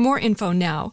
more info now.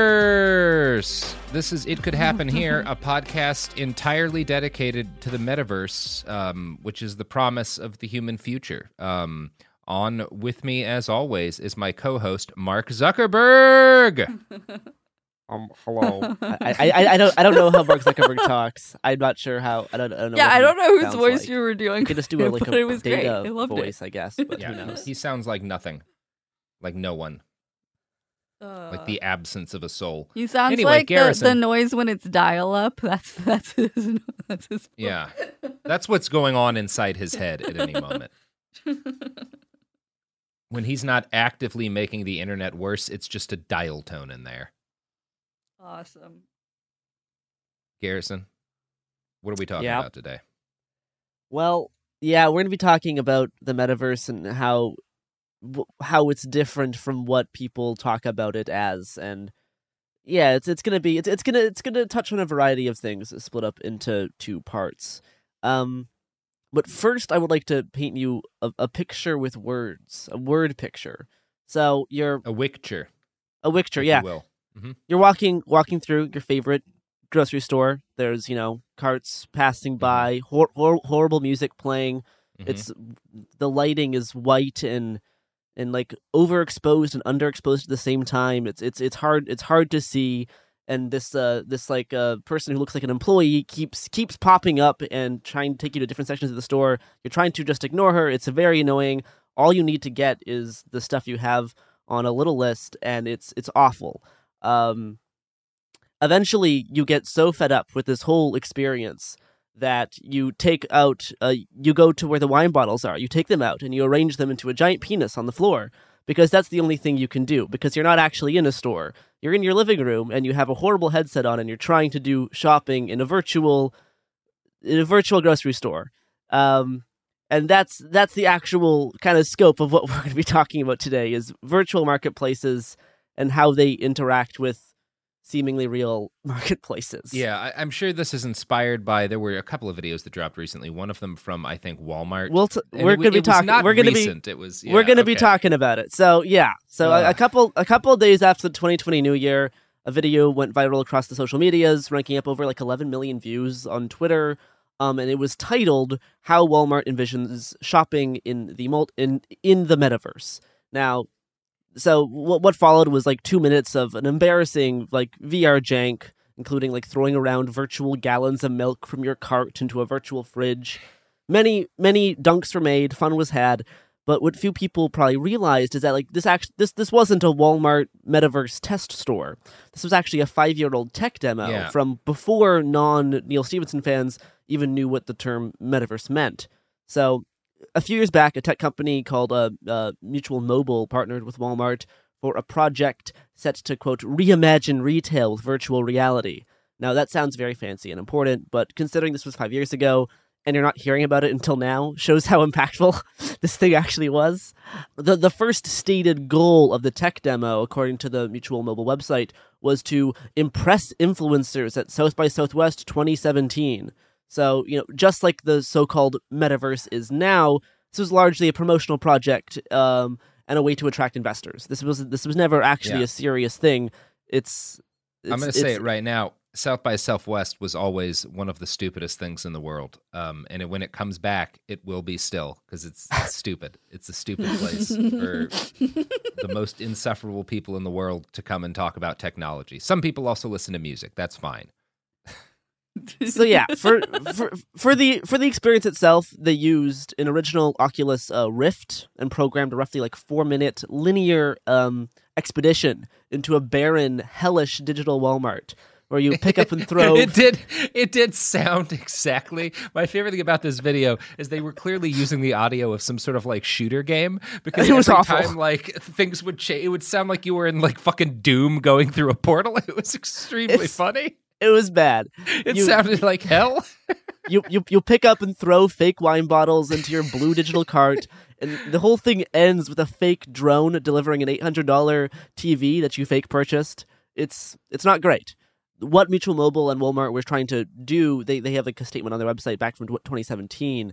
verse. This is It Could Happen Here, a podcast entirely dedicated to the metaverse, um, which is the promise of the human future. Um, on with me, as always, is my co host, Mark Zuckerberg. Um, hello. I, I, I don't I don't know how Mark Zuckerberg talks. I'm not sure how. I don't, I don't know. Yeah, I don't know whose voice like. you were doing. You could just do a like but a it was great. I loved voice, it. I guess. But Yeah, who knows? he sounds like nothing, like no one, like the uh, absence of a soul. He sounds Anyway, like the, the noise when it's dial up. That's that's his that's his Yeah, that's what's going on inside his head at any moment. When he's not actively making the internet worse, it's just a dial tone in there. awesome. Garrison, what are we talking Yeah. about today? Well, yeah, we're gonna be talking about the metaverse and how wh- how it's different from what people talk about it as, and yeah, it's it's gonna be it's it's gonna it's gonna touch on a variety of things, split up into two parts. Um, but first, I would like to paint you a, a picture with words, a word picture. So you're A wicture, a picture, if yeah. you will. you're walking walking through your favorite grocery store. There's you know carts passing by, hor- hor- horrible music playing. Mhm. It's the lighting is white and and like overexposed and underexposed at the same time. It's it's it's hard it's hard to see. And this uh this like uh person who looks like an employee keeps keeps popping up and trying to take you to different sections of the store. You're trying to just ignore her. It's very annoying. All you need to get is the stuff you have on a little list, and it's it's awful. Um, eventually, you get so fed up with this whole experience that you take out, uh, you go to where the wine bottles are, you take them out, and you arrange them into a giant penis on the floor because that's the only thing you can do because you're not actually in a store. you're in your living room and you have a horrible headset on and you're trying to do shopping in a virtual in a virtual grocery store. Um, and that's that's the actual kind of scope of what we're going to be talking about today is virtual marketplaces and how they interact with seemingly real marketplaces. Yeah, I, am sure this is inspired by. There were a couple of videos that dropped recently. One of them from I think Walmart. We'll t- we're going to be talking. We're going to be. It was. Yeah, we're going to okay. be talking about it. So yeah. So a, a, couple a couple of days after the 2020 New Year, a video went viral across the social medias, ranking up over like 11 million views on Twitter. Um, and it was titled "How Walmart Envisions Shopping in the Mult- in in the Metaverse." Now, so what what followed was like two minutes of an embarrassing like VR jank, including like throwing around virtual gallons of milk from your cart into a virtual fridge. Many many dunks were made, fun was had, but what few people probably realized is that like this actually this this wasn't a Walmart metaverse test store. This was actually a five year old tech demo Yeah. from before non Neal Stephenson fans even knew what the term metaverse meant. So a few years back, a tech company called uh, uh, Mutual Mobile partnered with Walmart for a project set to quote reimagine retail with virtual reality. Now that sounds very fancy and important, but considering this was five years ago and you're not hearing about it until now, shows how impactful this thing actually was. The the first stated goal of the tech demo, according to the Mutual Mobile website, was to impress influencers at South by Southwest 2017. So, you know, just like the so-called metaverse is now, this was largely a promotional project um, and a way to attract investors. This was this was never actually Yeah. a serious thing. It's, it's I'm going to say it right now. South by Southwest was always one of the stupidest things in the world. Um, and it, when it comes back, it will be still because it's, it's stupid. It's a stupid place for the most insufferable people in the world to come and talk about technology. Some people also listen to music. That's fine. so yeah, for, for for the for the experience itself, they used an original Oculus uh, Rift and programmed a roughly like four minute linear um, expedition into a barren, hellish digital Walmart where you pick up and throw. it did. It did sound exactly. My favorite thing about this video is they were clearly using the audio of some sort of like shooter game because It was every awful. time like things would change, it would sound like you were in like fucking Doom going through a portal. It was extremely It's- funny. It was bad. It You- sounded like hell. you you you pick up and throw fake wine bottles into your blue digital cart, and the whole thing ends with a fake drone delivering an eight hundred dollar TV that you fake purchased. It's it's not great. What Mutual Mobile and Walmart were trying to do, they they have like a statement on their website back from 2017.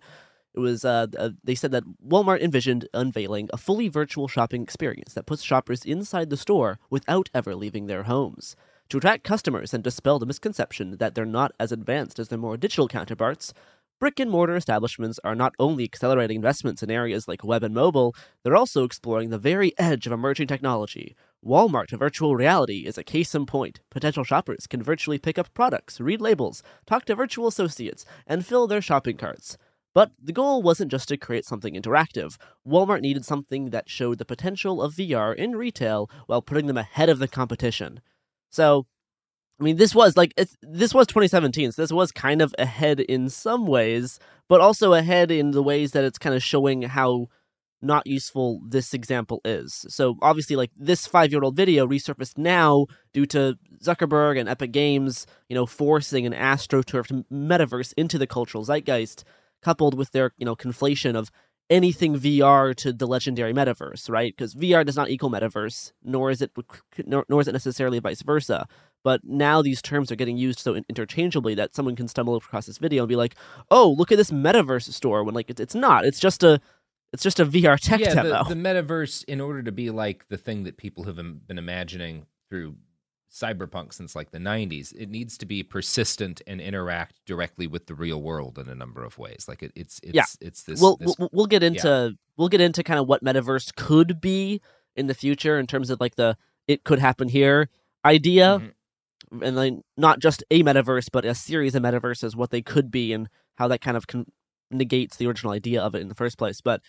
It was uh, uh, they said that Walmart envisioned unveiling a fully virtual shopping experience that puts shoppers inside the store without ever leaving their homes. To attract customers and dispel the misconception that they're not as advanced as their more digital counterparts, brick and mortar establishments are not only accelerating investments in areas like web and mobile, they're also exploring the very edge of emerging technology. Walmart virtual reality is a case in point. Potential shoppers can virtually pick up products, read labels, talk to virtual associates, and fill their shopping carts. But the goal wasn't just to create something interactive. Walmart needed something that showed the potential of VR in retail while putting them ahead of the competition. So, I mean, this was like this was 2017, so this was kind of ahead in some ways, but also ahead in the ways that it's kind of showing how not useful this example is. So obviously, like this five-year-old video resurfaced now due to Zuckerberg and Epic Games, you know, forcing an astroturfed metaverse into the cultural zeitgeist, coupled with their you know conflation of anything VR to the legendary metaverse, right? Because VR does not equal metaverse, nor is it nor, nor is it necessarily vice versa. But now these terms are getting used so interchangeably that someone can stumble across this video and be like, "Oh, look at this metaverse store," when like it's, it's not. It's just a it's just a VR tech yeah, demo. the, the metaverse, in order to be like the thing that people have been imagining through cyberpunk since like the 90s, it needs to be persistent and interact directly with the real world in a number of ways. Like it, it's it's Yeah. it's this. we'll, this we'll we'll get into we'll get into kind of what metaverse could be in the future in terms of like the it could happen here idea Mhm. and then not just a metaverse but a series of metaverses what they could be and how that kind of con- negates the original idea of it in the first place but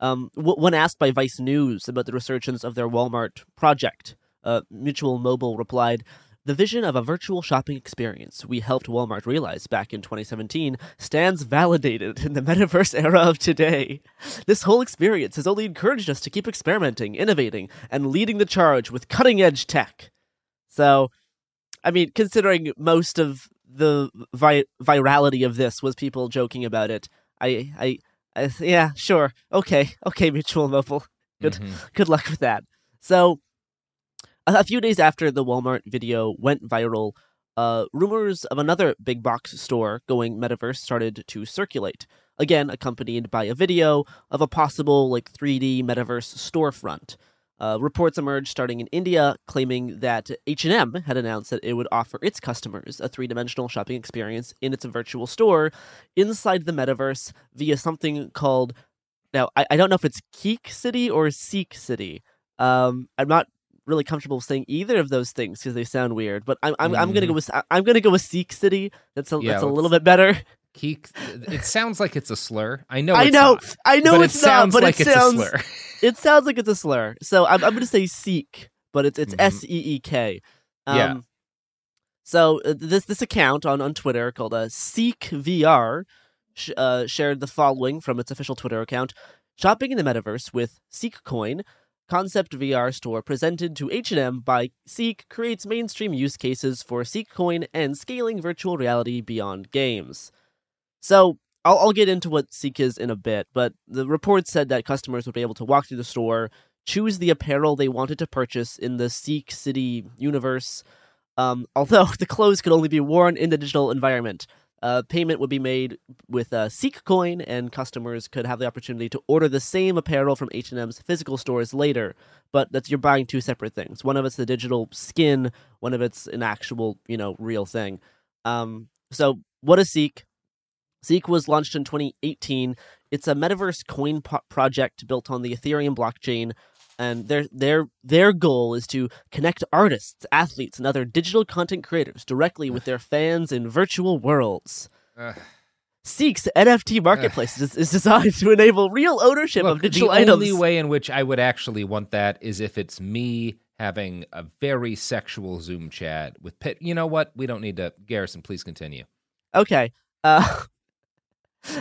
um, w- when asked by Vice News about the resurgence of their Walmart project, uh, Mutual Mobile replied, The vision of a virtual shopping experience we helped Walmart realize back in 2017 stands validated in the metaverse era of today. This whole experience has only encouraged us to keep experimenting, innovating, and leading the charge with cutting edge tech. So, I mean, considering most of the vi- virality of this was people joking about it, I, I, I yeah, sure, okay, okay, Mutual Mobile, good, Mhm. good luck with that. So, a, few days after the Walmart video went viral, uh, rumors of another big box store going metaverse started to circulate. Again, accompanied by a video of a possible like 3D metaverse storefront. Uh, reports emerged starting in India, claiming that H&M had announced that it would offer its customers a three-dimensional shopping experience in its virtual store inside the metaverse via something called. Now, I, I don't know if it's Keek City or CEEK City. Um, I'm not really comfortable saying either of those things because they sound weird. But I'm I'm, I'm gonna go with I'm gonna go with CEEK City. That's a Mm-hmm. Yeah, that's a little bit better. Keek, it sounds like it's a slur. I know. I it's know, not, I know but it's it sounds not, but like it it's sounds a slur. it sounds like it's a slur. So I'm I'm gonna say CEEK, but it's it's Mhm. S E E K. Um, Yeah. So uh, this this account on on Twitter called uh, CEEK VR sh- uh, shared the following from its official Twitter account: Shopping in the metaverse with CEEK Coin. Concept VR store presented to H&M by CEEK creates mainstream use cases for CEEK Coin and scaling virtual reality beyond games. So I'll, I'll get into what CEEK is in a bit, but the report said that customers would be able to walk through the store, choose the apparel they wanted to purchase in the CEEK City universe. Um, although the clothes could only be worn in the digital environment, uh, payment would be made with uh, CEEK Coin, and customers could have the opportunity to order the same apparel from H&M's physical stores later. But that's you're buying two separate things. One of it's the digital skin, one of it's an actual, you know, real thing. Um, so what is CEEK? CEEK was launched in 2018. It's a metaverse coin po- project built on the Ethereum blockchain, and their their their goal is to connect artists, athletes, and other digital content creators directly with their fans in virtual worlds. CEEK's NFT marketplace is, is designed to enable real ownership Look, of digital the items. The only way in which I would actually want that is if it's me having a very sexual Zoom chat with Pit. You know what? We don't need to. Garrison, please continue. Okay. Uh,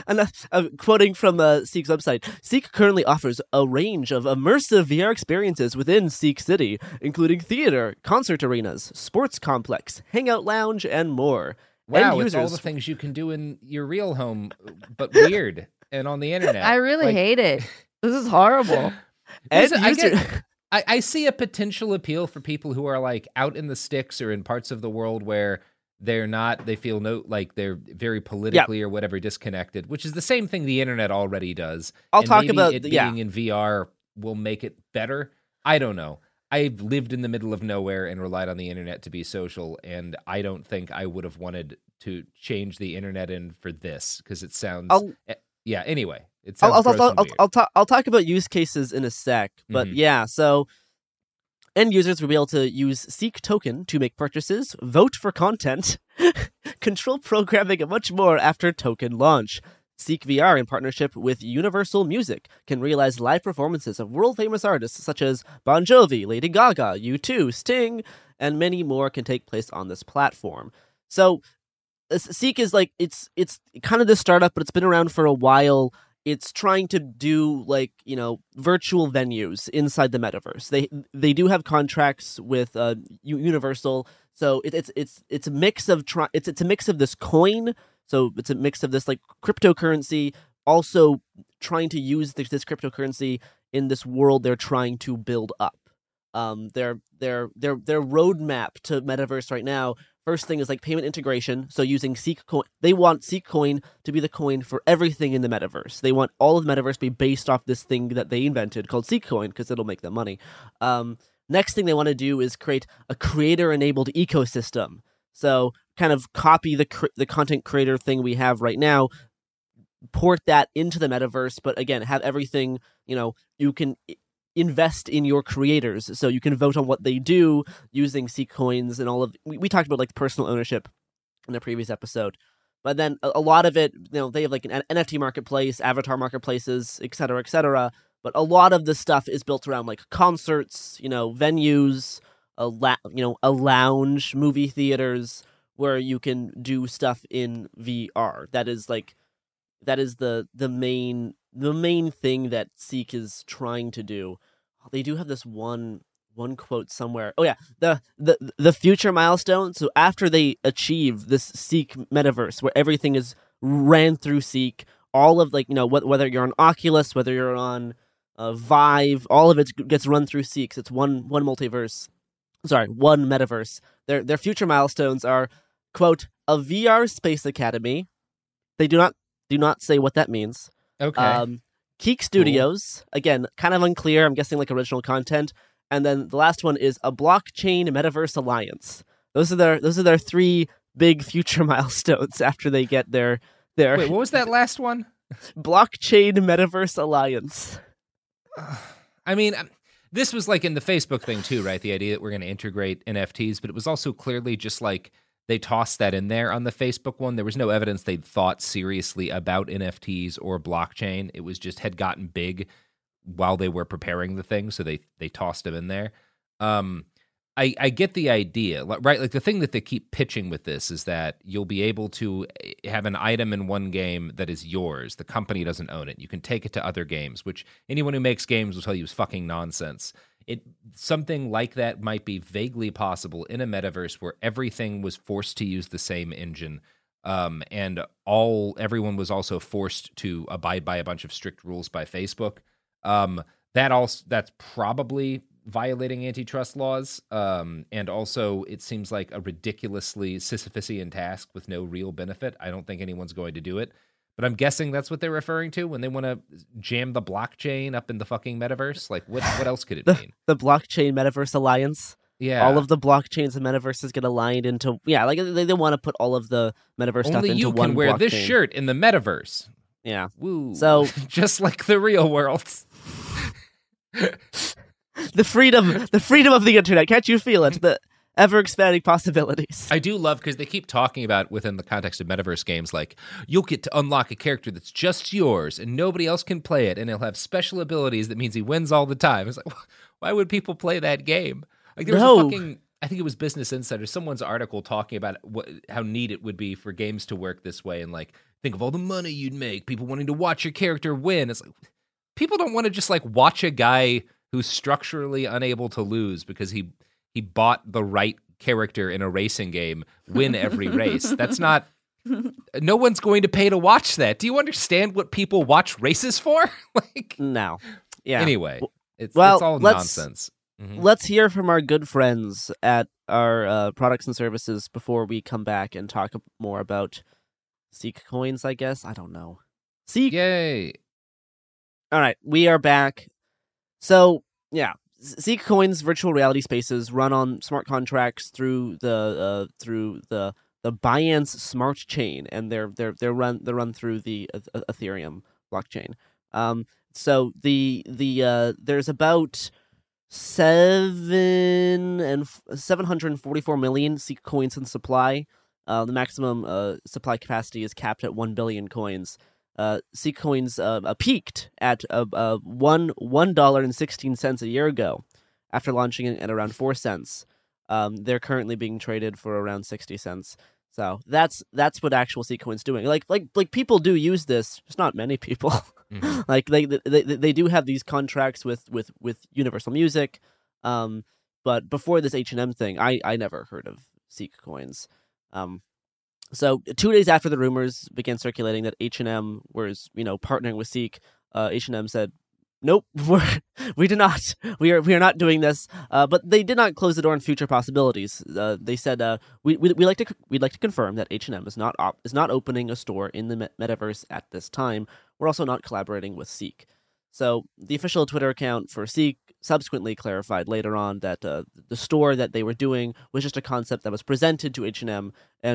and uh, uh, quoting from uh, CEEK's website, CEEK currently offers a range of immersive VR experiences within CEEK City, including theater, concert arenas, sports complex, hangout lounge, and more. Wow, End it's all the things you can do in your real home, but weird and on the internet. I really Like, hate it. This is horrible. End Listen, I user- get- I, I see a potential appeal for people who are like out in the sticks or in parts of the world where they're not they feel no like they're very politically or whatever disconnected which is the same thing the internet already does I'll And talk about it the- yeah. being in vr will make it better i don't know i've lived in the middle of nowhere and relied on the internet to be social and i don't think i would have wanted to change the internet in for this because it sounds I'll- eh, yeah anyway it sounds I'll, I'll, I'll, I'll. Talk, I'll talk about use cases in a sec, but Mhm. yeah, so end users will be able to use CEEK Token to make purchases, vote for content, control programming, and much more after token launch. CEEK VR, in partnership with Universal Music, can realize live performances of world famous artists such as Bon Jovi, Lady Gaga, U2, Sting, and many more can take place on this platform. So, uh, CEEK is like it's it's kind of the startup, but it's been around for a while it's trying to do like you know virtual venues inside the metaverse. They they do have contracts with uh, Universal, so it, it's it's it's a mix of try- it's it's a mix of this coin. So it's a mix of this like cryptocurrency, also trying to use this, this cryptocurrency in this world they're trying to build up. Um, their their their their roadmap to metaverse right now First thing is like payment integration. So using CEEK Coin, they want CEEK Coin to be the coin for everything in the metaverse. They want all of the metaverse to be based off this thing that they invented called CEEK Coin because it'll make them money. Um, next thing they want to do is create a creator-enabled ecosystem. So kind of copy the cr- the content creator thing we have right now, port that into the metaverse, but again have everything. You know, you can invest in your creators. So you can vote on what they do using C coins and all of we, we talked about like personal ownership in the previous episode but then a, a lot of it you know they have like an nft marketplace avatar marketplaces et cetera et cetera but a lot of the stuff is built around like concerts you know venues a la- you know a lounge movie theaters where you can do stuff in vr that is like that is the the main the main thing that CEEK is trying to do. They do have this one one quote somewhere. Oh yeah, the the the future milestone. So after they achieve this CEEK metaverse, where everything is ran through CEEK, all of like you know wh- whether you're on Oculus, whether you're on uh, Vive, all of it gets run through CEEK. It's one one multiverse. Sorry, one metaverse. Their their future milestones are quote a VR space academy. They do not do not say what that means. Okay. Um, Keek Studios, again, kind of unclear. I'm guessing like original content. And then the last one is a blockchain metaverse alliance. Those are their those are their three big future milestones after they get their their Wait, what was that last one? blockchain metaverse alliance. I mean, um, this was like in the Facebook thing too, right? The idea that we're going to integrate NFTs, but it was also clearly just like they tossed that in there on the Facebook one. There was no evidence they'd thought seriously about NFTs or blockchain. It was just had gotten big while they were preparing the thing, so they they tossed them in there. Um, I I get the idea, right? Like the thing that they keep pitching with this is that you'll be able to eh, have an item in one game that is yours. The company doesn't own it. You can take it to other games, which anyone who makes games will tell you is fucking nonsense. It something like that might be vaguely possible in a metaverse where everything was forced to use the same engine. Um, and all everyone was also forced to abide by a bunch of strict rules by Facebook. Um, that also that's probably violating antitrust laws. Um, and also, it seems like a ridiculously Sisyphusian task with no real benefit. I don't think anyone's going to do it. But I'm guessing that's what they're referring to when they want to jam the blockchain up in the fucking metaverse. Like, what what else could it The, mean? the blockchain metaverse alliance. Yeah, All of the blockchains and metaverses get aligned into yeah, like they, they want to put all of the metaverse stuff only into you one can wear blockchain. this shirt in the metaverse. Yeah. Woo! So- just like the real world. The freedom the freedom of the internet. Can't you feel it? The ever expanding possibilities. I do love because they keep talking about within the context of metaverse games, like you'll get to unlock a character that's just yours and nobody else can play it, and he'll have special abilities that means he wins all the time. It's like, why would people play that game? Like there was No. a fucking, I think it was Business Insider, someone's article talking about what how neat it would be for games to work this way, and like think of all the money you'd make, people wanting to watch your character win. It's like people don't want to just like watch a guy who's structurally unable to lose because he he bought the right character in a racing game win every race. That's not no one's going to pay to watch that. Do you understand what people watch races for? like No. Yeah. anyway, it's well, it's all let's- nonsense. Mhm. Let's hear from our good friends at our uh, products and services before we come back and talk more about CEEK coins, I guess. I don't know. CEEK. Yay. All right, we are back. So, yeah, CEEK coins virtual reality spaces run on smart contracts through the uh, through the the Binance Smart Chain, and they're they're they're run they're run through the uh, Ethereum blockchain. Um, so the the uh, there's about seven and seven hundred and forty four million CEEK coins in supply. Uh, the maximum uh, supply capacity is capped at one billion coins. Uh, CEEK coins uh, uh, peaked at uh, uh, one one dollar and sixteen cents a year ago, after launching it at around four cents. Um, they're currently being traded for around sixty cents. So that's that's what actual CEEK coins doing. Like like like people do use this, just not many people. Mhm. like they, they they they do have these contracts with with with Universal Music, um, but before this H and M thing, I I never heard of CEEK coins. Um, so two days after the rumors began circulating that H and M was you know partnering with CEEK, uh, H and M said, "Nope, we're we did not. We are we are not doing this." Uh, but they did not close the door on future possibilities. Uh, they said, uh, "We we we like to we'd like to confirm that H and M is not op- is not opening a store in the met- metaverse at this time. We're also not collaborating with CEEK." So the official Twitter account for CEEK subsequently clarified later on that uh, the store that they were doing was just a concept that was presented to H and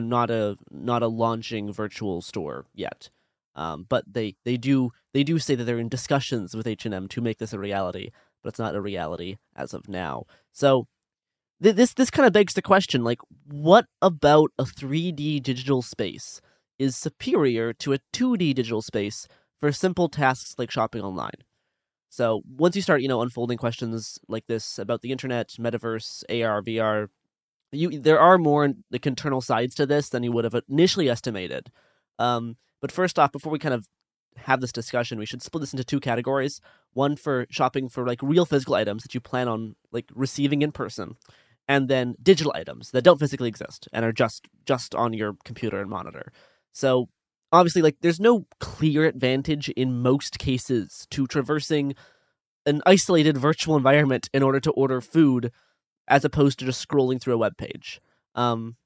not a not a launching virtual store yet. Um, but they, they do they do say that they're in discussions with H and M to make this a reality, but it's not a reality as of now. So th- this this kind of begs the question: like, what about a 3D digital space is superior to a 2D digital space for simple tasks like shopping online? So once you start, you know, unfolding questions like this about the internet, metaverse, AR, VR, you there are more like internal sides to this than you would have initially estimated. Um, but first off, before we kind of have this discussion, we should split this into two categories. One for shopping for like real physical items that you plan on like receiving in person, and then digital items that don't physically exist and are just just on your computer and monitor. So obviously like there's no clear advantage in most cases to traversing an isolated virtual environment in order to order food as opposed to just scrolling through a web page. Um,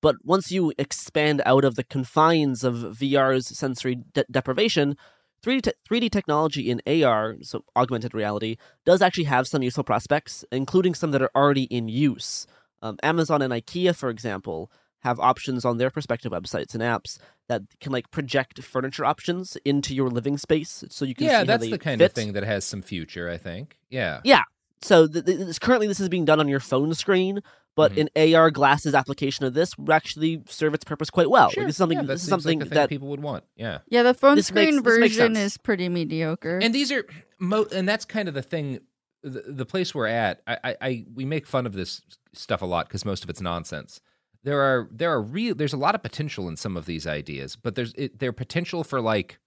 but once you expand out of the confines of VR's sensory de- deprivation, 3D, te- 3D technology in AR, so augmented reality, does actually have some useful prospects, including some that are already in use. Um, Amazon and IKEA, for example, have options on their prospective websites and apps that can like project furniture options into your living space, so you can yeah, see that's how they the kind fit. of thing that has some future. I think. Yeah. Yeah. So th- th- this, currently, this is being done on your phone screen, but Mhm. an AR glasses application of this would actually serve its purpose quite well. Like, Sure. this is something. Yeah, that this is seems like something the thing that people would want. Yeah. Yeah, the phone This screen makes- version is pretty mediocre. And these are mo- and that's kind of the thing. The, the place we're at, I, I, I, we make fun of this stuff a lot because most of it's nonsense. There are there are real there's a lot of potential in some of these ideas, but there's it, their potential for like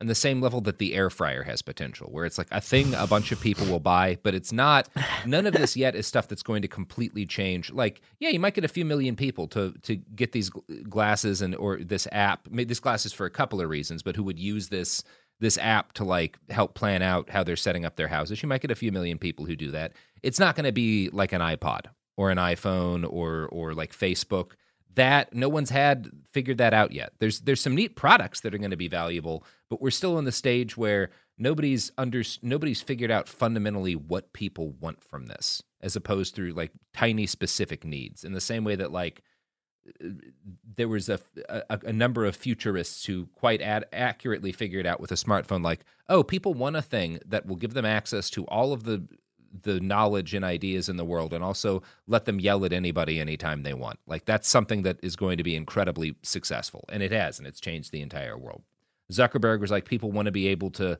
on the same level that the air fryer has potential, where it's like a thing a bunch of people will buy, but it's not. None of this yet is stuff that's going to completely change. Like, yeah, you might get a few million people to to get these glasses and or this app. Made this glasses for a couple of reasons, but who would use this this app to like help plan out how they're setting up their houses? You might get a few million people who do that. It's not going to be like an iPod or an iPhone or or like Facebook that no one's had figured that out yet. There's there's some neat products that are going to be valuable, but we're still in the stage where nobody's under nobody's figured out fundamentally what people want from this, as opposed through like tiny specific needs. In the same way that like there was a, a, a number of futurists who quite ad- accurately figured out with a smartphone like oh people want a thing that will give them access to all of the the knowledge and ideas in the world and also let them yell at anybody anytime they want like that's something that is going to be incredibly successful and it has and it's changed the entire world zuckerberg was like people want to be able to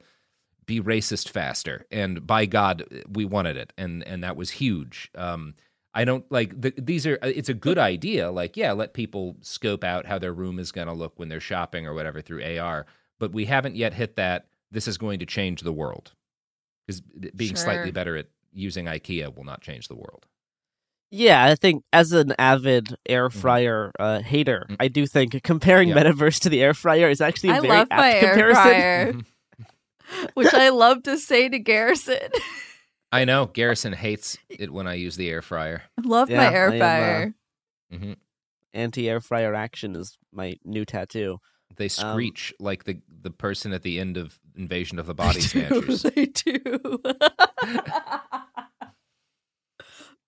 be racist faster and by god we wanted it and and that was huge um I don't like the, these are. It's a good idea. Like, yeah, let people scope out how their room is going to look when they're shopping or whatever through AR. But we haven't yet hit that. This is going to change the world because being slightly better at using IKEA will not change the world. Yeah, I think as an avid air fryer uh, hater, Mhm. I do think comparing Yeah. Metaverse to the air fryer is actually a I very love apt my air comparison. fryer, Mhm. which I love to say to Garrison. I know Garrison hates it when I use the air fryer. I love Yeah, my air I am, uh, fryer. hmm Anti air fryer action is my new tattoo. They Um, screech like the the person at the end of Invasion of the Body They do, Snatchers. They do.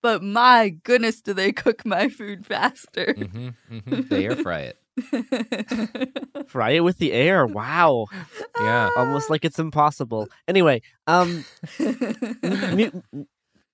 but my goodness, do they cook my food faster? hmm hmm They air fry it. Fry it with the air. Wow. Yeah. Almost like it's impossible. Anyway, um Mu-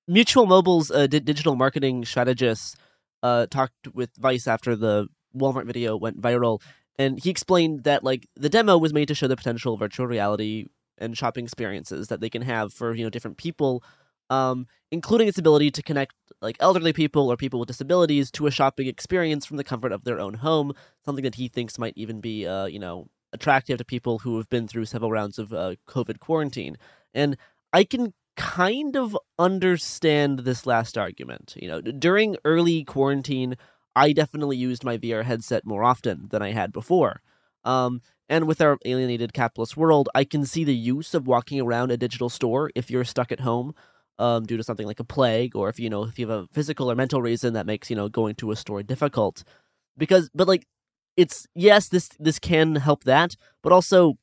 Mutual Mobile's uh, di- digital marketing strategist uh, talked with Vice after the Walmart video went viral, and he explained that like the demo was made to show the potential virtual reality and shopping experiences that they can have for you know different people, um, including its ability to connect like elderly people or people with disabilities to a shopping experience from the comfort of their own home. Something that he thinks might even be uh, you know attractive to people who have been through several rounds of uh, COVID quarantine. And I can kind of understand this last argument. You know, during early quarantine, I definitely used my VR headset more often than I had before. Um, and with our alienated capitalist world, I can see the use of walking around a digital store if you're stuck at home um, due to something like a plague, or if you know if you have a physical or mental reason that makes you know going to a store difficult. Because, but like, it's yes, this this can help that, but also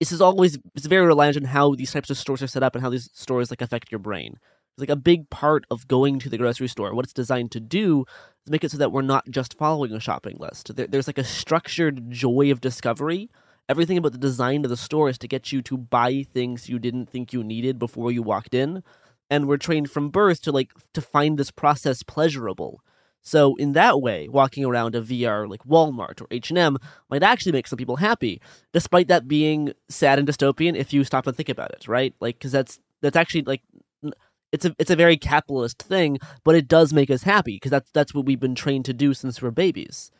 this is always it's very reliant on how these types of stores are set up and how these stores like affect your brain. It's like a big part of going to the grocery store. What it's designed to do is make it so that we're not just following a shopping list. There, there's like a structured joy of discovery. Everything about the design of the store is to get you to buy things you didn't think you needed before you walked in. And we're trained from birth to like to find this process pleasurable. So in that way, walking around a VR like Walmart or H&M might actually make some people happy, despite that being sad and dystopian if you stop and think about it, right? Like cuz that's that's actually like it's a it's a very capitalist thing, but it does make us happy because that's that's what we've been trained to do since we're babies.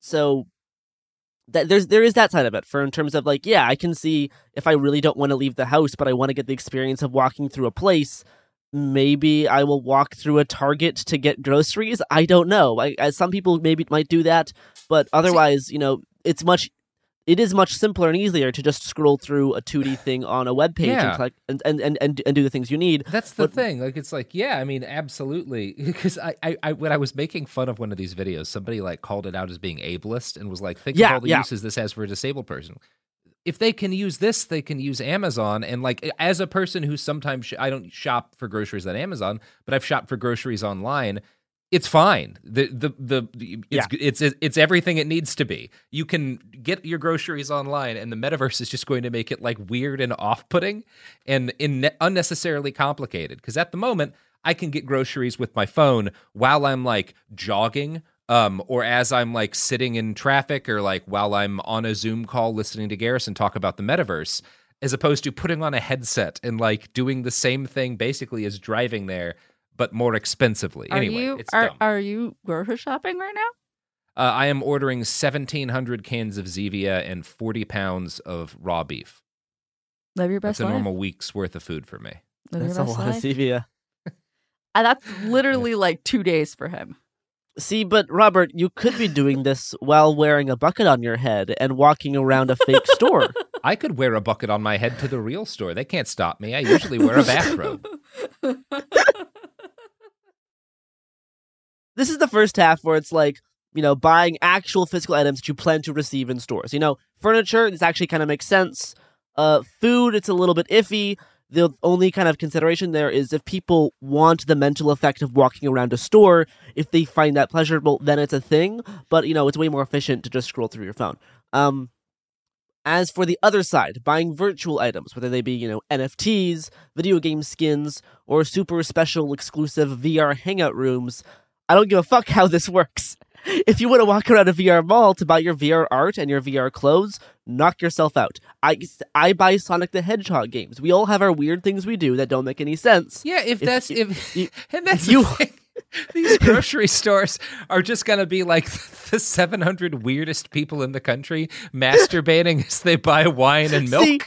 So that there's there is that side of it for in terms of like yeah I can see if I really don't want to leave the house but I want to get the experience of walking through a place maybe I will walk through a Target to get groceries I don't know I, as some people maybe might do that but otherwise you know it's much it is much simpler and easier to just scroll through a 2D thing on a web page Yeah. and, collect, and, and, and, and and do the things you need. That's the But- thing. Like, it's like, yeah, I mean, absolutely. Because I, I, I, when I was making fun of one of these videos, somebody like called it out as being ableist and was like, think Yeah, of all the yeah. uses this has for a disabled person. If they can use this, they can use Amazon. And like, as a person who sometimes sh- I don't shop for groceries on Amazon, but I've shopped for groceries online. It's fine. The the the it's, it's it's everything it needs to be. You can get your groceries online, and the metaverse is just going to make it like weird and off-putting and in unnecessarily complicated. Because at the moment, I can get groceries with my phone while I'm like jogging, um, or as I'm like sitting in traffic, or like while I'm on a Zoom call listening to Garrison talk about the metaverse, as opposed to putting on a headset and like doing the same thing basically as driving there, but more expensively. Are anyway, you it's are dumb. are you grocery shopping right now? Uh, I am ordering 1,700 cans of Zevia and 40 pounds of raw beef. Live your best That's a life. normal week's worth of food for me. Live That's a your best of life. Zevia. Uh, that's literally like two days for him. See, but Robert, you could be doing this while wearing a bucket on your head and walking around a fake store. I could wear a bucket on my head to the real store. They can't stop me. I usually wear a bathrobe. This is the first half where it's like, you know, buying actual physical items that you plan to receive in stores. You know, furniture, this actually kind of makes sense. Uh, food, it's a little bit iffy. The only kind of consideration there is if people want the mental effect of walking around a store, if they find that pleasurable, then it's a thing. But, you know, it's way more efficient to just scroll through your phone. Um, as for the other side, buying virtual items, whether they be, you know, NFTs, video game skins, or super special exclusive VR hangout rooms, I don't give a fuck how this works. If you want to walk around a VR mall to buy your VR art and your VR clothes, knock yourself out. I, I buy Sonic the Hedgehog games. We all have our weird things we do that don't make any sense. Yeah, if, If that's if, you- and that's you-. These grocery stores are just gonna be like the 700 weirdest people in the country masturbating as they buy wine and milk. See,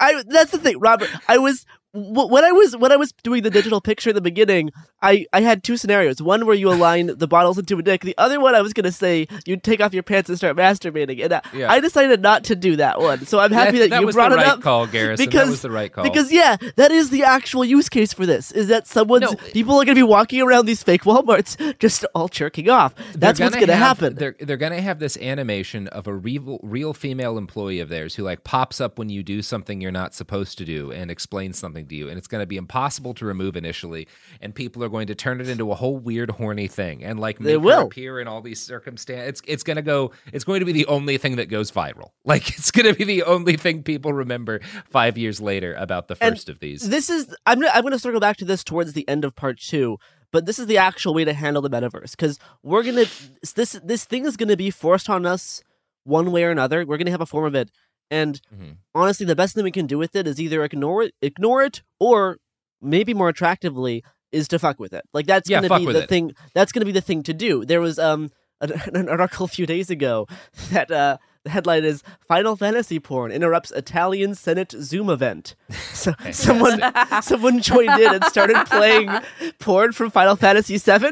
I that's the thing, Robert. I was when I was when I was doing the digital picture in the beginning. I I had two scenarios. One where you align the bottles into a dick. The other one I was gonna say you take off your pants and start masturbating. And I, Yeah. I decided not to do that one. So I'm happy that, that you was brought the it right up. call, Garrison. Because that was the right call. Because yeah, that is the actual use case for this. Is that someone's No. people are gonna be walking around these fake WalMarts just all jerking off. That's They're what's gonna have- happen. They're they're gonna have this animation of a real real female employee of theirs who like pops up when you do something you're not supposed to do and explains something to you, and it's gonna be impossible to remove initially, and people are going to turn it into a whole weird horny thing and like make her will. appear in all these circumstances. It's it's gonna go. It's going to be the only thing that goes viral. Like it's gonna be the only thing people remember five years later about the And first of these. This is I'm I'm going to circle back to this towards the end of part two, but this is the actual way to handle the metaverse because we're gonna this this thing is going to be forced on us one way or another. We're going to have a form of it, and Mhm. honestly, the best thing we can do with it is either ignore it, ignore it, or maybe more attractively is to fuck with it. Like that's Yeah, going to be the it. thing. That's to be the thing to do. There was um an, an article a few days ago that uh the headline is Final Fantasy porn interrupts Italian Senate Zoom event. So someone someone joined in and started playing porn from Final Fantasy VII.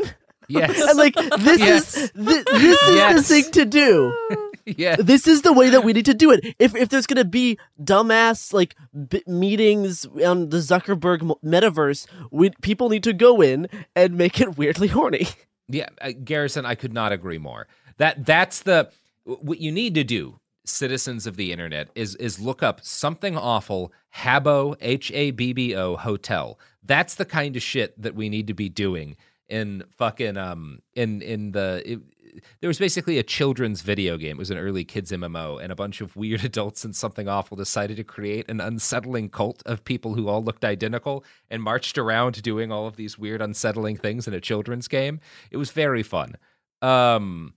yes, And like this Yes. is th- this is Yes. the thing to do. yes. This is the way that we need to do it. If if there's gonna be dumbass like b- meetings on the Zuckerberg metaverse, we people need to go in and make it weirdly horny. Yeah, uh, Garrison, I could not agree more. That that's the what you need to do, citizens of the internet, is is look up something awful Habbo H A B B O hotel. That's the kind of shit that we need to be doing in fucking um in in the. There was basically a children's video game. It was an early kids MMO, and a bunch of weird adults and something awful decided to create an unsettling cult of people who all looked identical and marched around doing all of these weird, unsettling things in a children's game. It was very fun. Um,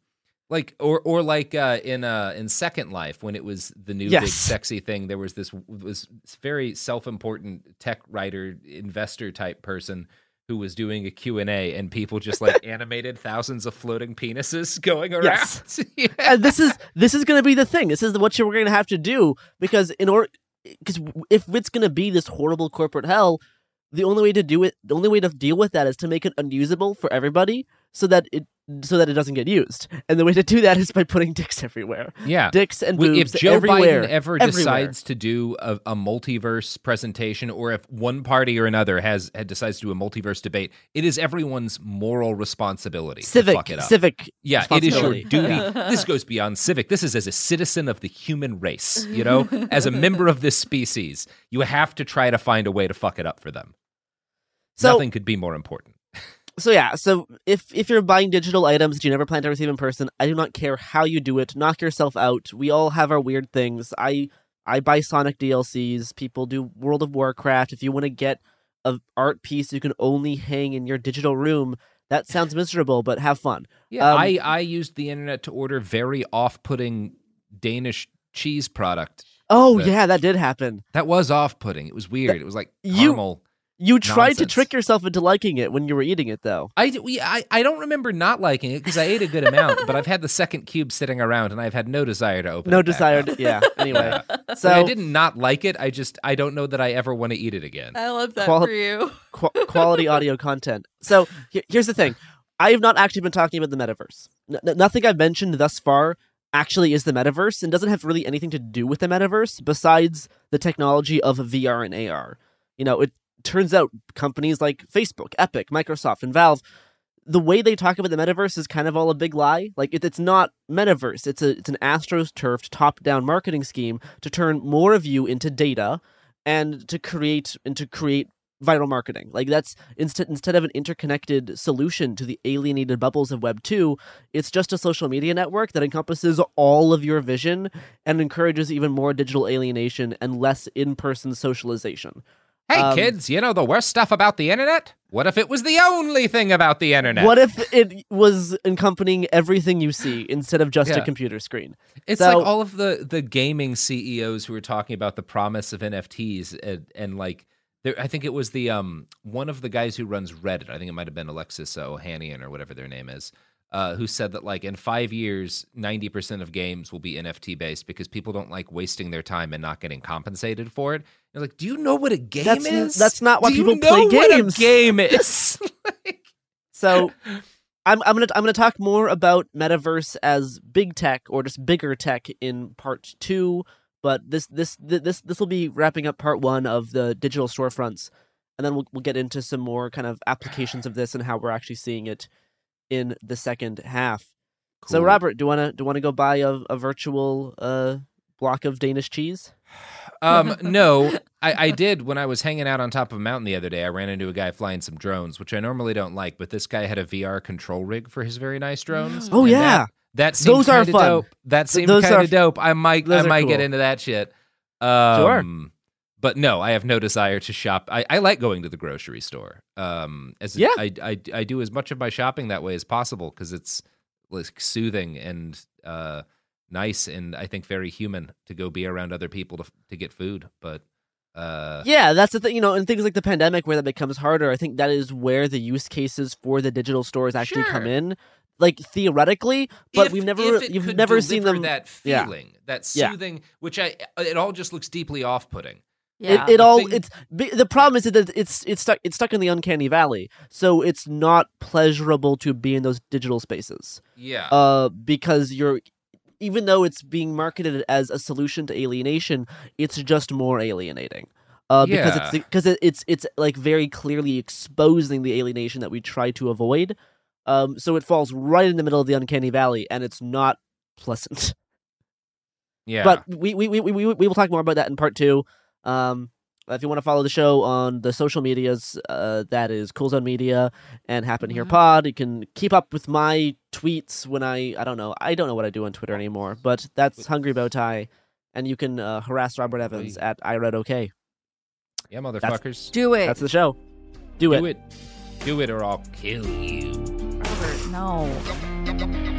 like or or like uh, in uh in Second Life when it was the new big sexy thing. There was this was very self important tech writer investor type person who was doing a Q&A and people just like animated thousands of floating penises going around. Yes. Yeah. and this is this is going to be the thing. This is what you're going to have to do because in order because if it's going to be this horrible corporate hell, the only way to do it, the only way to deal with that is to make it unusable for everybody, so that it so that it doesn't get used. And the way to do that is by putting dicks everywhere. Yeah. Dicks and boobs if Joe everywhere. Biden ever everywhere. decides to do a, a multiverse presentation, or if one party or another has had decides to do a multiverse debate, it is everyone's moral responsibility civic to fuck it up. civic Yeah, it is your duty. this goes beyond civic. This is as a citizen of the human race, you know? as a member of this species, you have to try to find a way to fuck it up for them. So Nothing could be more important. So yeah, so if if you're buying digital items that you never plan to receive in person, I do not care how you do it. Knock yourself out. We all have our weird things. I I buy Sonic DLCs. People do World of Warcraft. If you want to get a art piece you can only hang in your digital room, that sounds miserable, but have fun. Yeah, Um, I, I used the internet to order very off putting Danish cheese product. Oh yeah, that did happen. That was off putting. It was weird. It was like caramel. You tried to trick yourself into liking it when you were eating it, though. I, d- we, I, I don't remember not liking it because I ate a good amount, but I've had the second cube sitting around and I've had no desire to open No it back desire. To, yeah. Anyway, Yeah. so Like, I didn't not like it. I just I don't know that I ever want to eat it again. I love that Quali- for you. qu- quality audio content. So he- here's the thing: I have not actually been talking about the metaverse. N- n- nothing I've mentioned thus far actually is the metaverse, and doesn't have really anything to do with the metaverse besides the technology of VR and AR. You know, it turns out companies like Facebook, Epic, Microsoft, and Valve. The way they talk about the metaverse is kind of all a big lie. Like it, it's not metaverse. It's a it's an astroturfed top-down marketing scheme to turn more of you into data and to create and to create viral marketing. Like that's instead instead of an interconnected solution to the alienated bubbles of Web 2, it's just a social media network that encompasses all of your vision and encourages even more digital alienation and less in-person socialization. Hey Um, kids, you know the worst stuff about the internet? What if it was the only thing about the internet? What if it was encompassing everything you see instead of just a computer screen? It's So- like all of the the gaming CEOs who were talking about the promise of NFTs and, and like there, I think it was the um one of the guys who runs Reddit. I think it might have been Alexis Ohanian or whatever their name is. Uh, who said that like in five years, ninety percent of games will be NFT based because people don't like wasting their time and not getting compensated for it. You're like, do you know what a game That's- is? that's not why Do you people know play what a games." game is. Like- So I'm I'm gonna I'm gonna talk more about metaverse as big tech or just bigger tech in part two. But this this this this will be wrapping up part one of the digital storefronts, and then we'll we'll get into some more kind of applications of this and how we're actually seeing it in the second half. So Robert, do you wanna do you wanna go buy a, a virtual uh block of Danish cheese? Um, no, I, I did when I was hanging out on top of a mountain the other day. I ran into a guy flying some drones, which I normally don't like, but this guy had a VR control rig for his very nice drones. Oh yeah, that, that Those are fun. Dope. That seemed those kind of dope. I might, I might get into that shit. Um, But no, I have no desire to shop. I, I like going to the grocery store. Um, as Yeah. I, I I do as much of my shopping that way as possible because it's like soothing and uh nice and I think very human to go be around other people to to get food. But uh, Yeah, that's the thing, you know, in things like the pandemic where that becomes harder, I think that is where the use cases for the digital stores actually come in. Like theoretically, but if- we've never you've never seen them that yeah. feeling, that Yeah. soothing, which I it all just looks deeply off-putting. Yeah. It, it all thing- it's the problem is that it's it's stuck it's stuck in the uncanny valley. So it's not pleasurable to be in those digital spaces. Yeah, Uh because you're even though it's being marketed as a solution to alienation, it's just more alienating. Uh, because it's Yeah. because it, it's it's like very clearly exposing the alienation that we try to avoid. Um, so it falls right in the middle of the uncanny valley, and it's not pleasant. yeah. But we we, we, we we we will talk more about that in part two. Um, if you want to follow the show on the social medias, uh, that is Cool Zone Media and Happen Here Mhm. Pod. You can keep up with my tweets when I I don't know I don't know what I do on Twitter anymore, but that's Hungry Bow Tie, and you can uh, harass Robert Evans Wait. at I read OK. yeah, motherfuckers, Do it. That's the show. Do it. do it, do it, or I'll kill you. Robert, no.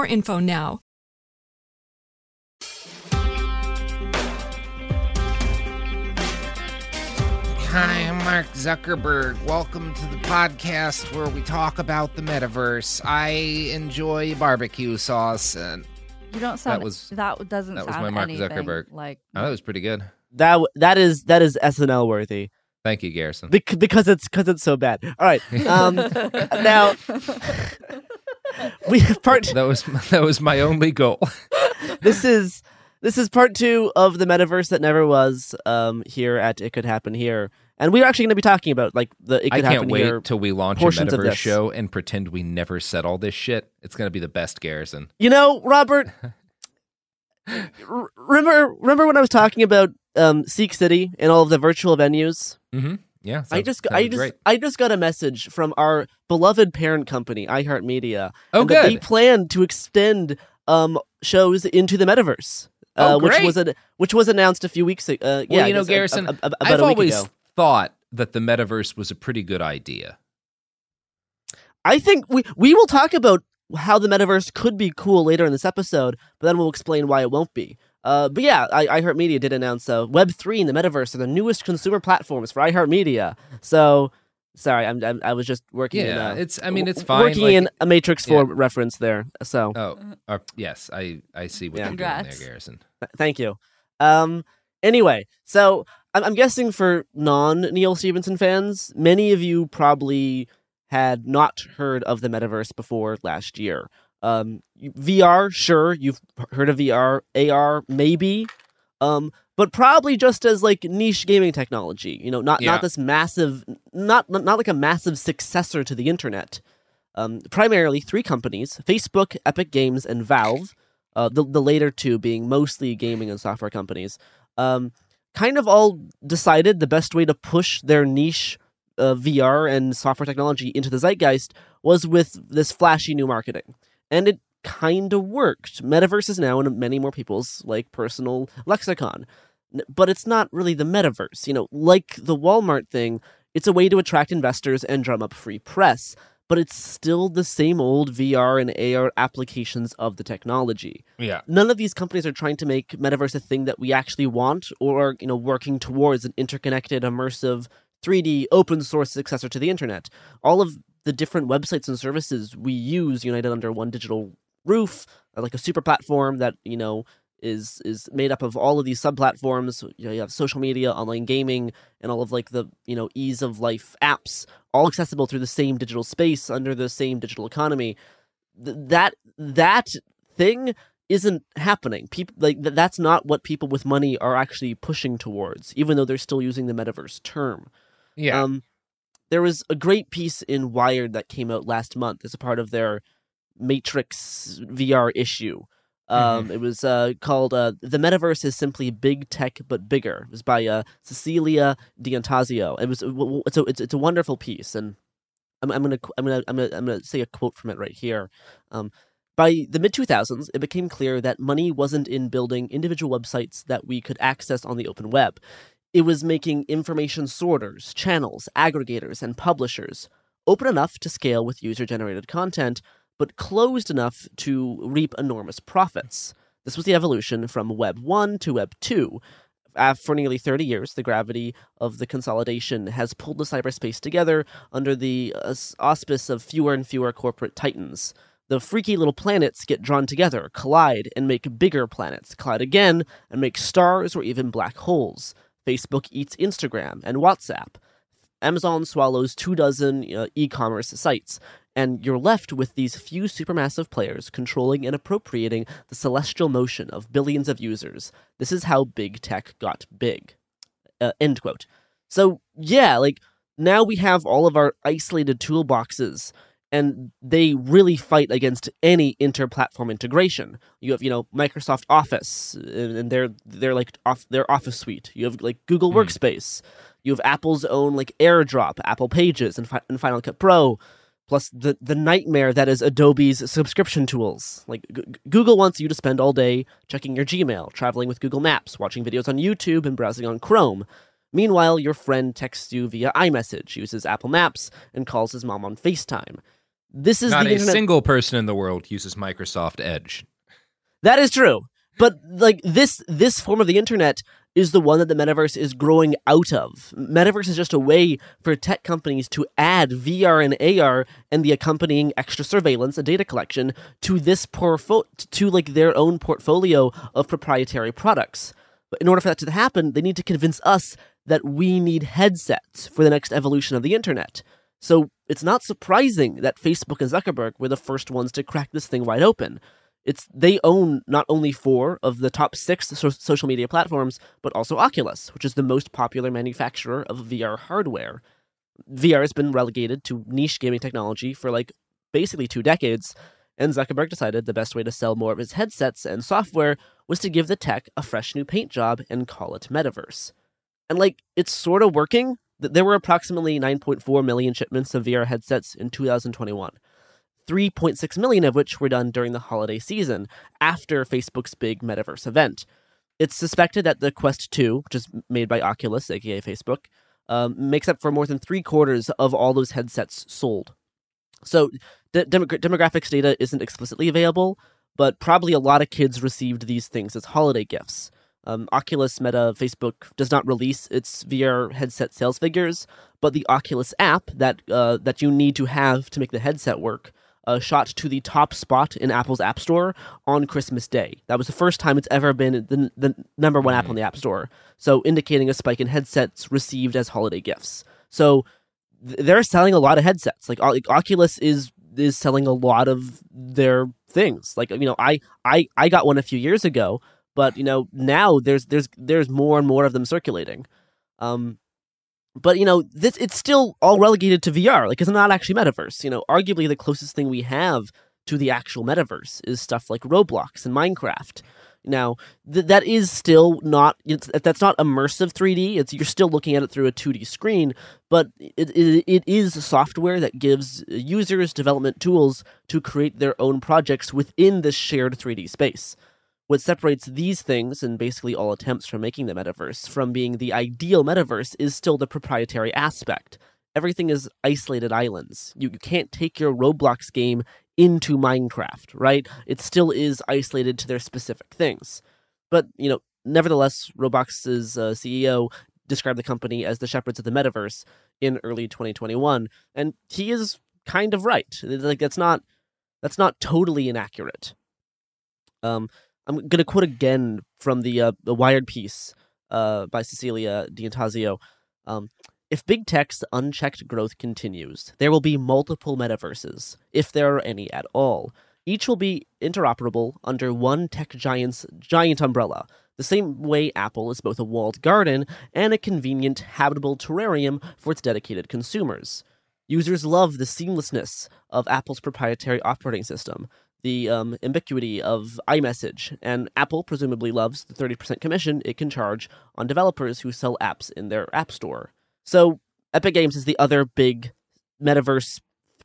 info now. Hi, I'm Mark Zuckerberg. Welcome to the podcast where we talk about the metaverse. I enjoy barbecue sauce, and You don't sound. That was- that doesn't that was sound my Mark Zuckerberg. like. oh, that was pretty good. That that is that is SNL worthy Thank you, Garrison. Bec- because it's because it's so bad. All right, um, now we have part. that was that was my only goal. This is this is part two of the metaverse that never was. Um, here at it could happen here, and we're actually going to be talking about like the it I could can't happen wait here. till we launch a portions of metaverse this. show and pretend we never said all this shit. It's gonna be the best, Garrison. You know, Robert. r- remember remember when I was talking about um, CEEK City and all of the virtual venues? Mm-hmm. Yeah, I just I just great. I just got a message from our beloved parent company, iHeartMedia. Oh, that They good. plan to extend um shows into the metaverse. Uh, Oh, which was an, which was announced a few weeks ago. Uh, Well, you know, a- Garrison, a- a- I've a always ago. thought that the metaverse was a pretty good idea. I think we we will talk about how the metaverse could be cool later in this episode, but then we'll explain why it won't be. Uh, but yeah, I, iHeartMedia did announce uh, Web three and the metaverse are the newest consumer platforms for iHeartMedia. So, sorry, I'm, I'm I was just working. in, uh, it's- I mean, it's fine, Working like- in a Matrix Yeah. Four reference there. So, Oh, uh, yes, I I see what Yeah. you're doing there, Garrison. th- thank you. Um, anyway, so I'm, I'm guessing for non Neal Stephenson fans, many of you probably had not heard of the metaverse before last year. Um, VR, sure, you've heard of VR. AR, maybe. Um, but probably just as like niche gaming technology. You know, not Yeah. not this massive, not not like a massive successor to the internet. Um, primarily three companies: Facebook, Epic Games, and Valve. Uh, the the later two being mostly gaming and software companies. Um, kind of all decided the best way to push their niche uh, VR and software technology into the zeitgeist was with this flashy new marketing, and it kind of worked. Metaverse is now in many more people's like personal lexicon, but it's not really the metaverse. You know, like the Walmart thing, it's a way to attract investors and drum up free press. But it's still the same old VR and AR applications of the technology Yeah. none of these companies are trying to make metaverse a thing that we actually want or you know working towards an interconnected immersive 3d open source successor to the internet all of the different websites and services we use united under one digital roof like a super platform that you know is is made up of all of these sub platforms you know you have social media online gaming and all of like the you know ease of life apps all accessible through the same digital space under the same digital economy Th- that that thing isn't happening. People like th- that's not what people with money are actually pushing towards, even though they're still using the metaverse term. Yeah. Um, there was a great piece in Wired that came out last month as a part of their Matrix VR issue. Um, It was uh, called uh, "The Metaverse is Simply Big Tech but Bigger." It was by uh, Cecilia D'Anastasio. It was it's a it's, it's a wonderful piece, and I'm, I'm gonna I'm gonna I'm gonna I'm gonna say a quote from it right here. Um, by the mid 2000s, it became clear that money wasn't in building individual websites that we could access on the open web. It was making information sorters, channels, aggregators, and publishers open enough to scale with user generated content, but closed enough to reap enormous profits. This was the evolution from Web 1 to Web 2. Uh, for nearly 30 years, the gravity of the consolidation has pulled the cyberspace together under the uh, auspice of fewer and fewer corporate titans the freaky little planets get drawn together, collide, and make bigger planets, collide again, and make stars or even black holes. Facebook eats Instagram and WhatsApp. Amazon swallows two dozen uh, e commerce sites, and you're left with these few supermassive players controlling and appropriating the celestial motion of billions of users. This is how big tech got big. Uh, end quote. So, yeah, like, now we have all of our isolated toolboxes and they really fight against any inter-platform integration. You have, you know, Microsoft Office, and they're they're like off their Office suite. You have like Google hmm. Workspace. You have Apple's own like AirDrop, Apple Pages, and, Fi- and Final Cut Pro. Plus the the nightmare that is Adobe's subscription tools. Like G- Google wants you to spend all day checking your Gmail, traveling with Google Maps, watching videos on YouTube, and browsing on Chrome. Meanwhile, your friend texts you via iMessage, uses Apple Maps, and calls his mom on FaceTime. This is Not the a internet. single person in the world uses Microsoft Edge. That is true. But like this this form of the internet is the one that the metaverse is growing out of. Metaverse is just a way for tech companies to add VR and AR and the accompanying extra surveillance and data collection to this portfolio to like their own portfolio of proprietary products. But in order for that to happen, they need to convince us that we need headsets for the next evolution of the internet. So it's not surprising that Facebook and Zuckerberg were the first ones to crack this thing wide open. It's they own not only four of the top six so- social media platforms, but also Oculus, which is the most popular manufacturer of VR hardware. VR has been relegated to niche gaming technology for like basically two decades, and Zuckerberg decided the best way to sell more of his headsets and software was to give the tech a fresh new paint job and call it Metaverse. And like it's sort of working. Th- There were approximately 9.4 million shipments of VR headsets in 2021. 3.6 million of which were done during the holiday season after Facebook's big metaverse event. It's suspected that the Quest 2, which is made by Oculus, aka Facebook, um, makes up for more than three quarters of all those headsets sold. So, the demogra- demographics data isn't explicitly available, but probably a lot of kids received these things as holiday gifts. Um, Oculus, Meta, Facebook does not release its VR headset sales figures, but the Oculus app that uh, that you need to have to make the headset work uh, shot to the top spot in Apple's App Store on Christmas Day. That was the first time it's ever been the, the number one app on the App Store, so indicating a spike in headsets received as holiday gifts. So th- they're selling a lot of headsets. Like, like Oculus is is selling a lot of their things. Like you know, I I I got one a few years ago, but you know now there's there's there's more and more of them circulating. Um, but you know this it's still all relegated to VR. Like it's not actually metaverse. You know, arguably the closest thing we have to the actual metaverse is stuff like Roblox and Minecraft. Now, th- that is still not that's not immersive 3D. It's you're still looking at it through a 2D screen, but it, it, it is software that gives users development tools to create their own projects within this shared 3D space. What separates these things and basically all attempts from making the metaverse from being the ideal metaverse is still the proprietary aspect. Everything is isolated islands. You, you can't take your Roblox game into Minecraft, right? It still is isolated to their specific things. But, you know, nevertheless, Roblox's uh, CEO described the company as the shepherds of the metaverse in early 2021, and he is kind of right. Like that's not that's not totally inaccurate. Um, I'm going to quote again from the uh, the Wired piece uh, by Cecilia D'Anastasio. Um, if big tech's unchecked growth continues, there will be multiple metaverses, if there are any at all. Each will be interoperable under one tech giant's giant umbrella, the same way Apple is both a walled garden and a convenient, habitable terrarium for its dedicated consumers. Users love the seamlessness of Apple's proprietary operating system, the um, ubiquity of iMessage, and Apple presumably loves the 30% commission it can charge on developers who sell apps in their App Store. So Epic Games is the other big metaverse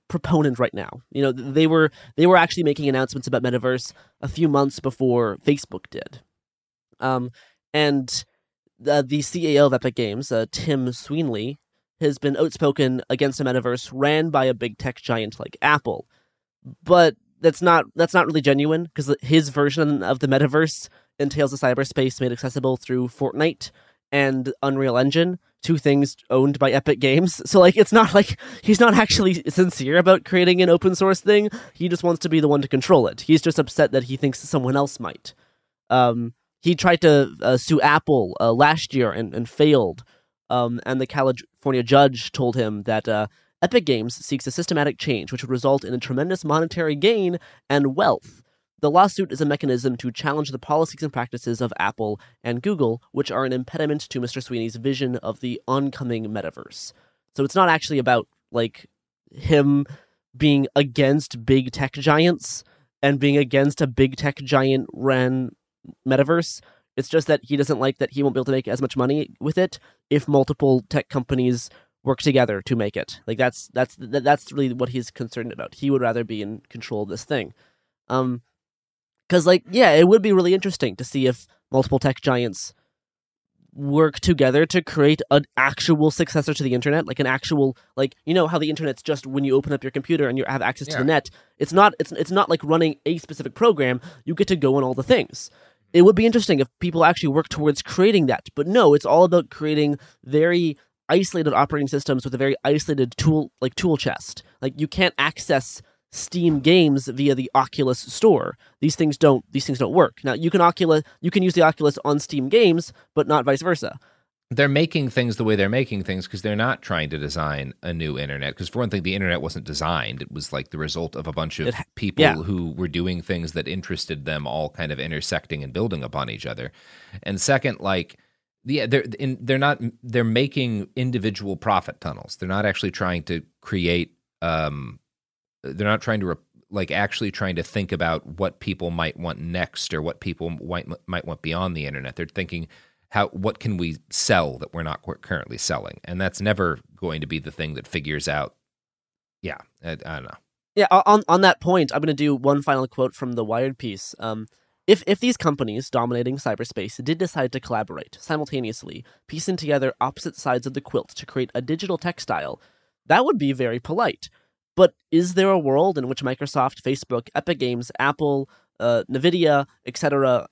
proponent right now. You know, they were they were actually making announcements about metaverse a few months before Facebook did. Um, and the, the CEO of Epic Games, uh, Tim Sweeney, has been outspoken against a metaverse ran by a big tech giant like Apple. But that's not that's not really genuine because his version of the metaverse entails a cyberspace made accessible through Fortnite and Unreal Engine, two things owned by Epic Games. So like it's not like he's not actually sincere about creating an open source thing. He just wants to be the one to control it. He's just upset that he thinks someone else might. Um, he tried to uh, sue Apple uh, last year and, and failed. Um, and the California judge told him that uh, Epic Games seeks a systematic change which would result in a tremendous monetary gain and wealth. The lawsuit is a mechanism to challenge the policies and practices of Apple and Google, which are an impediment to Mr. Sweeney's vision of the oncoming metaverse. So it's not actually about like him being against big tech giants and being against a big tech giant ran metaverse. It's just that he doesn't like that he won't be able to make as much money with it if multiple tech companies work together to make it. Like that's that's that's really what he's concerned about. He would rather be in control of this thing. Um, because, like, yeah, it would be really interesting to see if multiple tech giants work together to create an actual successor to the internet like an actual like you know how the internet's just when you open up your computer and you have access yeah. to the net it's not it's it's not like running a specific program you get to go on all the things it would be interesting if people actually work towards creating that but no it's all about creating very isolated operating systems with a very isolated tool like tool chest like you can't access Steam games via the Oculus store. These things don't these things don't work. Now you can Oculus you can use the Oculus on Steam games, but not vice versa. They're making things the way they're making things because they're not trying to design a new internet. Because for one thing, the internet wasn't designed; it was like the result of a bunch of it, people yeah. who were doing things that interested them, all kind of intersecting and building upon each other. And second, like yeah, they're in, they're not they're making individual profit tunnels. They're not actually trying to create um, they're not trying to re- like actually trying to think about what people might want next or what people might might want beyond the internet. They're thinking how what can we sell that we're not currently selling, and that's never going to be the thing that figures out. Yeah, I, I don't know. Yeah, on on that point, I'm going to do one final quote from the Wired piece. Um, if if these companies dominating cyberspace did decide to collaborate simultaneously, piecing together opposite sides of the quilt to create a digital textile, that would be very polite. But is there a world in which Microsoft, Facebook, Epic Games, Apple, uh, Nvidia, etc.,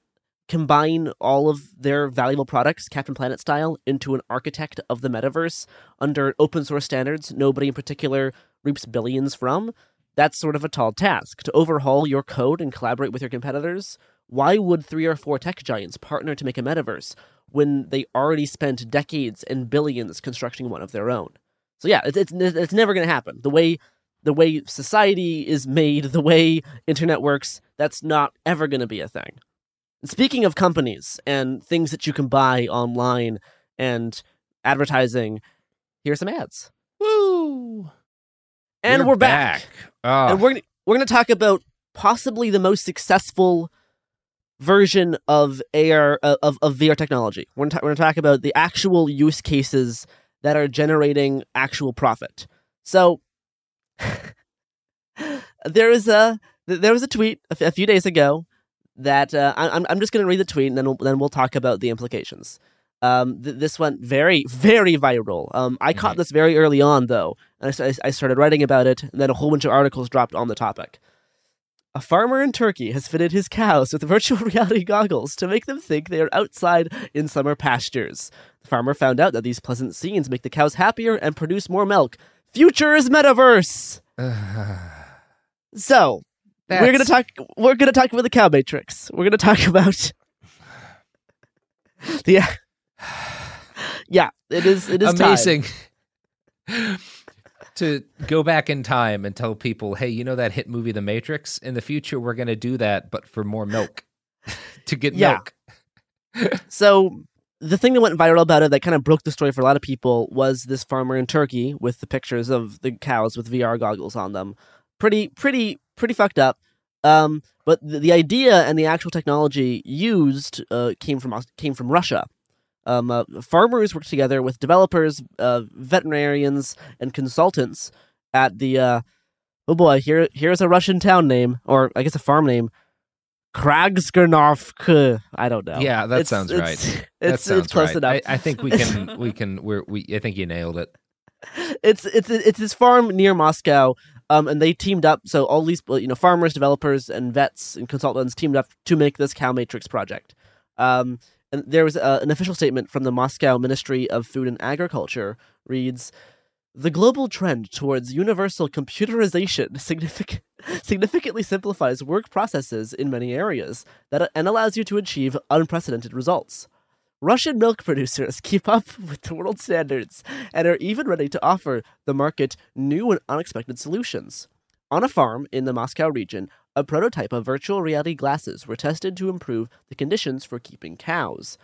combine all of their valuable products, Captain Planet style, into an architect of the metaverse under open source standards nobody in particular reaps billions from? That's sort of a tall task. To overhaul your code and collaborate with your competitors, why would three or four tech giants partner to make a metaverse when they already spent decades and billions constructing one of their own? So yeah, it's it's, it's never going to happen. The way the way society is made, the way internet works, that's not ever going to be a thing. And speaking of companies and things that you can buy online and advertising, here's some ads. Woo! And We're we're, back. back. Ah. And we're we're going to talk about possibly the most successful version of AR uh, of of VR technology. We're going to talk about the actual use cases that are generating actual profit. So there was a there was a tweet a, f- a few days ago that uh, I'm I'm just going to read the tweet and then we'll, then we'll talk about the implications. Um, th- this went very very viral. Um, I caught this very early on though, and I, I started writing about it, and then a whole bunch of articles dropped on the topic. A farmer in Turkey has fitted his cows with virtual reality goggles to make them think they are outside in summer pastures. The farmer found out that these pleasant scenes make the cows happier and produce more milk. Future is metaverse. So we're gonna talk. We're gonna talk about the cow matrix. We're gonna talk about the. Yeah, it is. It is amazing to go back in time and tell people, hey, you know that hit movie The Matrix? In the future, we're going to do that, but for more milk to get Yeah. milk. So the thing that went viral about it that kind of broke the story for a lot of people was this farmer in Turkey with the pictures of the cows with VR goggles on them. Pretty, pretty, pretty fucked up. Um, but the, the idea and the actual technology used uh, came from came from Russia. Um, uh, farmers worked together with developers, uh, veterinarians, and consultants at the. Uh, oh boy, here here's a Russian town name, or I guess a farm name. Kragsgernovk. I don't know. Yeah, that It's- sounds it's- right. It's, that sounds it's close right. enough. I, I think we can. We can. We're. We. I think you nailed it. it's it's it's this farm near Moscow. Um, and they teamed up. So all these you know farmers, developers, and vets and consultants teamed up to make this Cow Matrix project. Um, and there was uh, an official statement from the Moscow Ministry of Food and Agriculture reads. The global trend towards universal computerization significant, significantly simplifies work processes in many areas that, and allows you to achieve unprecedented results. Russian milk producers keep up with the world standards and are even ready to offer the market new and unexpected solutions. On a farm in the Moscow region, a prototype of virtual reality glasses were tested to improve the conditions for keeping cows.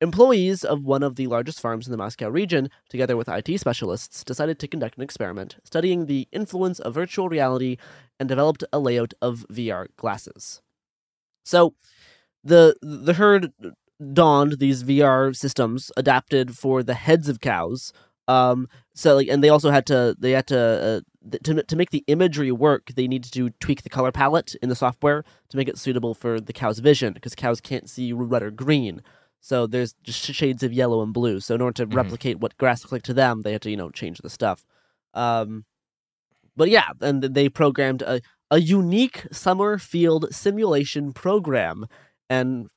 Employees of one of the largest farms in the Moscow region, together with IT specialists, decided to conduct an experiment studying the influence of virtual reality and developed a layout of VR glasses. So, the the herd donned these VR systems adapted for the heads of cows. Um, so like, and they also had to they had to uh, th- to to make the imagery work. They needed to tweak the color palette in the software to make it suitable for the cow's vision because cows can't see red or green. So there's just shades of yellow and blue. So in order to Mhm. replicate what grass looked like to them, they had to you know change the stuff. Um, but yeah, and they programmed a a unique summer field simulation program and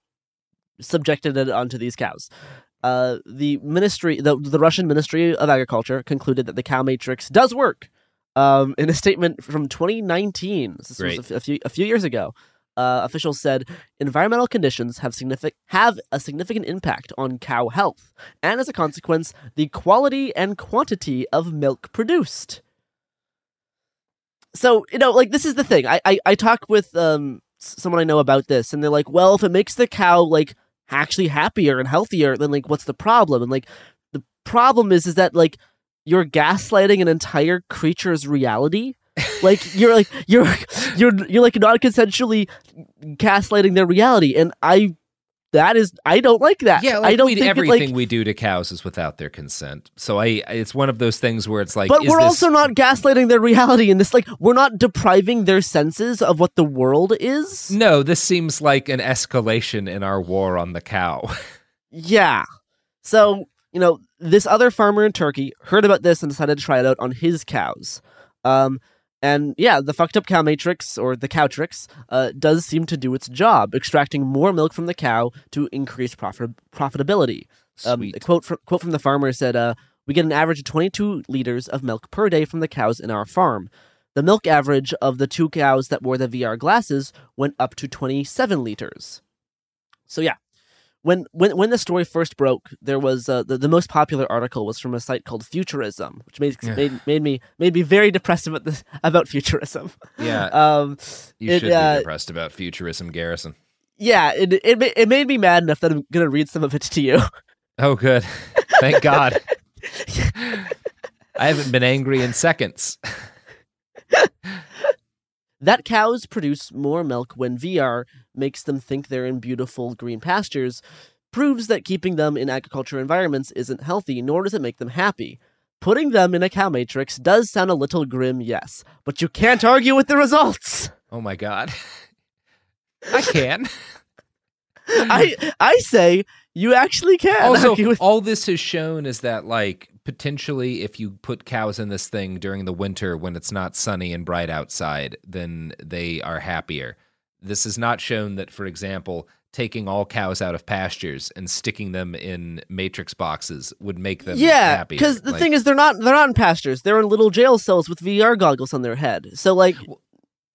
subjected it onto these cows. Uh, the ministry, the, the Russian Ministry of Agriculture, concluded that the cow matrix does work. Um, in a statement from 2019, this Great. was a, f- a few a few years ago, uh, officials said environmental conditions have significant have a significant impact on cow health, and as a consequence, the quality and quantity of milk produced. So you know, like this is the thing. I I, I talk with um someone I know about this, and they're like, well, if it makes the cow like actually happier and healthier, then like what's the problem? And like the problem is is that like you're gaslighting an entire creature's reality. like you're like you're you're you're like not consensually gaslighting their reality, and I that is I don't like that. Yeah, like I don't we, think it, everything like, we do to cows is without their consent. So I, it's one of those things where it's like, but we're this- also not gaslighting their reality in this. Like, we're not depriving their senses of what the world is. No, this seems like an escalation in our war on the cow. Yeah. So, you know, this other farmer in Turkey heard about this and decided to try it out on his cows. Um, and yeah, the fucked up cow matrix or the cowtrix uh, does seem to do its job, extracting more milk from the cow to increase profit- profitability. Um, a quote from, quote from the farmer said, uh, "We get an average of 22 liters of milk per day from the cows in our farm. The milk average of the two cows that wore the VR glasses went up to 27 liters. So yeah, when when when the story first broke, there was uh, the the most popular article was from a site called Futurism, which made Yeah. made, made me made me very depressed about this about futurism. Yeah. um, You it, should uh, be depressed about futurism, Garrison. yeah, it, it it made me mad enough that I'm gonna read some of it to you. Oh, good. Thank God. I haven't been angry in seconds. that cows produce more milk when VR makes them think they're in beautiful green pastures proves that keeping them in agriculture environments isn't healthy, nor does it make them happy. Putting them in a cow matrix does sound a little grim, yes, but you can't argue with the results. Oh my God. I can. I I say you actually can also, with all this has shown is that, like, potentially, if you put cows in this thing during the winter when it's not sunny and bright outside, then they are happier. This has not shown that, for example, taking all cows out of pastures and sticking them in matrix boxes would make them happy. yeah, because the Like, thing is, they're not they're not in pastures. They're in little jail cells with VR goggles on their head. So like,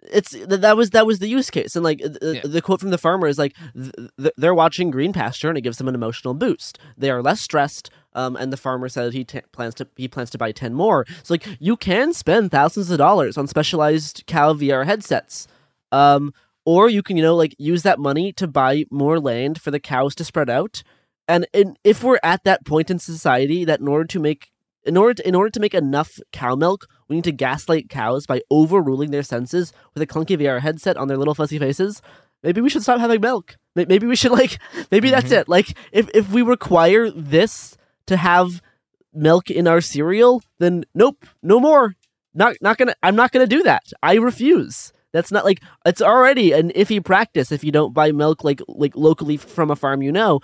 it's that was that was the use case. And like th- the quote from the farmer is like, th- th- they're watching green pasture and it gives them an emotional boost. They are less stressed. Um, and the farmer said he t- plans to he plans to buy ten more. So like, you can spend thousands of dollars on specialized cow VR headsets. Um, or you can you know like use that money to buy more land for the cows to spread out. And in, if we're at that point in society that in order to make in order to, in order to make enough cow milk we need to gaslight cows by overruling their senses with a clunky VR headset on their little fuzzy faces maybe we should stop having milk. Maybe we should like maybe that's mm-hmm. it. Like if if we require this to have milk in our cereal then nope no more. Not not gonna i'm not gonna do that. I refuse that's not like it's already an iffy practice if you don't buy milk like like locally from a farm you know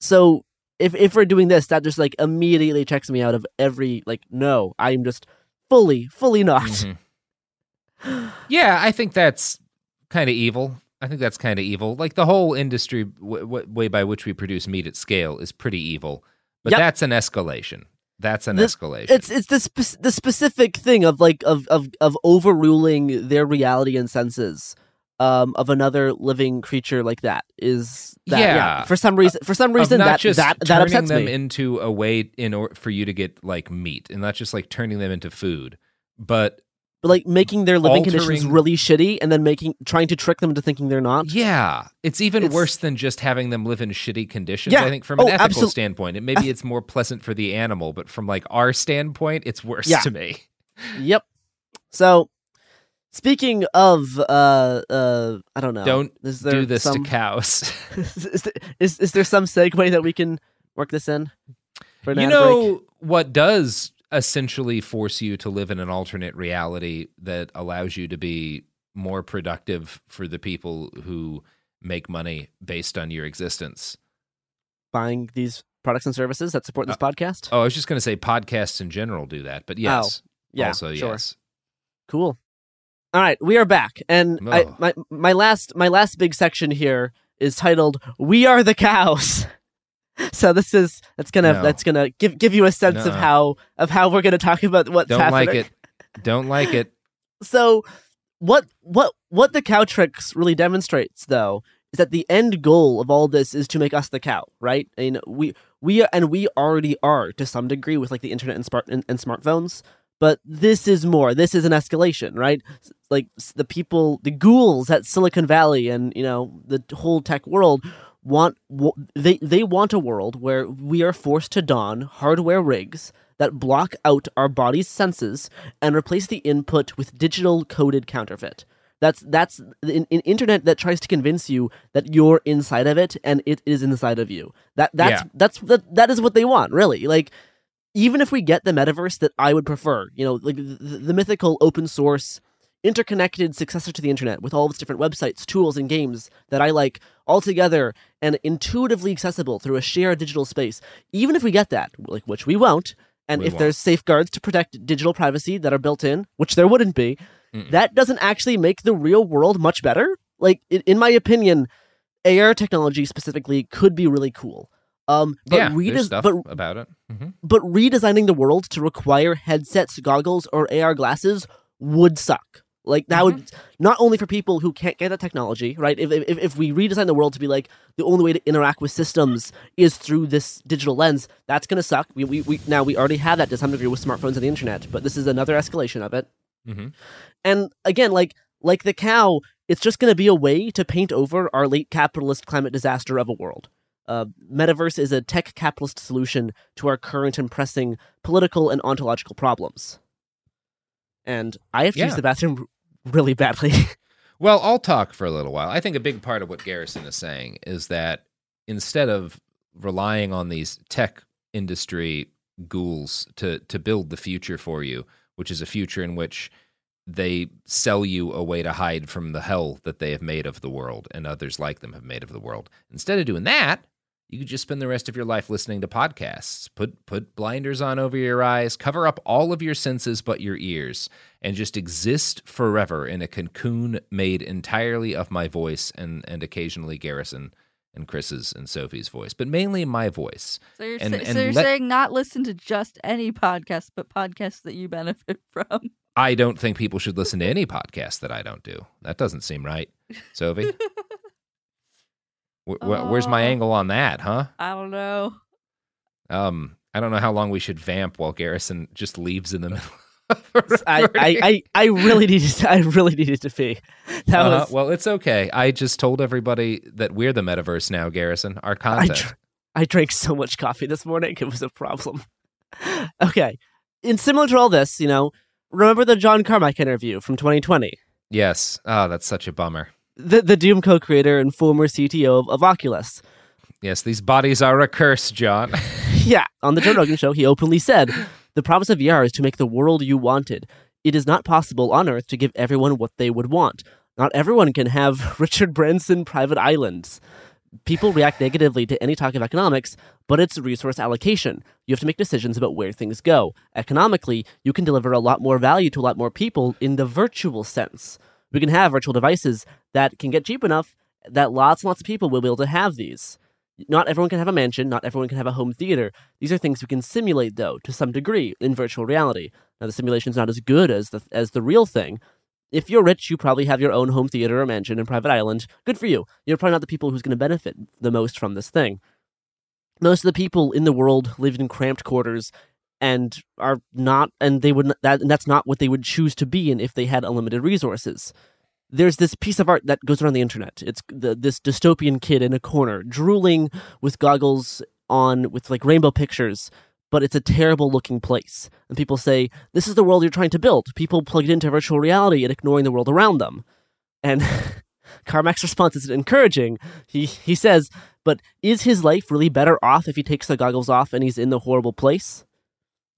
so if if we're doing this that just like immediately checks me out of every like no i'm just fully fully not Mhm. Yeah, I think that's kind of evil. I think that's kind of evil. Like the whole industry w- w- way by which we produce meat at scale is pretty evil. But Yep. that's an escalation. That's an The- escalation. it's it's the spe- the specific thing of like of of of overruling their reality and senses um of another living creature like that is that, yeah, Yeah. for some reason for some reason not that just that that turning upsets them me into a way in or for you to get like meat, and not just like turning them into food, but but like making their living conditions really shitty and then making trying to trick them into thinking they're not yeah, it's even It's- worse than just having them live in shitty conditions. Yeah. I think from Oh, an ethical standpoint, it maybe it's more pleasant for the animal, but from like our standpoint, it's worse Yeah. to me. Yep. So, speaking of, uh, uh, I don't know. Don't is there do this some, to cows. is, there, is is there some segue that we can work this in? You know break? what does essentially force you to live in an alternate reality that allows you to be more productive for the people who make money based on your existence. buying these products and services that support this uh, podcast. Oh, I was just going to say podcasts in general do that, but oh, yes. Oh, yeah, also sure. yes. Cool. All right, we are back, and I, Oh. my my last my last big section here is titled "We Are the Cows." So this is that's gonna No. that's gonna give give you a sense of how of how we're gonna talk about what's Don't happening. like it. Don't like it. So what what what the cowtrix really demonstrates though is that the end goal of all this is to make us the cow, right? I And we we are, and we already are to some degree with like the internet and smart and, and smartphones. But this is more. This is an escalation, right? Like the people, the ghouls at Silicon Valley, and you know the whole tech world want they they want a world where we are forced to don hardware rigs that block out our body's senses and replace the input with digital coded counterfeit. That's that's an, an internet that tries to convince you that you're inside of it and it is inside of you. That that's Yeah. that's that, that is what they want, really. Like even if we get the metaverse that I would prefer, you know, like the, the mythical open source interconnected successor to the internet with all of its different websites, tools, and games that I like all together and intuitively accessible through a shared digital space. Even if we get that, like which we won't, and We if won't. there's safeguards to protect digital privacy that are built in, which there wouldn't be, that doesn't actually make the real world much better. Like in, my opinion, AR technology specifically could be really cool. Um, but yeah, redes- stuff but about it. hmm but redesigning the world to require headsets, goggles, or AR glasses would suck. Like that would not only for people who can't get that technology, right? If, if if we redesign the world to be like the only way to interact with systems is through this digital lens, that's gonna suck. We we, we now we already have that to some degree with smartphones and the internet, but this is another escalation of it. Mm-hmm. And again, like like the cow, it's just going to be a way to paint over our late capitalist climate disaster of a world. Uh, metaverse is a tech capitalist solution to our current and pressing political and ontological problems. And I have to use the bathroom really badly. Well, I'll talk for a little while. I think a big part of what Garrison is saying is that instead of relying on these tech industry ghouls to to build the future for you, which is a future in which they sell you a way to hide from the hell that they have made of the world and others like them have made of the world. Instead of doing that, you could just spend the rest of your life listening to podcasts. Put put blinders on over your eyes, cover up all of your senses but your ears, and just exist forever in a cocoon made entirely of my voice and and occasionally Garrison and Chris's and Sophie's voice, but mainly my voice. So you're, And- sa- and so you're let- saying not listen to just any podcast, but podcasts that you benefit from. I don't think people should listen to any podcast that I don't do. That doesn't seem right, Sophie. Wh- wh- where's my Oh. angle on that, huh? I don't know. Um, I don't know how long we should vamp while Garrison just leaves in the middle. I, I, I, I really needed to, I really needed to pee. That Uh-huh. was well, it's okay. I just told everybody that we're the metaverse now, Garrison. Our I, content. dr- I drank so much coffee this morning. It was a problem. okay. And similar to all this, you know, remember the John Carmack interview from 2020? yes. Oh, that's such a bummer. The, the Doom co creator and former CTO of, of Oculus. Yes, these bodies are a curse, John. Yeah. On the Joe Rogan show, he openly said the promise of VR is to make the world you wanted. It is not possible on Earth to give everyone what they would want. Not everyone can have Richard Branson private islands. People react negatively to any talk of economics, but it's resource allocation. You have to make decisions about where things go. Economically, you can deliver a lot more value to a lot more people in the virtual sense. We can have virtual devices that can get cheap enough that lots and lots of people will be able to have these. Not everyone can have a mansion, not everyone can have a home theater. These are things we can simulate, though, to some degree in virtual reality. Now, the simulation's not as good as the, as the real thing. If you're rich, you probably have your own home theater or mansion and private island. Good for you. You're probably not the people who's going to benefit the most from this thing. Most of the people in the world live in cramped quarters and are not, and they would, that, and that's not what they would choose to be in if they had unlimited resources there's this piece of art that goes around the internet. It's the, this dystopian kid in a corner, drooling with goggles on, with like rainbow pictures, but it's a terrible looking place. And people say, This is the world you're trying to build. People plugged into virtual reality and ignoring the world around them. And Carmack's response is encouraging. He, he says, But is his life really better off if he takes the goggles off and he's in the horrible place?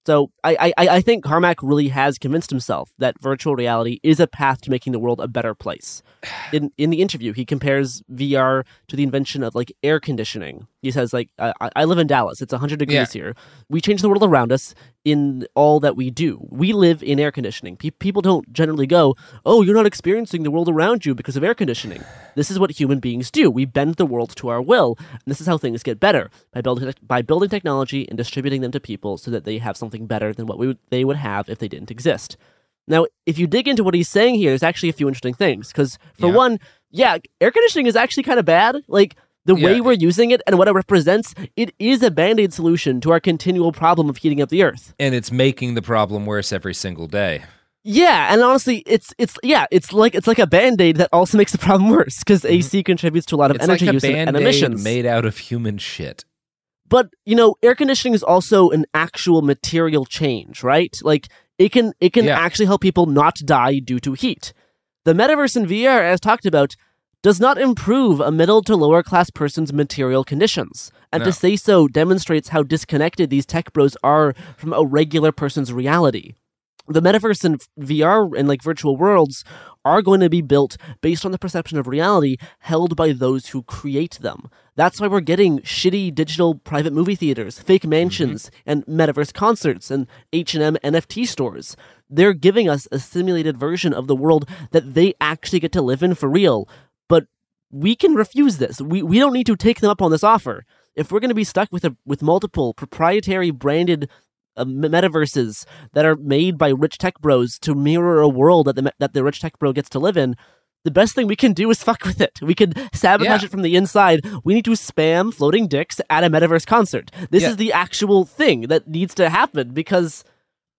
So I, I, I think Carmack really has convinced himself that virtual reality is a path to making the world a better place. In in the interview, he compares VR to the invention of like air conditioning. He says like I, I live in Dallas. It's 100 degrees Yeah. here. We change the world around us in all that we do. We live in air conditioning. Pe- people don't generally go, "Oh, you're not experiencing the world around you because of air conditioning." This is what human beings do. We bend the world to our will, and this is how things get better by building by building technology and distributing them to people so that they have something better than what we would, they would have if they didn't exist. Now, if you dig into what he's saying here, there's actually a few interesting things. Because for Yeah. one, yeah, air conditioning is actually kind of bad. Like the way we're using it and what it represents, it is a band aid solution to our continual problem of heating up the earth. and it's making the problem worse every single day. Yeah, and honestly, it's it's yeah, it's like it's like a band aid that also makes the problem worse because AC contributes to a lot of Mm-hmm. It's energy like a use and- and emissions. made out of human shit. but you know air conditioning is also an actual material change right like it can it can Yeah. actually help people not die due to heat the metaverse in vr as talked about does not improve a middle to lower class person's material conditions and No. to say so demonstrates how disconnected these tech bros are from a regular person's reality the metaverse and VR and like virtual worlds are going to be built based on the perception of reality held by those who create them. That's why we're getting shitty digital private movie theaters, fake mm-hmm. mansions, and metaverse concerts and H&M NFT stores. They're giving us a simulated version of the world that they actually get to live in for real. We can refuse this. We we don't need to take them up on this offer. If we're going to be stuck with a with multiple proprietary branded uh, metaverses that are made by rich tech bros to mirror a world that the that the rich tech bro gets to live in, the best thing we can do is fuck with it. We can sabotage Yeah. it from the inside. We need to spam floating dicks at a metaverse concert. This Yeah. is the actual thing that needs to happen because,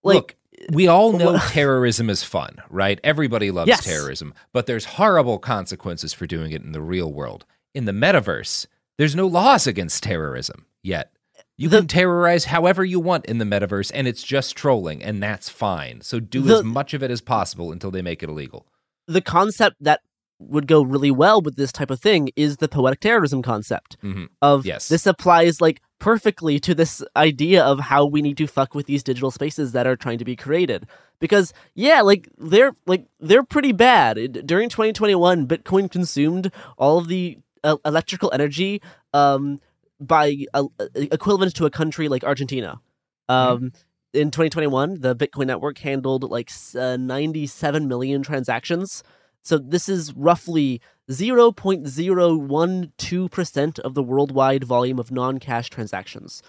like, Look, we all know Well- terrorism is fun, right? Everybody loves Yes. terrorism, but there's horrible consequences for doing it in the real world. In the metaverse, there's no laws against terrorism yet. You The- can terrorize however you want in the metaverse, and it's just trolling, and that's fine. So do The- as much of it as possible until they make it illegal. the concept that would go really well with this type of thing is the poetic terrorism concept Mhm. of Yes. this applies like perfectly to this idea of how we need to fuck with these digital spaces that are trying to be created. Because yeah like they're like they're pretty bad. During 2021 bitcoin consumed all of the uh, electrical energy um by uh, equivalent to a country like argentina. Um in 2021 the bitcoin network handled like uh, 97 million transactions so this is roughly 0.012% of the worldwide volume of non-cash transactions.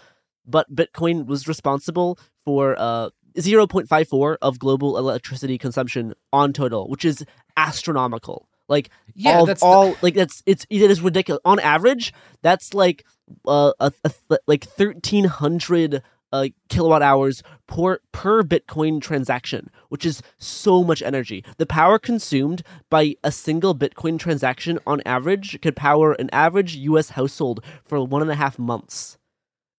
But Bitcoin was responsible for uh 0.54 of global electricity consumption on total, which is astronomical. Like Yeah, all, that's the- all like that's it's it is ridiculous. On average, that's like uh a, a th- like 1300 uh, kilowatt hours per per Bitcoin transaction, which is so much energy. The power consumed by a single Bitcoin transaction on average could power an average U.S. household for one and a half months.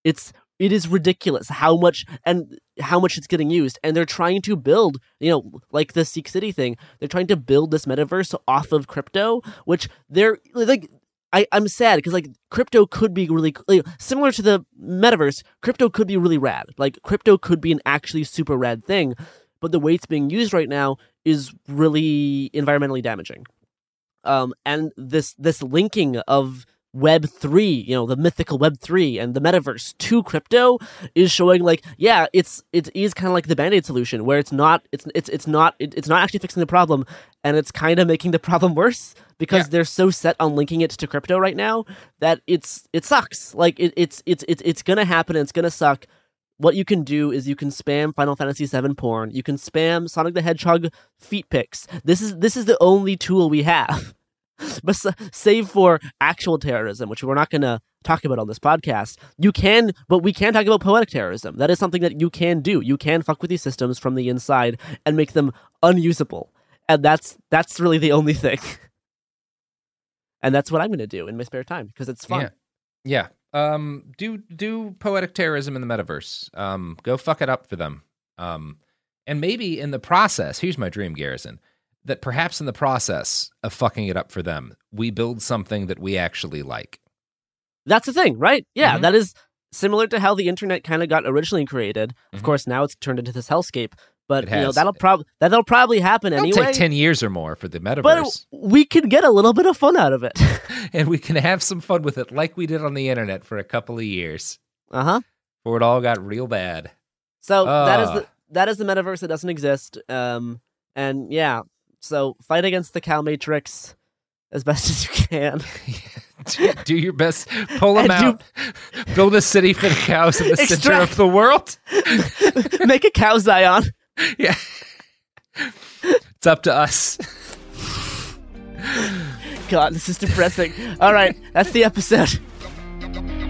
It's it is ridiculous how much and how much it's getting used, and they're trying to build, you know, like the CEEK City thing. They're trying to build this metaverse off of crypto, which they're like I, I'm sad because like crypto could be really like, similar to the metaverse. Crypto could be really rad. Like crypto could be an actually super rad thing, but the way it's being used right now is really environmentally damaging. Um, and this this linking of Web three, you know, the mythical Web three and the metaverse to crypto is showing like, yeah, it's it is kind of like the band aid solution where it's not it's it's it's not it, it's not actually fixing the problem, and it's kind of making the problem worse because Yeah. they're so set on linking it to crypto right now that it's it sucks. Like it, it's it's it's it's gonna happen. and It's gonna suck. What you can do is you can spam Final Fantasy VII porn. You can spam Sonic the Hedgehog feet pics. This is this is the only tool we have. But save for actual terrorism, which we're not going to talk about on this podcast, you can, but we can talk about poetic terrorism. That is something that you can do. You can fuck with these systems from the inside and make them unusable, and that's that's really the only thing. And that's what I'm going to do in my spare time because it's fun. Yeah. Yeah. Um do do poetic terrorism in the metaverse. Um go fuck it up for them. Um and maybe in the process, here's my dream, Garrison, that perhaps in the process of fucking it up for them, we build something that we actually like. That's the thing, right? Yeah, Mhm. that is similar to how the internet kind of got originally created. Of Mhm. course, now it's turned into this hellscape. But you know that'll probably that'll probably happen anyway. It'll anyway. take 10 years or more for the metaverse. but we can get a little bit of fun out of it. and we can have some fun with it like we did on the internet for a couple of years uh huh. before it all got real bad. So that is the that is the metaverse that doesn't exist. Um, and yeah, so fight against the cow matrix as best as you can. do, do your best. Pull them out. Build a city for the cows in the center of the world. Make a cow Zion. Yeah. It's up to us. God, this is depressing. All right, that's the episode.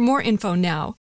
more info now.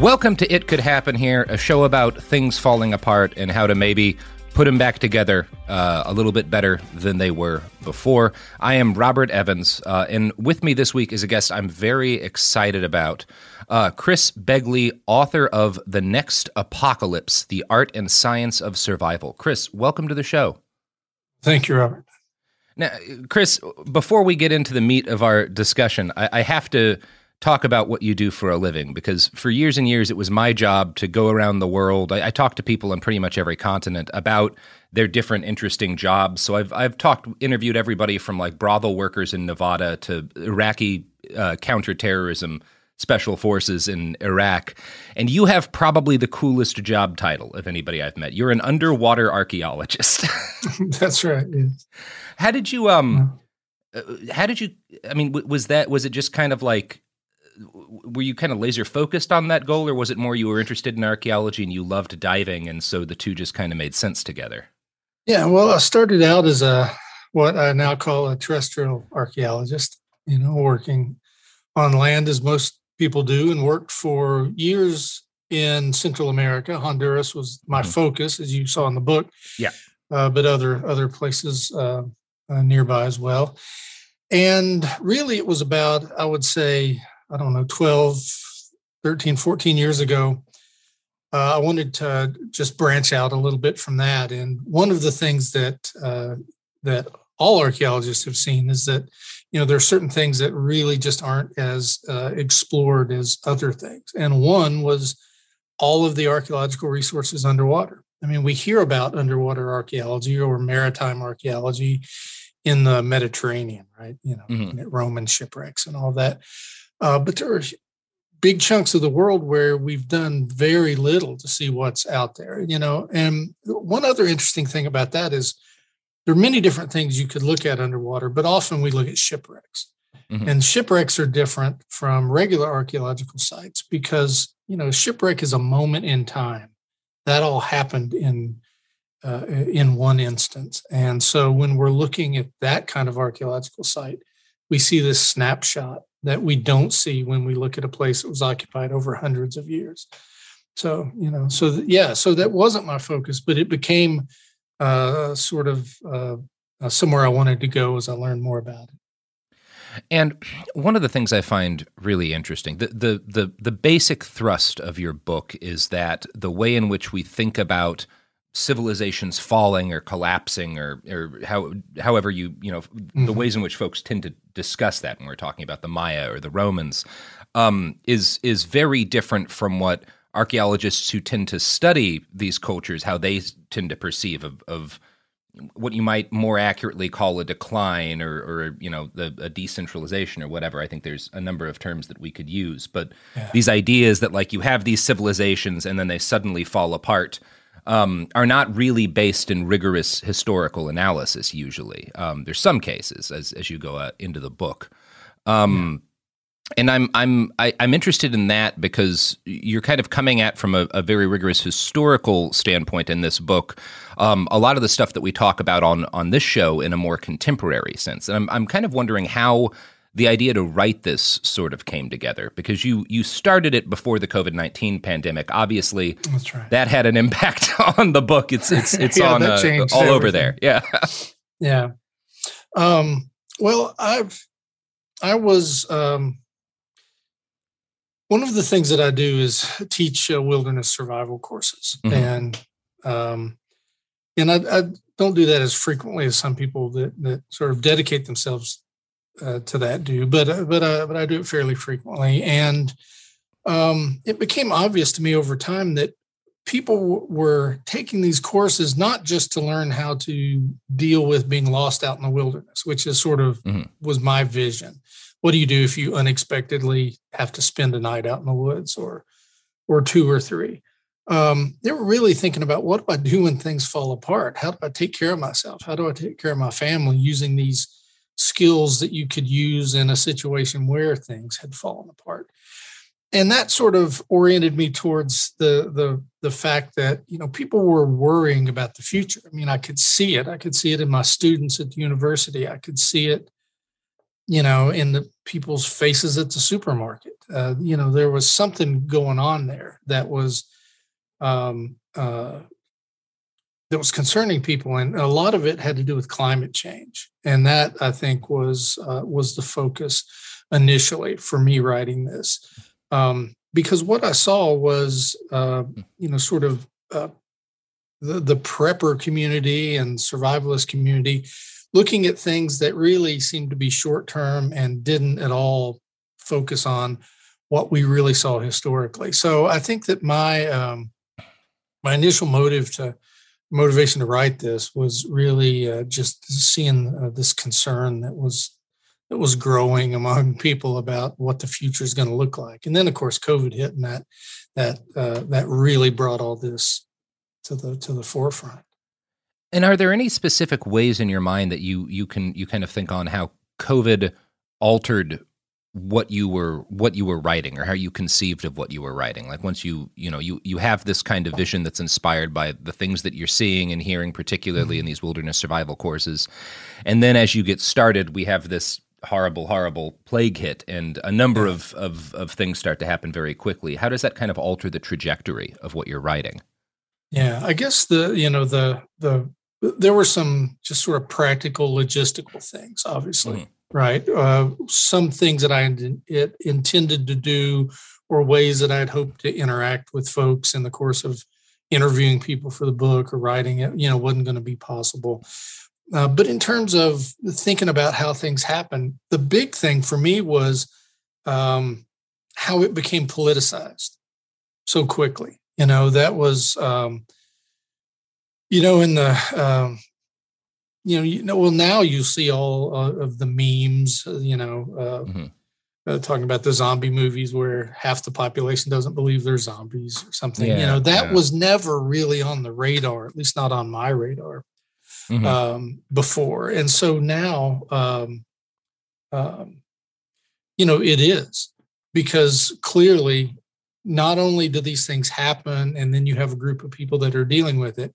Welcome to It Could Happen Here, a show about things falling apart and how to maybe put them back together uh, a little bit better than they were before. I am Robert Evans, uh, and with me this week is a guest I'm very excited about. Uh, Chris Begley, author of The Next Apocalypse The Art and Science of Survival. Chris, welcome to the show. Thank you, Robert. Now, Chris, before we get into the meat of our discussion, I, I have to talk about what you do for a living because for years and years it was my job to go around the world. I, I talk to people on pretty much every continent about their different interesting jobs. So I've I've talked interviewed everybody from like brothel workers in Nevada to Iraqi uh, counterterrorism special forces in Iraq, and you have probably the coolest job title of anybody I've met. You're an underwater archaeologist. That's right. yes. How did you um? uh, How did you? I mean, was that was it just kind of like? Were you kind of laser focused on that goal, or was it more you were interested in archaeology and you loved diving, and so the two just kind of made sense together? Yeah. Well, I started out as a what I now call a terrestrial archaeologist. You know, working on land as most people do, and worked for years in Central America. Honduras was my Mhm. focus, as you saw in the book. Yeah. Uh, but other other places uh, uh, nearby as well. And really, it was about I would say I don't know 12, 13, 14 years ago. uh, I wanted to just branch out a little bit from that. And one of the things that uh, that all archaeologists have seen is that you know there are certain things that really just aren't as uh, explored as other things. And one was all of the archaeological resources underwater. I mean, we hear about underwater archaeology or maritime archaeology in the Mediterranean, right? You know, Mhm. Roman shipwrecks and all that. Uh, but there are big chunks of the world where we've done very little to see what's out there, you know. And one other interesting thing about that is there are many different things you could look at underwater, but often we look at shipwrecks. Mhm. And shipwrecks are different from regular archaeological sites because, you know, shipwreck is a moment in time. That all happened in uh, in one instance. And so when we're looking at that kind of archaeological site, we see this snapshot that we don't see when we look at a place that was occupied over hundreds of years. So, you know, so th- yeah, so that wasn't my focus, but it became uh, sort of uh, uh, somewhere I wanted to go as I learned more about it. And one of the things I find really interesting, the, the the the basic thrust of your book is that the way in which we think about civilizations falling or collapsing or or how however you you know the Mhm. ways in which folks tend to discuss that when we're talking about the Maya or the Romans um, is is very different from what archaeologists who tend to study these cultures how they tend to perceive of, of what you might more accurately call a decline or, or you know the, a decentralization or whatever i think there's a number of terms that we could use but Yeah. these ideas that like you have these civilizations and then they suddenly fall apart um, are not really based in rigorous historical analysis. Usually, um, there's some cases as as you go uh, into the book. Um, yeah and I'm I'm I, am i am interested in that because you're kind of coming at from a, a very rigorous historical standpoint in this book. Um, a lot of the stuff that we talk about on on this show in a more contemporary sense, and I'm I'm kind of wondering how the idea to write this sort of came together because you you started it before the COVID nineteen pandemic. Obviously, right. that had an impact on the book. It's it's it's yeah, on uh, all everything. over there. Yeah, yeah. Um, well, I've I was. Um, one of the things that I do is teach uh, wilderness survival courses, mm-hmm. and um, and I, I, don't do that as frequently as some people that that sort of dedicate themselves uh, to that do, but uh, but uh, but I do it fairly frequently, and um, it became obvious to me over time that people w- were taking these courses not just to learn how to deal with being lost out in the wilderness, which is sort of mm-hmm. was my vision. What do you do if you unexpectedly have to spend a night out in the woods or or two or three? Um, they were really thinking about what do i do when things fall apart? How do i take care of myself? How do i take care of my family using these skills that you could use in a situation where things had fallen apart. And that sort of oriented me towards the the the fact that you know people were worrying about the future. I mean i could see it. I could see it in my students at the university. I could see it you know, in the people's faces at the supermarket. Uh, you know, there was something going on there that was um, uh, that was concerning people, and a lot of it had to do with climate change, and that I think was uh, was the focus initially for me writing this, um, because what I saw was, uh, hmm. you know, sort of uh, the the prepper community and survivalist community looking at things that really seemed to be short term and didn't at all focus on what we really saw historically. So I think that my um, my initial motive to motivation to write this was really uh, just seeing uh, this concern that was that was growing among people about what the future is going to look like. And then of course COVID hit and that that uh, that really brought all this to the to the forefront. And are there any specific ways in your mind that you you can you kind of think on how COVID altered what you were what you were writing or how you conceived of what you were writing. Like once you you know you you have this kind of vision that's inspired by the things that you're seeing and hearing particularly mm-hmm. in these wilderness survival courses. And then as you get started we have this horrible horrible plague hit and a number of, of of things start to happen very quickly. How does that kind of alter the trajectory of what you're writing? Yeah i guess the you know the the there were some just sort of practical logistical things obviously. Mm-hmm. Right? Uh, some things that i it intended to do or ways that i'd hoped to interact with folks in the course of interviewing people for the book or writing it you know wasn't going to be possible. Uh, but in terms of thinking about how things happen the big thing for me was um, how it became politicized so quickly you know that was um, you know, in the um, you know, you know, well, now you see all uh, of the memes, uh, you know, uh, mm-hmm. uh, talking about the zombie movies where half the population doesn't believe they're zombies or something. Yeah, you know, that yeah. was never really on the radar, at least not on my radar mm-hmm. um, before. And so now, um, um, you know, it is because clearly, not only do these things happen, and then you have a group of people that are dealing with it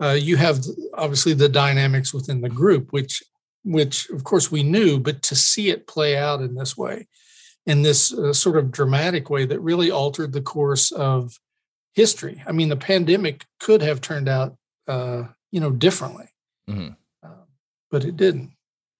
uh, you have obviously the dynamics within the group, which which of course we knew, but to see it play out in this way, in this uh, sort of dramatic way that really altered the course of history. I mean, the pandemic could have turned out, uh, you know, differently, mm-hmm. uh, but it didn't.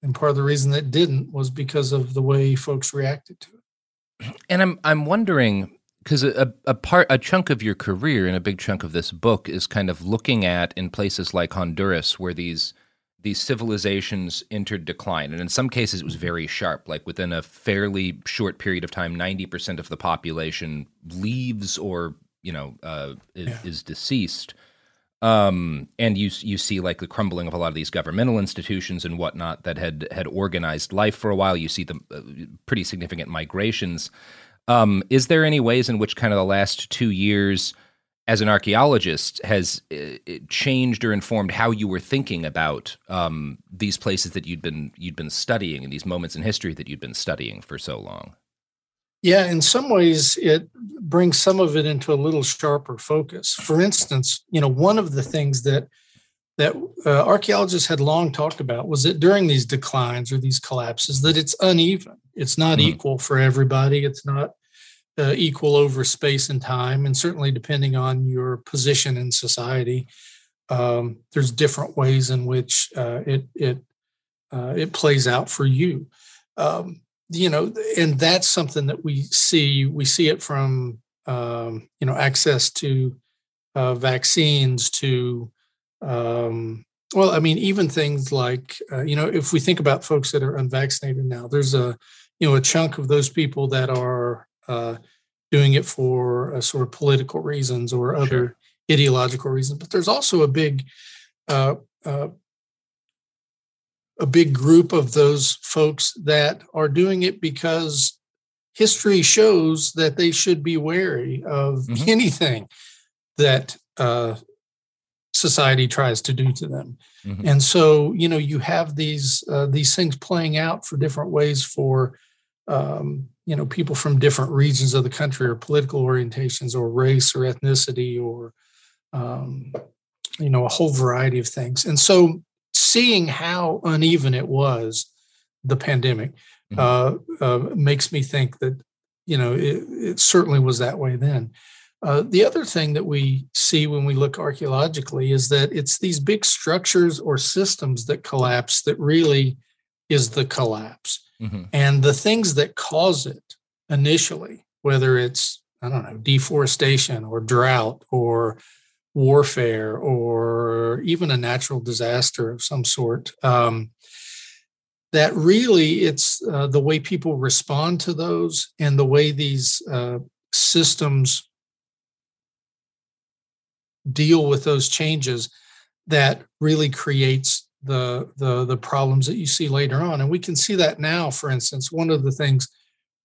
And part of the reason that didn't was because of the way folks reacted to it. And I'm I'm wondering because a, a part a chunk of your career and a big chunk of this book is kind of looking at in places like Honduras where these these civilizations entered decline. And in some cases it was very sharp. Like within a fairly short period of time 90% of the population leaves or you know uh, is, yeah. is, deceased. Um, and you you see like the crumbling of a lot of these governmental institutions and whatnot that had had organized life for a while. You see the uh, pretty significant migrations um, is there any ways in which kind of the last two years as an archaeologist has it changed or informed how you were thinking about um, these places that you'd been you'd been studying and these moments in history that you'd been studying for so long? Yeah, in some ways, it brings some of it into a little sharper focus. For instance, you know, one of the things that that uh, archaeologists had long talked about was that during these declines or these collapses, that it's uneven. It's not mm. equal for everybody. It's not uh, equal over space and time, and certainly depending on your position in society, um, there's different ways in which uh, it it uh, it plays out for you. Um, you know, and that's something that we see. We see it from um, you know access to uh, vaccines to um, well, I mean, even things like uh, you know, if we think about folks that are unvaccinated now, there's a you know a chunk of those people that are uh, doing it for uh, sort of political reasons or other sure. ideological reasons. But there's also a big uh, uh, a big group of those folks that are doing it because history shows that they should be wary of mm-hmm. anything that uh, society tries to do to them. Mm-hmm. And so, you know, you have these uh, these things playing out for different ways for um, you know people from different regions of the country or political orientations or race or ethnicity or um, you know a whole variety of things. And so, seeing how uneven it was, the pandemic mm-hmm. uh, uh, makes me think that you know it, it certainly was that way then. Uh, the other thing that we see when we look archaeologically is that it's these big structures or systems that collapse that really is the collapse. Mm-hmm. And the things that cause it initially, whether it's, I don't know, deforestation or drought or warfare or even a natural disaster of some sort, um, that really it's uh, the way people respond to those and the way these uh, systems deal with those changes that really creates the the the problems that you see later on and we can see that now for instance one of the things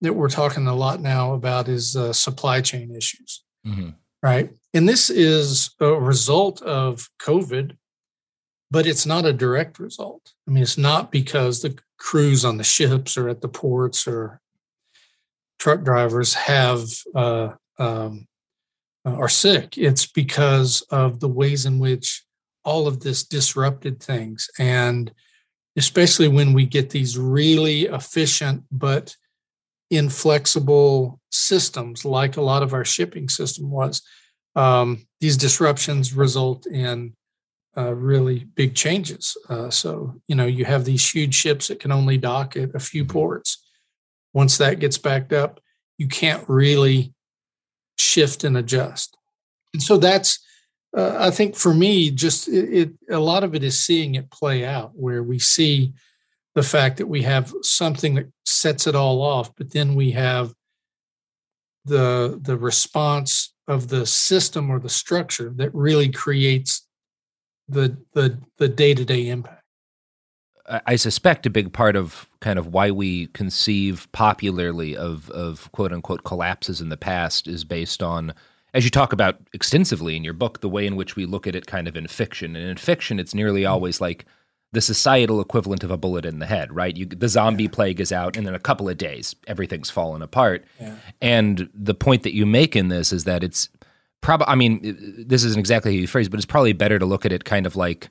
that we're talking a lot now about is uh, supply chain issues mm-hmm. right and this is a result of covid but it's not a direct result i mean it's not because the crews on the ships or at the ports or truck drivers have uh, um, uh, are sick. It's because of the ways in which all of this disrupted things. And especially when we get these really efficient but inflexible systems, like a lot of our shipping system was, um, these disruptions result in uh, really big changes. Uh, so, you know, you have these huge ships that can only dock at a few mm-hmm. ports. Once that gets backed up, you can't really shift and adjust. And so that's, uh, I think for me, just it, it, a lot of it is seeing it play out where we see the fact that we have something that sets it all off, but then we have the the response of the system or the structure that really creates the the the day-to-day impact. I suspect a big part of kind of why we conceive popularly of of quote unquote collapses in the past is based on as you talk about extensively in your book the way in which we look at it kind of in fiction and in fiction it's nearly mm-hmm. always like the societal equivalent of a bullet in the head right you, the zombie yeah. plague is out and in a couple of days everything's fallen apart yeah. and the point that you make in this is that it's probably i mean this isn't exactly how you phrase it, but it's probably better to look at it kind of like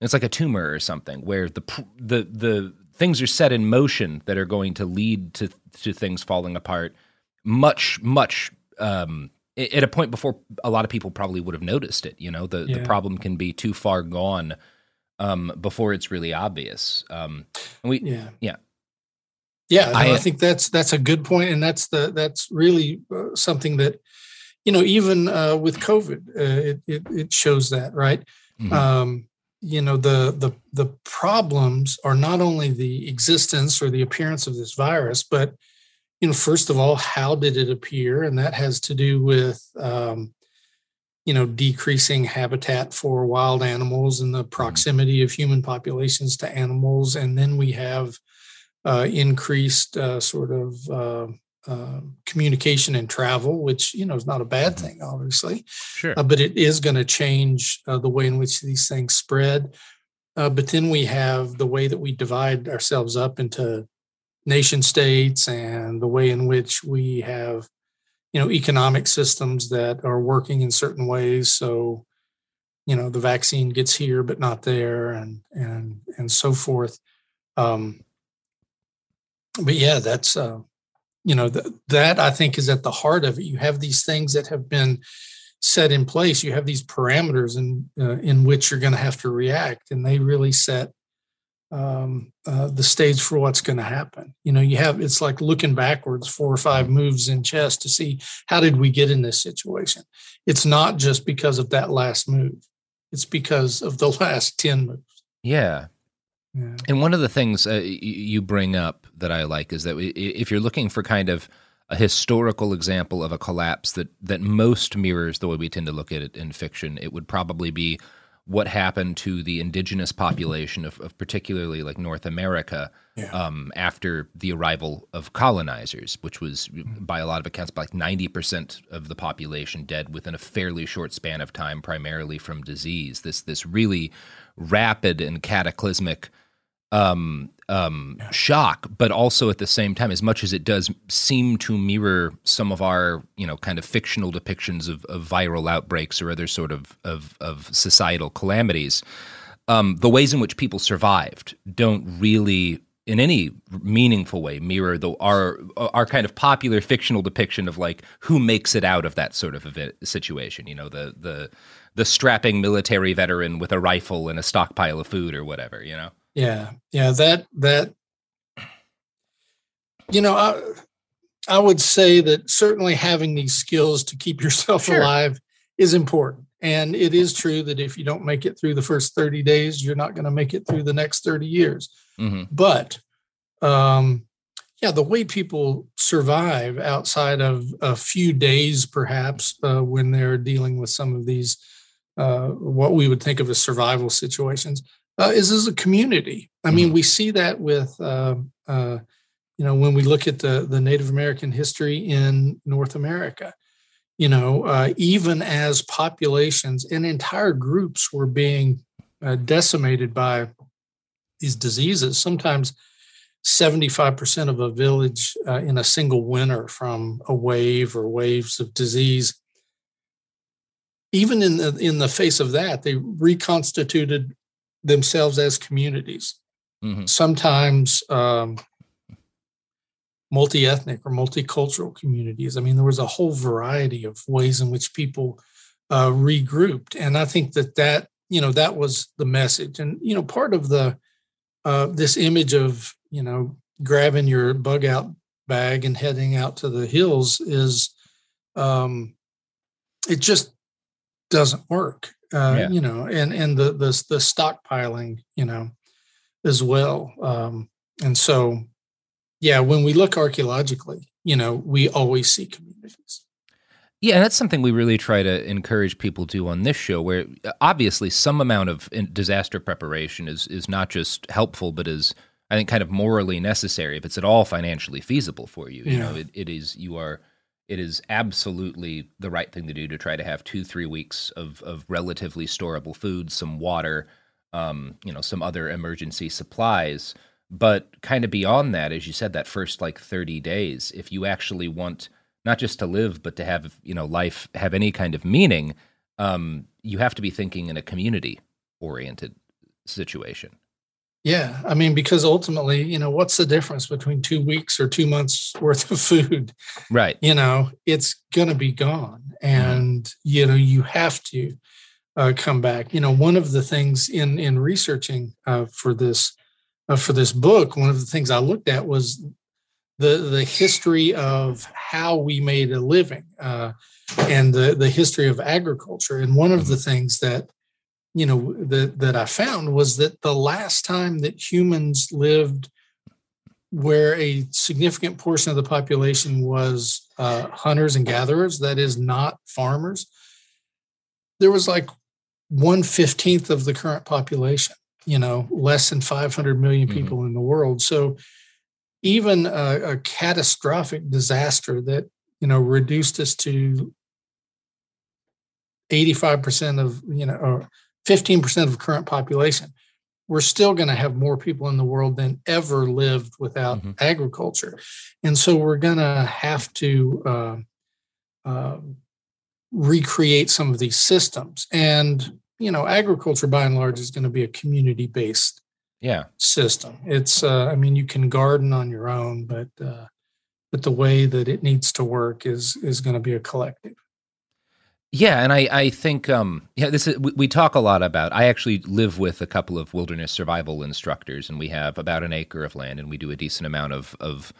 it's like a tumor or something where the the the things are set in motion that are going to lead to to things falling apart much much um, at a point before a lot of people probably would have noticed it you know the yeah. the problem can be too far gone um, before it's really obvious um, we yeah yeah yeah no, I, I, think that's that's a good point and that's the that's really uh, something that you know, even uh, with COVID, uh, it, it, it shows that, right? Mm-hmm. Um, you know, the the the problems are not only the existence or the appearance of this virus, but you know, first of all, how did it appear? And that has to do with um, you know decreasing habitat for wild animals and the mm-hmm. proximity of human populations to animals, and then we have uh, increased uh, sort of uh, communication and travel, which you know is not a bad thing, obviously. Sure. Uh, but it is going to change uh, the way in which these things spread. Uh, but then we have the way that we divide ourselves up into nation states and the way in which we have, you know, economic systems that are working in certain ways. So, you know, the vaccine gets here but not there, and and and so forth. Um, but yeah, that's uh, you know th- that I think is at the heart of it. You have these things that have been set in place. You have these parameters in uh, in which you're going to have to react, and they really set um, uh, the stage for what's going to happen. You know, you have it's like looking backwards four or five moves in chess to see how did we get in this situation. It's not just because of that last move; it's because of the last ten moves. Yeah. yeah. And one of the things uh, you bring up that I like is that if you're looking for kind of a historical example of a collapse that that most mirrors the way we tend to look at it in fiction, it would probably be what happened to the indigenous population of, of particularly like North America yeah. um, after the arrival of colonizers, which was by a lot of accounts like ninety percent of the population dead within a fairly short span of time, primarily from disease. This this really rapid and cataclysmic um, um, shock, but also at the same time, as much as it does seem to mirror some of our, you know, kind of fictional depictions of, of viral outbreaks or other sort of of, of societal calamities, um, the ways in which people survived don't really, in any meaningful way, mirror the our our kind of popular fictional depiction of like who makes it out of that sort of a situation. You know, the the the strapping military veteran with a rifle and a stockpile of food or whatever. You know. Yeah, yeah, that that you know, I I would say that certainly having these skills to keep yourself sure. alive is important. And it is true that if you don't make it through the first 30 days, you're not going to make it through the next 30 years. Mm-hmm. But um, yeah, the way people survive outside of a few days, perhaps, uh, when they're dealing with some of these, uh, what we would think of as survival situations, uh, is as a community. I mean, mm-hmm. we see that with, uh, uh, you know, when we look at the, the Native American history in North America, you know, uh, even as populations and entire groups were being uh, decimated by these diseases, sometimes 75% of a village uh, in a single winter from a wave or waves of disease even in the in the face of that, they reconstituted themselves as communities. Mm-hmm. Sometimes um, multi ethnic or multicultural communities. I mean, there was a whole variety of ways in which people uh, regrouped. And I think that that, you know, that was the message. And, you know, part of the, uh, this image of, you know, grabbing your bug out bag and heading out to the hills is, um, it just doesn't work uh, yeah. you know, and and the the the stockpiling, you know, as well. Um, and so, yeah, when we look archaeologically, you know, we always see communities. Yeah, and that's something we really try to encourage people to do on this show, where uh, obviously some amount of disaster preparation is is not just helpful, but is I think kind of morally necessary if it's at all financially feasible for you. You yeah. know, it, it is you are it is absolutely the right thing to do to try to have two three weeks of of relatively storable food some water um, you know some other emergency supplies. But kind of beyond that as you said that first like 30 days if you actually want not just to live but to have you know life have any kind of meaning um, you have to be thinking in a community oriented situation yeah, I mean, because ultimately, you know, what's the difference between two weeks or two months worth of food? Right. You know, it's going to be gone, mm-hmm. and mm. you know, you have to uh, come back. You know, one of the things in in researching uh, for this uh, for this book, one of the things I looked at was the the history of how we made a living uh, and the the history of agriculture. And one of mm-hmm. the things that you know that that I found was that the last time that humans lived where a significant portion of the population was uh, hunters and gatherers, that is not farmers, there was like one fifteenth of the current population. You know, less than 500 million mm-hmm. people mm-hmm. in the world. So even a, a catastrophic disaster that you know reduced us to 85% of you know or 15% of current population we're still going to have more people in the world than ever lived without mm-hmm. agriculture. And so we're going to have to uh, uh, recreate some of these systems. And you know agriculture by and large is going to be a community based yeah. system. It's uh, i mean you can garden on your own but uh, but the way that it needs to work is is going to be a collective yeah, and I, I think um, yeah, this is we, we, talk a lot about. I actually live with a couple of wilderness survival instructors, and we have about an acre of land, and we do a decent amount of of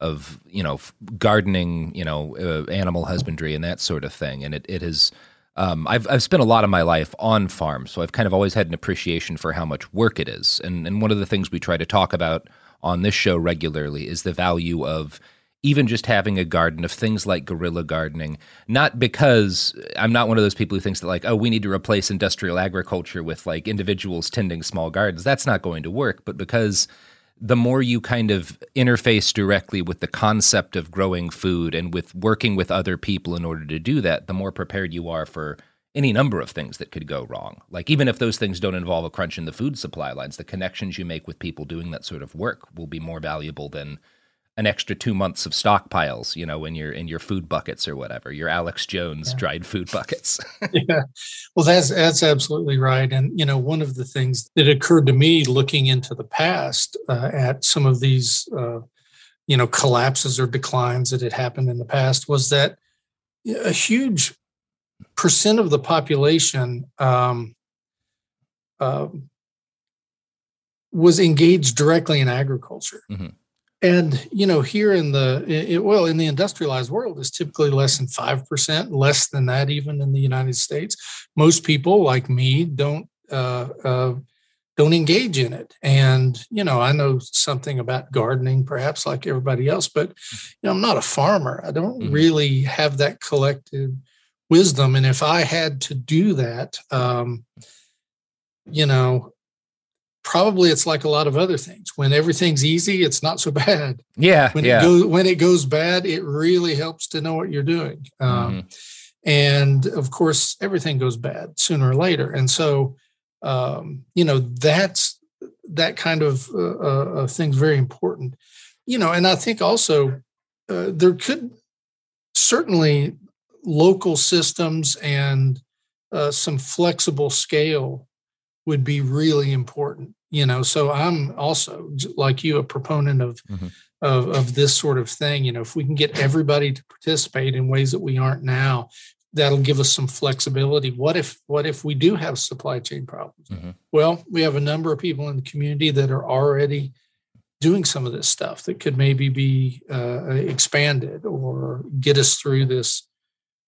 of you know gardening, you know, uh, animal husbandry, and that sort of thing. And it it has. Um, I've I've spent a lot of my life on farms, so I've kind of always had an appreciation for how much work it is. And and one of the things we try to talk about on this show regularly is the value of even just having a garden of things like guerrilla gardening, not because I'm not one of those people who thinks that like, oh, we need to replace industrial agriculture with like individuals tending small gardens. That's not going to work, but because the more you kind of interface directly with the concept of growing food and with working with other people in order to do that, the more prepared you are for any number of things that could go wrong. Like even if those things don't involve a crunch in the food supply lines, the connections you make with people doing that sort of work will be more valuable than an extra two months of stockpiles, you know, in your in your food buckets or whatever, your Alex Jones yeah. dried food buckets. yeah, well, that's that's absolutely right. And you know, one of the things that occurred to me looking into the past uh, at some of these, uh, you know, collapses or declines that had happened in the past was that a huge percent of the population um, uh, was engaged directly in agriculture. Mm-hmm and you know here in the it, well in the industrialized world is typically less than 5% less than that even in the united states. Most people like me don't uh, uh, don't engage in it. And you know i know something about gardening perhaps like everybody else but you know i'm not a farmer. I don't mm-hmm. really have that collective wisdom. And if i had to do that um, you know probably it's like a lot of other things. When everything's easy, it's not so bad. Yeah. When yeah. it goes when it goes bad, it really helps to know what you're doing. Um, mm-hmm. And of course, everything goes bad sooner or later. And so, um, you know, that's that kind of uh, uh, thing's very important. You know, and I think also uh, there could certainly local systems and uh, some flexible scale would be really important you know? So i'm also like you a proponent of mm-hmm. of of this sort of thing you know? If we can get everybody to participate in ways that we aren't now that'll give us some flexibility. What if what if we do have supply chain problems? Mm-hmm. well we have a number of people in the community that are already doing some of this stuff that could maybe be uh, expanded or get us through this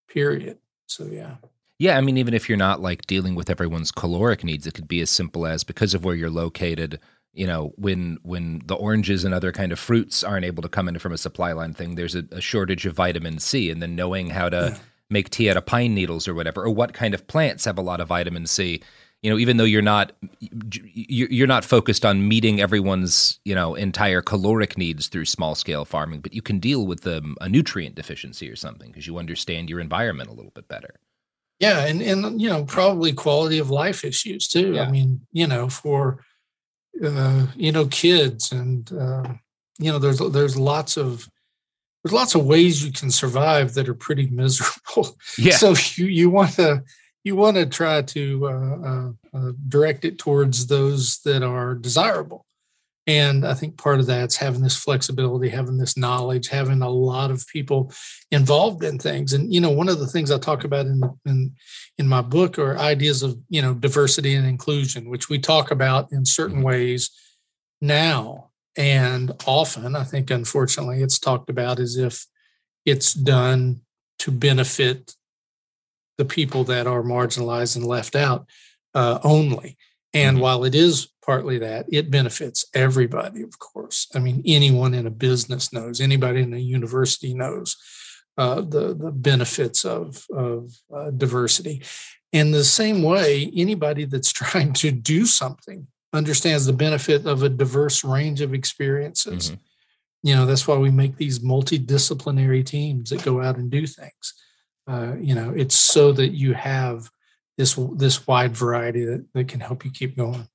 period. So yeah yeah, I mean, even if you're not like dealing with everyone's caloric needs, it could be as simple as because of where you're located. You know, when when the oranges and other kind of fruits aren't able to come in from a supply line thing, there's a, a shortage of vitamin C, and then knowing how to yeah. make tea out of pine needles or whatever, or what kind of plants have a lot of vitamin C. You know, even though you're not you're not focused on meeting everyone's you know entire caloric needs through small scale farming, but you can deal with um, a nutrient deficiency or something because you understand your environment a little bit better. Yeah, and and you know probably quality of life issues too. Yeah. I mean, you know, for uh, you know kids and uh, you know there's there's lots of there's lots of ways you can survive that are pretty miserable. Yeah. So you you want to you want to try to uh, uh, uh, direct it towards those that are desirable. And I think part of that's having this flexibility, having this knowledge, having a lot of people involved in things. And you know, one of the things I talk about in in in my book are ideas of you know diversity and inclusion, which we talk about in certain mm-hmm. ways now and often. I think unfortunately it's talked about as if it's done to benefit the people that are marginalized and left out uh, only. And mm-hmm. while it is partly that, it benefits everybody, of course. I mean, anyone in a business knows, anybody in a university knows uh, the, the benefits of, of uh, diversity. In the same way, anybody that's trying to do something understands the benefit of a diverse range of experiences. Mm-hmm. you know that's why we make these multidisciplinary teams that go out and do things uh, you know it's so that you have this this wide variety that, that can help you keep going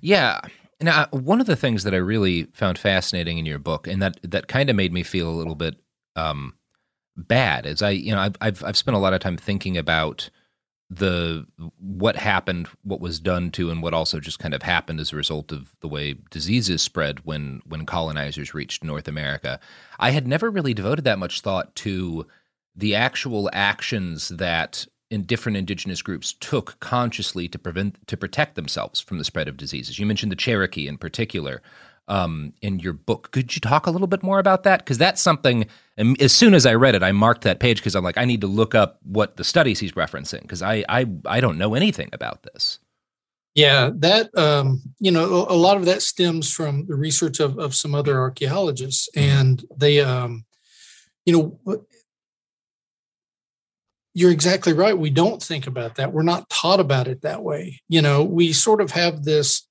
yeah now one of the things that i really found fascinating in your book and that that kind of made me feel a little bit um, bad is i you know I've, I've i've spent a lot of time thinking about the what happened, what was done to, and what also just kind of happened as a result of the way diseases spread when when colonizers reached North America. I had never really devoted that much thought to the actual actions that in different indigenous groups took consciously to prevent to protect themselves from the spread of diseases. You mentioned the Cherokee in particular um, in your book. Could you talk a little bit more about that? Because that's something. As soon as I read it, I marked that page because I'm like, I need to look up what the studies he's referencing because I, I I don't know anything about this. Yeah, that um, you know, a lot of that stems from the research of of some other archaeologists, mm-hmm. and they, um, you know, you're exactly right. We don't think about that. We're not taught about it that way. You know, we sort of have this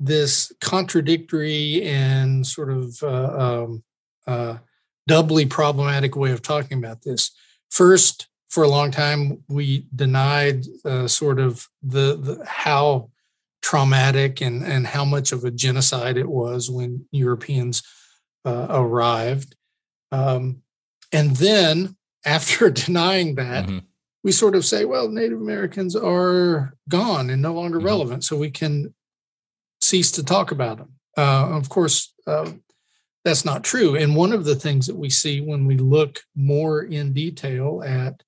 this contradictory and sort of uh, um, uh, doubly problematic way of talking about this. First, for a long time, we denied uh, sort of the, the how traumatic and, and how much of a genocide it was when Europeans uh, arrived. Um, and then, after denying that, mm-hmm. we sort of say, well, Native Americans are gone and no longer mm-hmm. relevant. So we can cease to talk about them. Uh, of course, uh, that's not true. And one of the things that we see when we look more in detail at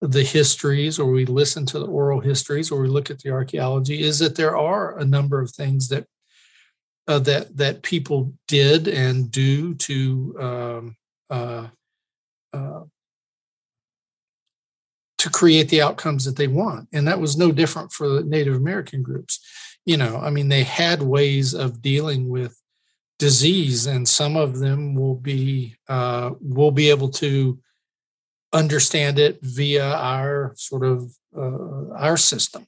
the histories, or we listen to the oral histories, or we look at the archaeology, is that there are a number of things that uh, that that people did and do to um, uh, uh, to create the outcomes that they want, and that was no different for the Native American groups you know, I mean, they had ways of dealing with disease, and some of them will be uh, will be able to understand it via our sort of uh, our system,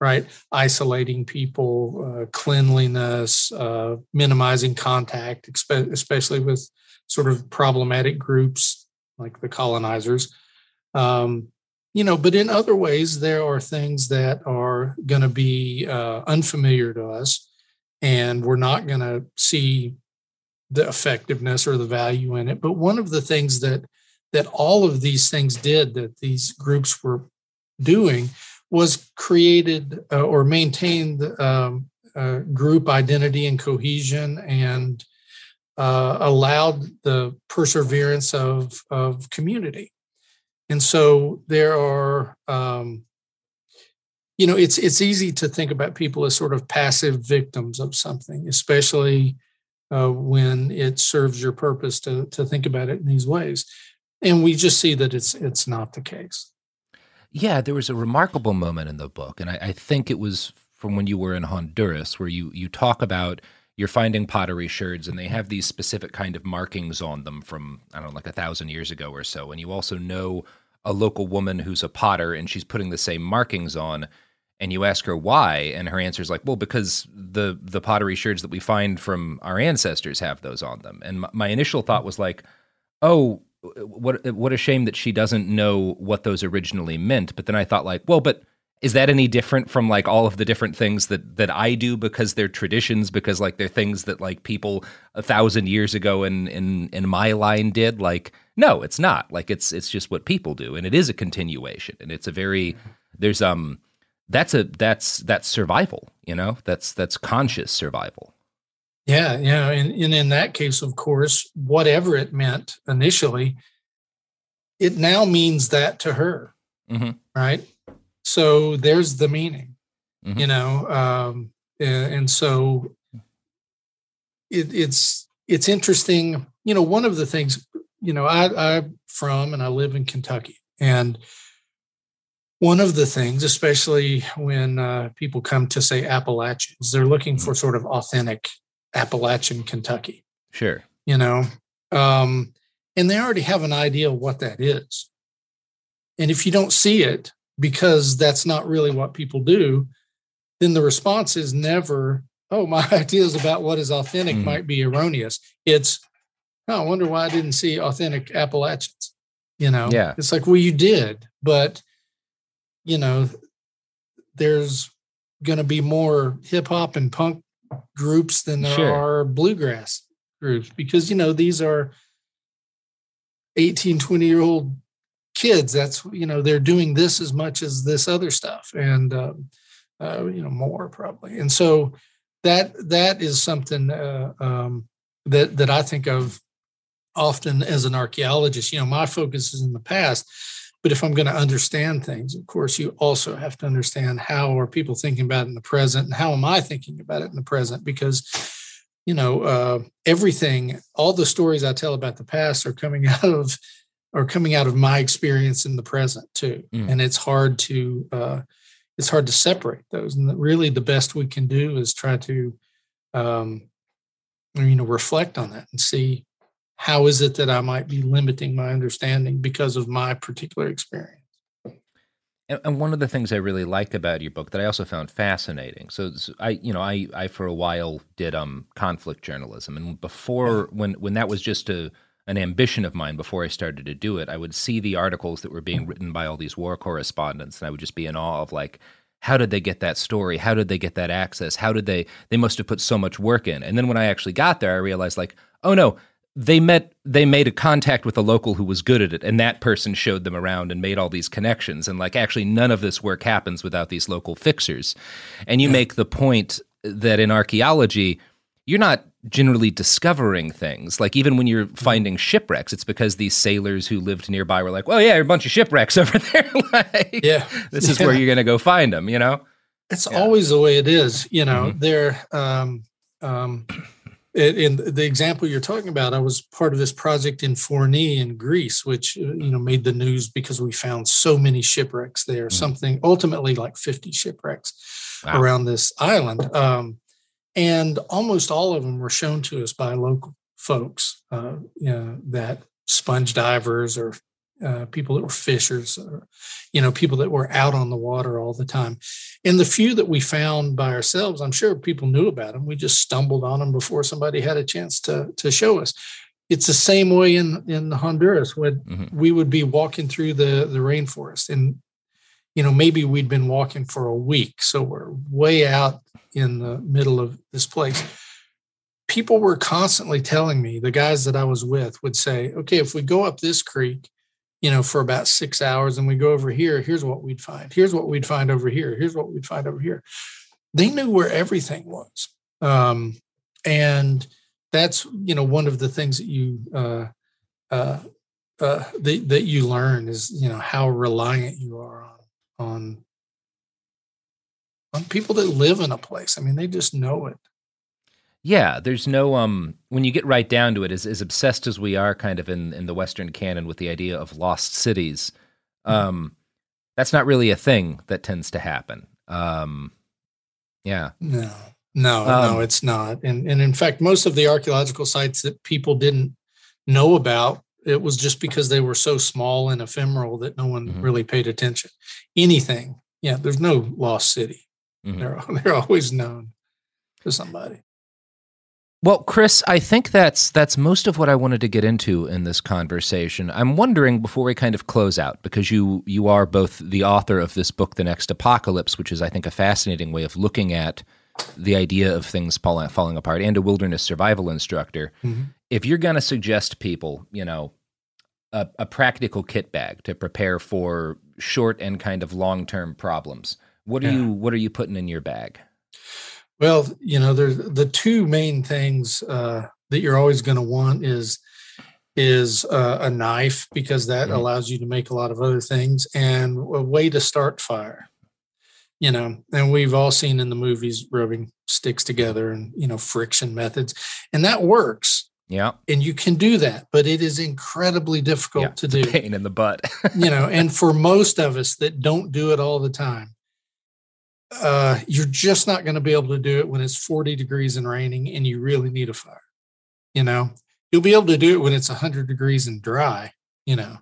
right? Isolating people, uh, cleanliness, uh, minimizing contact, especially with sort of problematic groups like the colonizers. Um, you know but in other ways there are things that are going to be uh, unfamiliar to us and we're not going to see the effectiveness or the value in it. But one of the things that that all of these things did that these groups were doing was created uh, or maintained um, uh, group identity and cohesion and uh, allowed the perseverance of, of community and so there are um, you know it's it's easy to think about people as sort of passive victims of something especially uh, when it serves your purpose to to think about it in these ways. And we just see that it's it's not the case. Yeah there was a remarkable moment in the book and I, I think it was from when you were in honduras where you you talk about you're finding pottery sherds and they have these specific kind of markings on them from i don't know like a thousand years ago or so. And you also know a local woman who's a potter and she's putting the same markings on and you ask her why and her answer is like well because the the pottery sherds that we find from our ancestors have those on them. And my, my initial thought was like oh what what a shame that she doesn't know what those originally meant. But then i thought like well but is that any different from like all of the different things that that I do because they're traditions because like they're things that like people a thousand years ago in in in my line did? Like no it's not. Like it's it's just what people do and it is a continuation and it's a very there's um that's a that's that's survival you know? That's that's conscious survival. Yeah yeah and, and in that case of course whatever it meant initially it now means that to her. Mm-hmm. right so there's the meaning mm-hmm. you know um, and, and so it, it's it's interesting you know one of the things you know I, i'm from and i live in kentucky and one of the things especially when uh, people come to say appalachians they're looking mm-hmm. for sort of authentic appalachian kentucky sure you know um, and they already have an idea of what that is and if you don't see it because that's not really what people do, then the response is never, oh, my ideas about what is authentic mm. might be erroneous. It's, oh, I wonder why I didn't see authentic Appalachians. You know, Yeah. it's like, well, you did, but you know, there's going to be more hip hop and punk groups than there Sure. are bluegrass groups because, you know, these are 18, 20 year old kids. That's, you know, they're doing this as much as this other stuff and, um, uh, you know, more probably. And so that, that is something uh, um, that, that I think of often as an archaeologist. You know, my focus is in the past, but if I'm going to understand things, of course, you also have to understand how are people thinking about it in the present and how am I thinking about it in the present? Because, you know, uh, everything, all the stories I tell about the past are coming out of are coming out of my experience in the present too, Mm. and it's hard to uh, it's hard to separate those. And really, the best we can do is try to, um, you know, reflect on that and see how is it that I might be limiting my understanding because of my particular experience. And, one of the things I really like about your book that I also found fascinating. So, so I, you know, I, I for a while did um conflict journalism, and before when when that was just a an ambition of mine before I started to do it, I would see the articles that were being written by all these war correspondents, and I would just be in awe of like, how did they get that story? How did they get that access? How did they? They must have put so much work in. And then when I actually got there, I realized like, oh no, they met they made a contact with a local who was good at it and that person showed them around and made all these connections and like actually none of this work happens without these local fixers and you make the point that in archaeology you're not generally discovering things like even when you're finding shipwrecks it's because these sailors who lived nearby were like well yeah a bunch of shipwrecks over there like Yeah. this is Yeah. where you're going to go find them you know It's always the way it is, you know. Mhm. There, um, um, in the example you're talking about, I was part of this project in Fourni in Greece, which uh, you know made the news because we found so many shipwrecks there. Something ultimately like 50 shipwrecks Wow. around this island, um, and almost all of them were shown to us by local folks. Uh, you know that sponge divers or uh, people that were fishers, or you know people that were out on the water all the time. And the few that we found by ourselves, I'm sure people knew about them. We just stumbled on them before somebody had a chance to to show us. It's the same way in in the Honduras when Mhm. we would be walking through the the rainforest and you know maybe we'd been walking for a week so we're way out in the middle of this place. People were constantly telling me the guys that i was with would say okay if we go up this creek you know for about six hours and we go over here here's what we'd find. Here's what we'd find over here. Here's what we'd find over here. They knew where everything was um, and that's you know one of the things that you uh, uh, uh, that, that you learn is you know how reliant you are on on on people that live in a place. I mean, they just know it. Yeah, there's no um when you get right down to it, as as obsessed as we are kind of in in the Western canon with the idea of lost cities, um, that's not really a thing that tends to happen. Um, yeah, No, no, no, Um, it's not. And and in fact, most of the archaeological sites that people didn't know about, it was just because they were so small and ephemeral that no one Mhm. really paid attention. Anything, yeah, there's no lost city. Mhm. They're they're always known to somebody. Well, Chris, I think that's that's most of what I wanted to get into in this conversation. I'm wondering before we kind of close out because you you are both the author of this book The Next Apocalypse, which is I think a fascinating way of looking at the idea of things falling, falling apart and a wilderness survival instructor. Mhm. If you're going to suggest people, you know, a, a practical kit bag to prepare for short and kind of long-term problems, what are Yeah. you what are you putting in your bag? Well, you know, there's the two main things uh, that you're always going to want is is uh, a knife because that Mhm. allows you to make a lot of other things and a way to start fire. You know, and we've all seen in the movies rubbing sticks together and you know friction methods, and that works. Yeah, And you can do that, but it is incredibly difficult yeah, to do pain in the butt. you know, and for most of us that don't do it all the time, uh, you're just not going to be able to do it when it's 40 degrees and raining and you really need a fire. You know, you'll be able to do it when it's 100 degrees and dry, you know,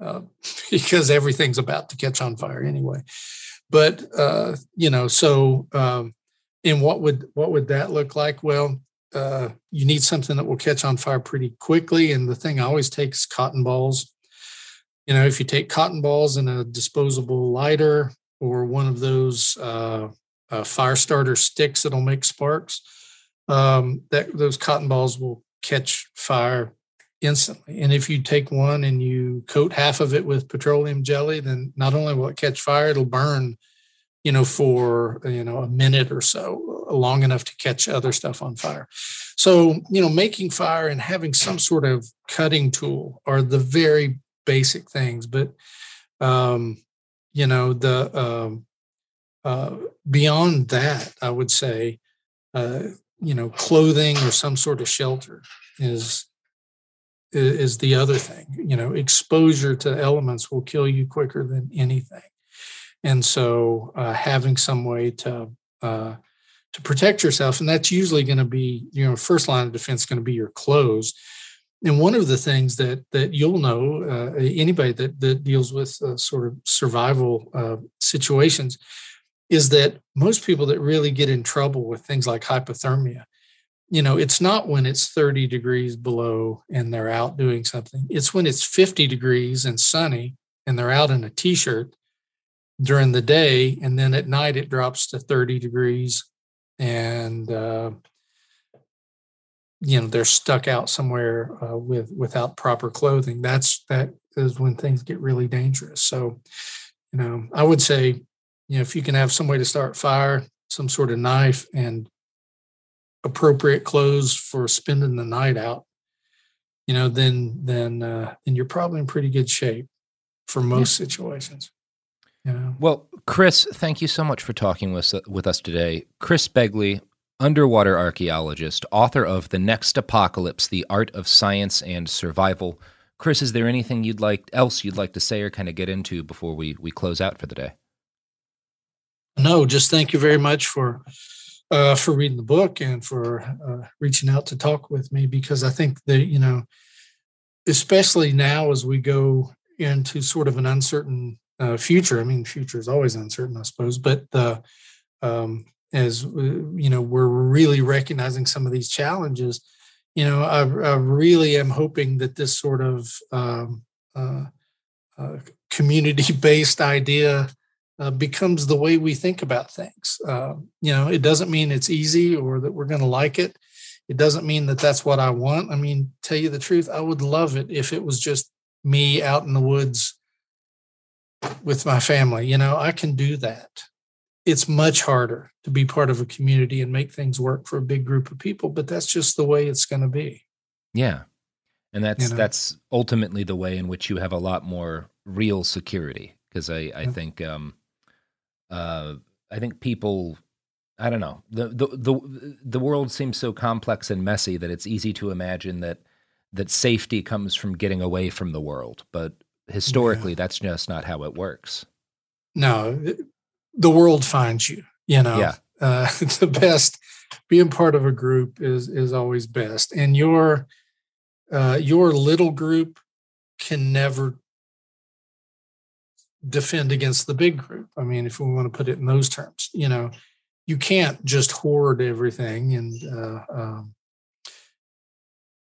uh, because everything's about to catch on fire anyway. But, uh, you know, so, um, and what would what would that look like? Well, uh, you need something that will catch on fire pretty quickly. And the thing I always take is cotton balls. You know, if you take cotton balls in a disposable lighter or one of those uh, uh, fire starter sticks that'll make sparks, um, that those cotton balls will catch fire instantly. And if you take one and you coat half of it with petroleum jelly, then not only will it catch fire, it'll burn you know, for, you know, a minute or so, uh, long enough to catch other stuff on fire. So, you know, making fire and having some sort of cutting tool are the very basic things. But, um, you know, the, um, uh, beyond that, I would say, uh, you know, clothing or some sort of shelter is is the other thing. You know, exposure to elements will kill you quicker than anything and so uh, having some way to uh, to protect yourself and that's usually going to be you know first line of defense going to be your clothes and one of the things that that you'll know uh, anybody that that deals with uh, sort of survival uh, situations is that most people that really get in trouble with things like hypothermia you know it's not when it's 30 degrees below and they're out doing something it's when it's 50 degrees and sunny and they're out in a t-shirt during the day, and then at night it drops to 30 degrees, and uh, you know they're stuck out somewhere uh, with without proper clothing. That's that is when things get really dangerous. So, you know, I would say, you know, if you can have some way to start fire, some sort of knife, and appropriate clothes for spending the night out, you know, then then uh, then you're probably in pretty good shape for most yeah. situations. Yeah. Well, Chris, thank you so much for talking with, with us today. Chris Begley, underwater archaeologist, author of The Next Apocalypse The Art of Science and Survival. Chris, is there anything you'd like else you'd like to say or kind of get into before we, we close out for the day? No, just thank you very much for uh, for reading the book and for uh, reaching out to talk with me because I think that you know, especially now as we go into sort of an uncertain uh, future. I mean, future is always uncertain, I suppose, but the um, as you know, we're really recognizing some of these challenges. You know, I, I really am hoping that this sort of um, uh, uh, community-based idea uh, becomes the way we think about things. Um, you know, it doesn't mean it's easy or that we're going to like it. It doesn't mean that that's what I want. I mean, tell you the truth, I would love it if it was just me out in the woods with my family. You know, I can do that. It's much harder to be part of a community and make things work for a big group of people, but that's just the way it's going to be. Yeah. And that's you know? that's ultimately the way in which you have a lot more real security because I I yeah. think um uh I think people I don't know. The, the the the world seems so complex and messy that it's easy to imagine that that safety comes from getting away from the world, but historically, yeah. that's just not how it works. No, the world finds you. You know, yeah. Uh, the best being part of a group is is always best, and your uh, your little group can never defend against the big group. I mean, if we want to put it in those terms, you know, you can't just hoard everything and uh, um,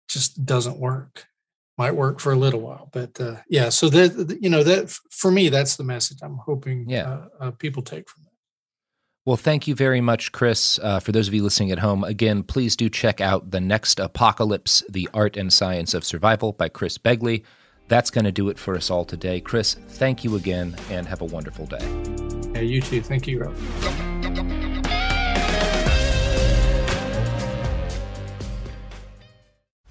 just doesn't work might work for a little while but uh, yeah so that you know that for me that's the message i'm hoping yeah. uh, uh, people take from that well thank you very much chris uh, for those of you listening at home again please do check out the next apocalypse the art and science of survival by chris begley that's going to do it for us all today. Chris thank you again and have a wonderful day. Yeah you too. Thank you Rob.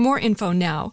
more info now.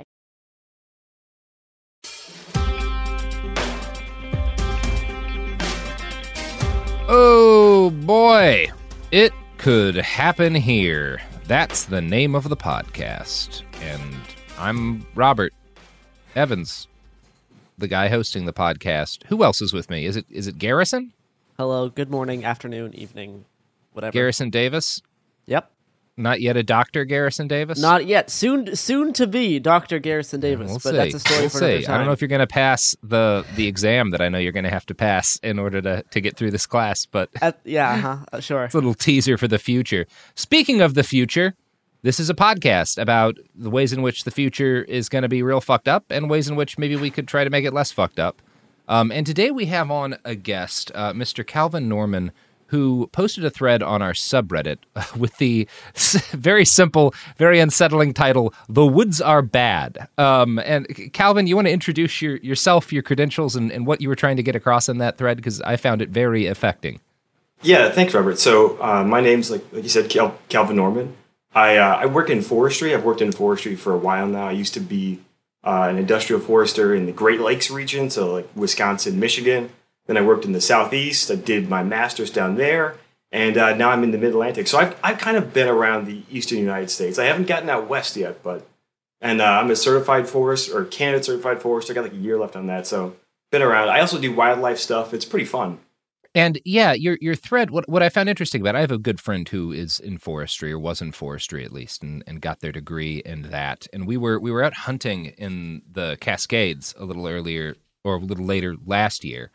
Oh boy, it could happen here. That's the name of the podcast. And I'm Robert Evans, the guy hosting the podcast. Who else is with me? Is it is it Garrison? Hello, good morning, afternoon, evening, whatever. Garrison Davis? Yep. Not yet a doctor, Garrison Davis? Not yet. Soon, soon to be Dr. Garrison Davis, We'll but see. that's a story We'll for another see. time. I don't know if you're going to pass the the exam that I know you're going to have to pass in order to to get through this class, but At, yeah, uh-huh, uh, sure. It's a little teaser for the future. Speaking of the future, this is a podcast about the ways in which the future is going to be real fucked up and ways in which maybe we could try to make it less fucked up. Um, and today we have on a guest, uh, Mr. Calvin Norman, who posted a thread on our subreddit with the very simple, very unsettling title, The Woods Are Bad. Um, and Calvin, you want to introduce your, yourself, your credentials, and, and what you were trying to get across in that thread? Because I found it very affecting. Yeah, thanks, Robert. So uh, my name's like like you said, Cal- Calvin Norman. I uh, I work in forestry. I've worked in forestry for a while now. I used to be uh, an industrial forester in the Great Lakes region, so like Wisconsin, Michigan. Then I worked in the Southeast. I did my master's down there, and uh, now I'm in the Mid Atlantic. So I've I've kind of been around the Eastern United States. I haven't gotten out west yet, but and uh, I'm a certified forest or candidate certified forester. I got like a year left on that, so been around. I also do wildlife stuff. It's pretty fun. And yeah, your your thread. What what I found interesting about, it, I have a good friend who is in forestry or was in forestry at least, and, and got their degree in that. And we were we were out hunting in the Cascades a little earlier or a little later last year.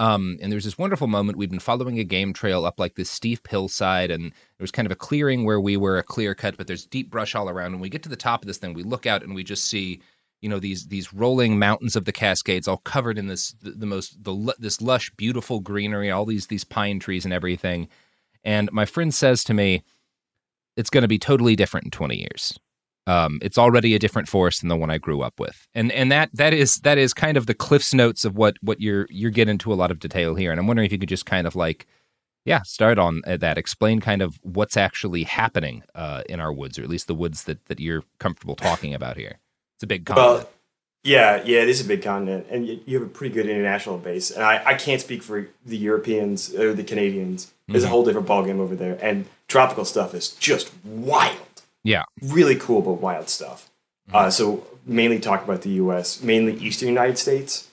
Um, and there was this wonderful moment. We'd been following a game trail up like this steep hillside, and there was kind of a clearing where we were, a clear cut, but there's deep brush all around. And we get to the top of this thing, we look out and we just see you know these these rolling mountains of the Cascades, all covered in this the, the most the this lush, beautiful greenery, all these these pine trees and everything. And my friend says to me, "It's going to be totally different in 20 years. Um, it's already a different forest than the one I grew up with." And and that that is that is kind of the cliffs notes of what what you're you're getting into a lot of detail here. And I'm wondering if you could just kind of like. Yeah, start on uh, that. Explain kind of what's actually happening uh, in our woods, or at least the woods that, that you're comfortable talking about here. It's a big continent. Well, yeah, yeah, it is a big continent, and you, have a pretty good international base. And I, I can't speak for the Europeans or the Canadians. There's a Mhm. whole different ballgame over there, and tropical stuff is just wild, yeah. really cool but wild stuff. Uh, so mainly talk about the U.S., mainly Eastern United States.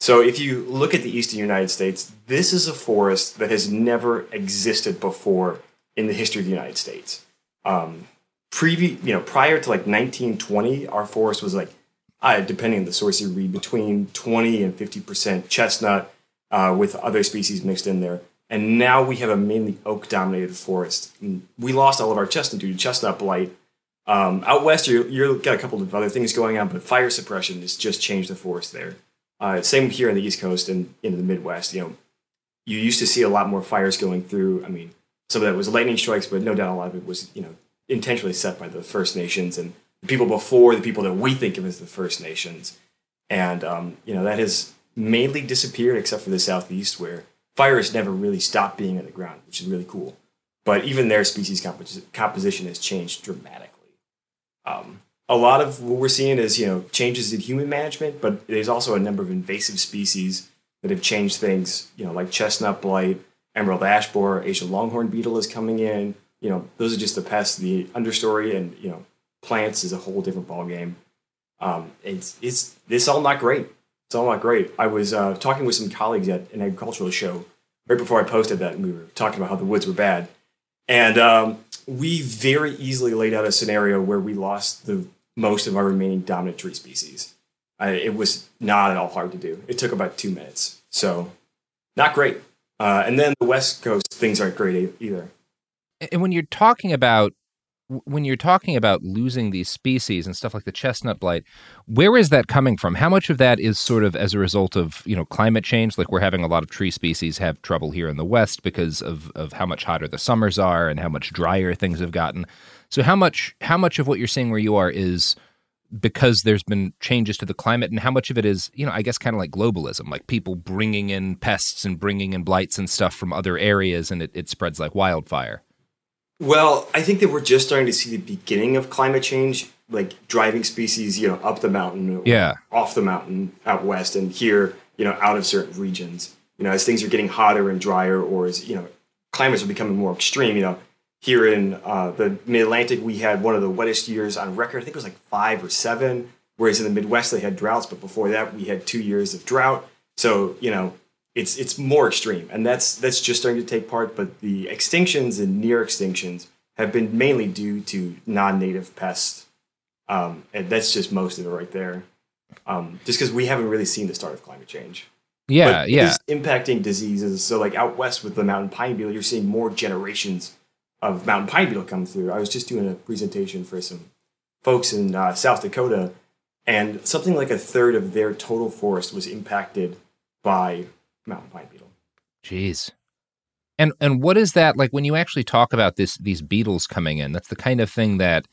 So if you look at the Eastern United States, this is a forest that has never existed before in the history of the United States. Um, previ- you know, prior to like 1920, our forest was like, uh, depending on the source you read, between 20 and 50 percent chestnut uh, with other species mixed in there. And now we have a mainly oak dominated forest. And we lost all of our chestnut due to chestnut blight. Um, out west, you you got a couple of other things going on, but fire suppression has just changed the forest there. Uh, same here on the East Coast and in the Midwest. You know, you used to see a lot more fires going through. I mean, some of that was lightning strikes, but no doubt a lot of it was you know intentionally set by the First Nations and the people before the people that we think of as the First Nations. And um, you know that has mainly disappeared, except for the Southeast, where fires never really stopped being in the ground, which is really cool. But even their species compos- composition has changed dramatically. Um, a lot of what we're seeing is you know changes in human management, but there's also a number of invasive species that have changed things. You know, like chestnut blight, emerald ash borer, Asian longhorn beetle is coming in. You know, those are just the pests. The understory and you know plants is a whole different ballgame. Um, it's it's it's all not great. It's all not great. I was uh, talking with some colleagues at an agricultural show right before I posted that, and we were talking about how the woods were bad. And um, we very easily laid out a scenario where we lost the most of our remaining dominant tree species. I, it was not at all hard to do. It took about two minutes. So, not great. Uh, and then the West Coast, things aren't great either. And when you're talking about when you're talking about losing these species and stuff like the chestnut blight, where is that coming from? How much of that is sort of as a result of you know climate change? Like we're having a lot of tree species have trouble here in the West because of of how much hotter the summers are and how much drier things have gotten. So how much how much of what you're seeing where you are is because there's been changes to the climate and how much of it is you know i guess kind of like globalism like people bringing in pests and bringing in blights and stuff from other areas and it, it spreads like wildfire well, I think that we're just starting to see the beginning of climate change, like driving species, you know, up the mountain, yeah, off the mountain out west, and here, you know, out of certain regions. You know, as things are getting hotter and drier, or as you know, climates are becoming more extreme. You know, here in uh, the Mid Atlantic, we had one of the wettest years on record. I think it was like five or seven. Whereas in the Midwest, they had droughts, but before that, we had two years of drought. So you know, it's it's more extreme, and that's that's just starting to take part. But the extinctions and near extinctions have been mainly due to non-native pests, um, and that's just most of it right there. Um, just because we haven't really seen the start of climate change. Yeah, but yeah. impacting diseases. So, like out west with the mountain pine beetle, you're seeing more generations of mountain pine beetle come through. I was just doing a presentation for some folks in uh, South Dakota, and something like a third of their total forest was impacted by mountain pine beetle. Jeez. And and what is that like when you actually talk about this these beetles coming in? That's the kind of thing that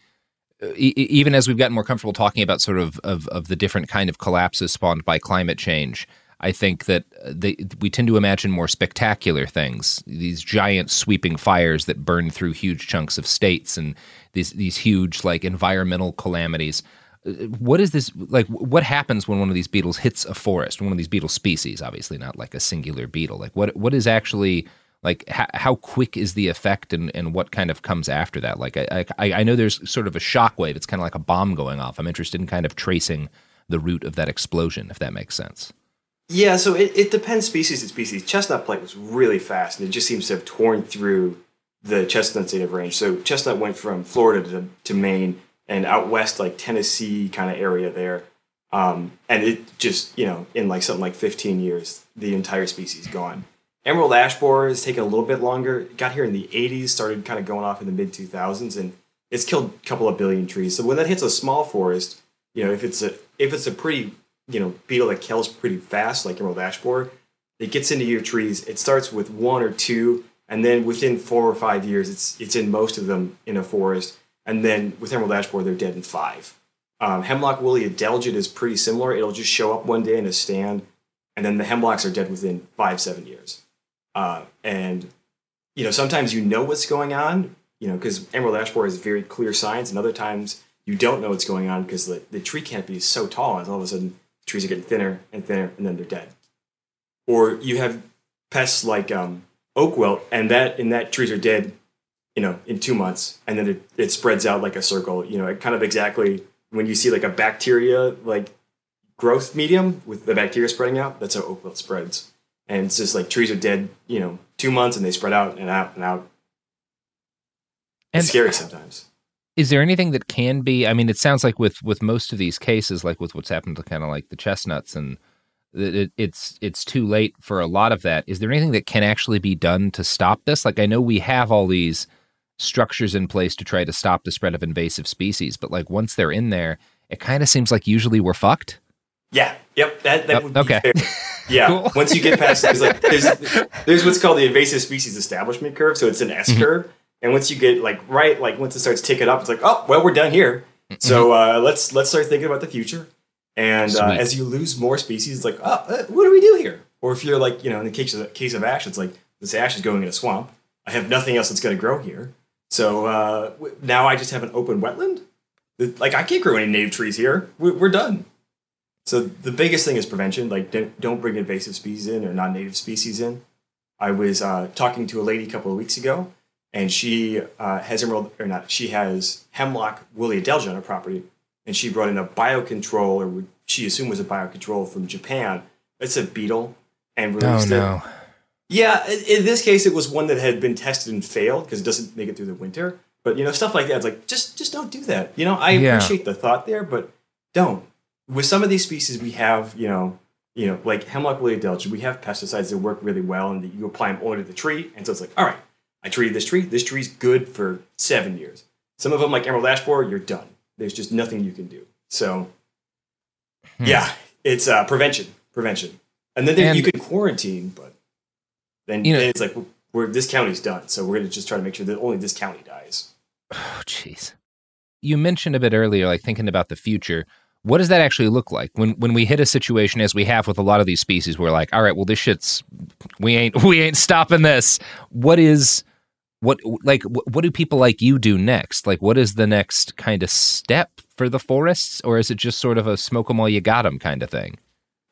uh, even as we've gotten more comfortable talking about sort of, of of the different kind of collapses spawned by climate change, I think that uh, they, we tend to imagine more spectacular things, these giant sweeping fires that burn through huge chunks of states and these these huge like environmental calamities what is this like what happens when one of these beetles hits a forest one of these beetle species obviously not like a singular beetle? Like what what is actually like how, quick is the effect and, and what kind of comes after that? Like I, I, I know there's sort of a shockwave it's kind of like a bomb going off. I'm interested in kind of tracing the root of that explosion if that makes sense. Yeah so it, it depends species to species. Chestnut blight was really fast and it just seems to have torn through the chestnut native range. So chestnut went from florida to, to maine and out west, like Tennessee kind of area there. Um, and it just, you know, in like something like 15 years, the entire species gone. Emerald ash borer has taken a little bit longer. It got here in the 80s, started kind of going off in the mid 2000s, and it's killed a couple of billion trees. So when that hits a small forest, you know, if it's a if it's a pretty you know beetle that kills pretty fast, like emerald ash borer, it gets into your trees. It starts with one or two, and then within four or five years, it's it's in most of them in a forest and then with Emerald Ash Borer, they're dead in five. Um, Hemlock woolly adelgid is pretty similar. It'll just show up one day in a stand, and then the hemlocks are dead within five, seven years. Uh, and you know, sometimes you know what's going on, you know, because Emerald Ash Borer has very clear signs, and other times you don't know what's going on because the, the tree canopy is so tall, and all of a sudden trees are getting thinner and thinner, and then they're dead. Or you have pests like um, oak wilt, and that and that trees are dead you know, in two months, and then it, it spreads out like a circle. You know, it kind of exactly when you see like a bacteria like growth medium with the bacteria spreading out, that's how oak wilt spreads. And it's just like trees are dead, you know, two months and they spread out and out and out. It's and scary sometimes. Is there anything that can be? I mean, it sounds like with with most of these cases, like with what's happened to kind of like the chestnuts and it, it's it's too late for a lot of that. Is there anything that can actually be done to stop this? Like I know we have all these structures in place to try to stop the spread of invasive species, but like once they're in there, it kind of seems like usually we're fucked. Yeah. Yep. That that would be okay. fair. Yeah. Cool. Once you get past there's like there's there's what's called the invasive species establishment curve. So it's an S Mhm. curve. And once you get like right, like once it starts ticking up, it's like, oh well, we're done here. So uh, let's let's start thinking about the future. And uh, as you lose more species, it's like, oh, uh, what do we do here? Or if you're like, you know, in the case of case of ash, it's like this ash is going in a swamp. I have nothing else that's going to grow here. So uh, now I just have an open wetland. Like I can't grow any native trees here. We're, we're done. So the biggest thing is prevention. Like don't, don't bring invasive species in or non-native species in. I was uh, talking to a lady a couple of weeks ago, and she uh, has emerald or not. She has hemlock woolly adelgid on her property, and she brought in a biocontrol, or she assumed was a biocontrol from Japan. It's a beetle, and Oh released it. Yeah, in, this case, it was one that had been tested and failed because it doesn't make it through the winter. But you know, stuff like that. It's like just just don't do that. You know, I Yeah. appreciate the thought there, but don't. With some of these species, we have you know, you know, like hemlock woolly adelgid, we have pesticides that work really well, and you apply them only to the tree, and so it's like, all right, I treated this tree. This tree's good for seven years. Some of them, like emerald ash borer, you're done. There's just nothing you can do. So, Hmm. yeah, it's uh, prevention, prevention, and then there, you can quarantine, but then, You know- then it's like we're this county's done, so we're gonna just try to make sure that only this county dies. Oh, jeez. You mentioned a bit earlier, like thinking about the future. What does that actually look like when when we hit a situation as we have with a lot of these species? We're like, all right, well, this shit's we ain't we ain't stopping this. What is what like what, do people like you do next? Like, what is the next kind of step for the forests, or is it just sort of a smoke 'em while you got 'em kind of thing?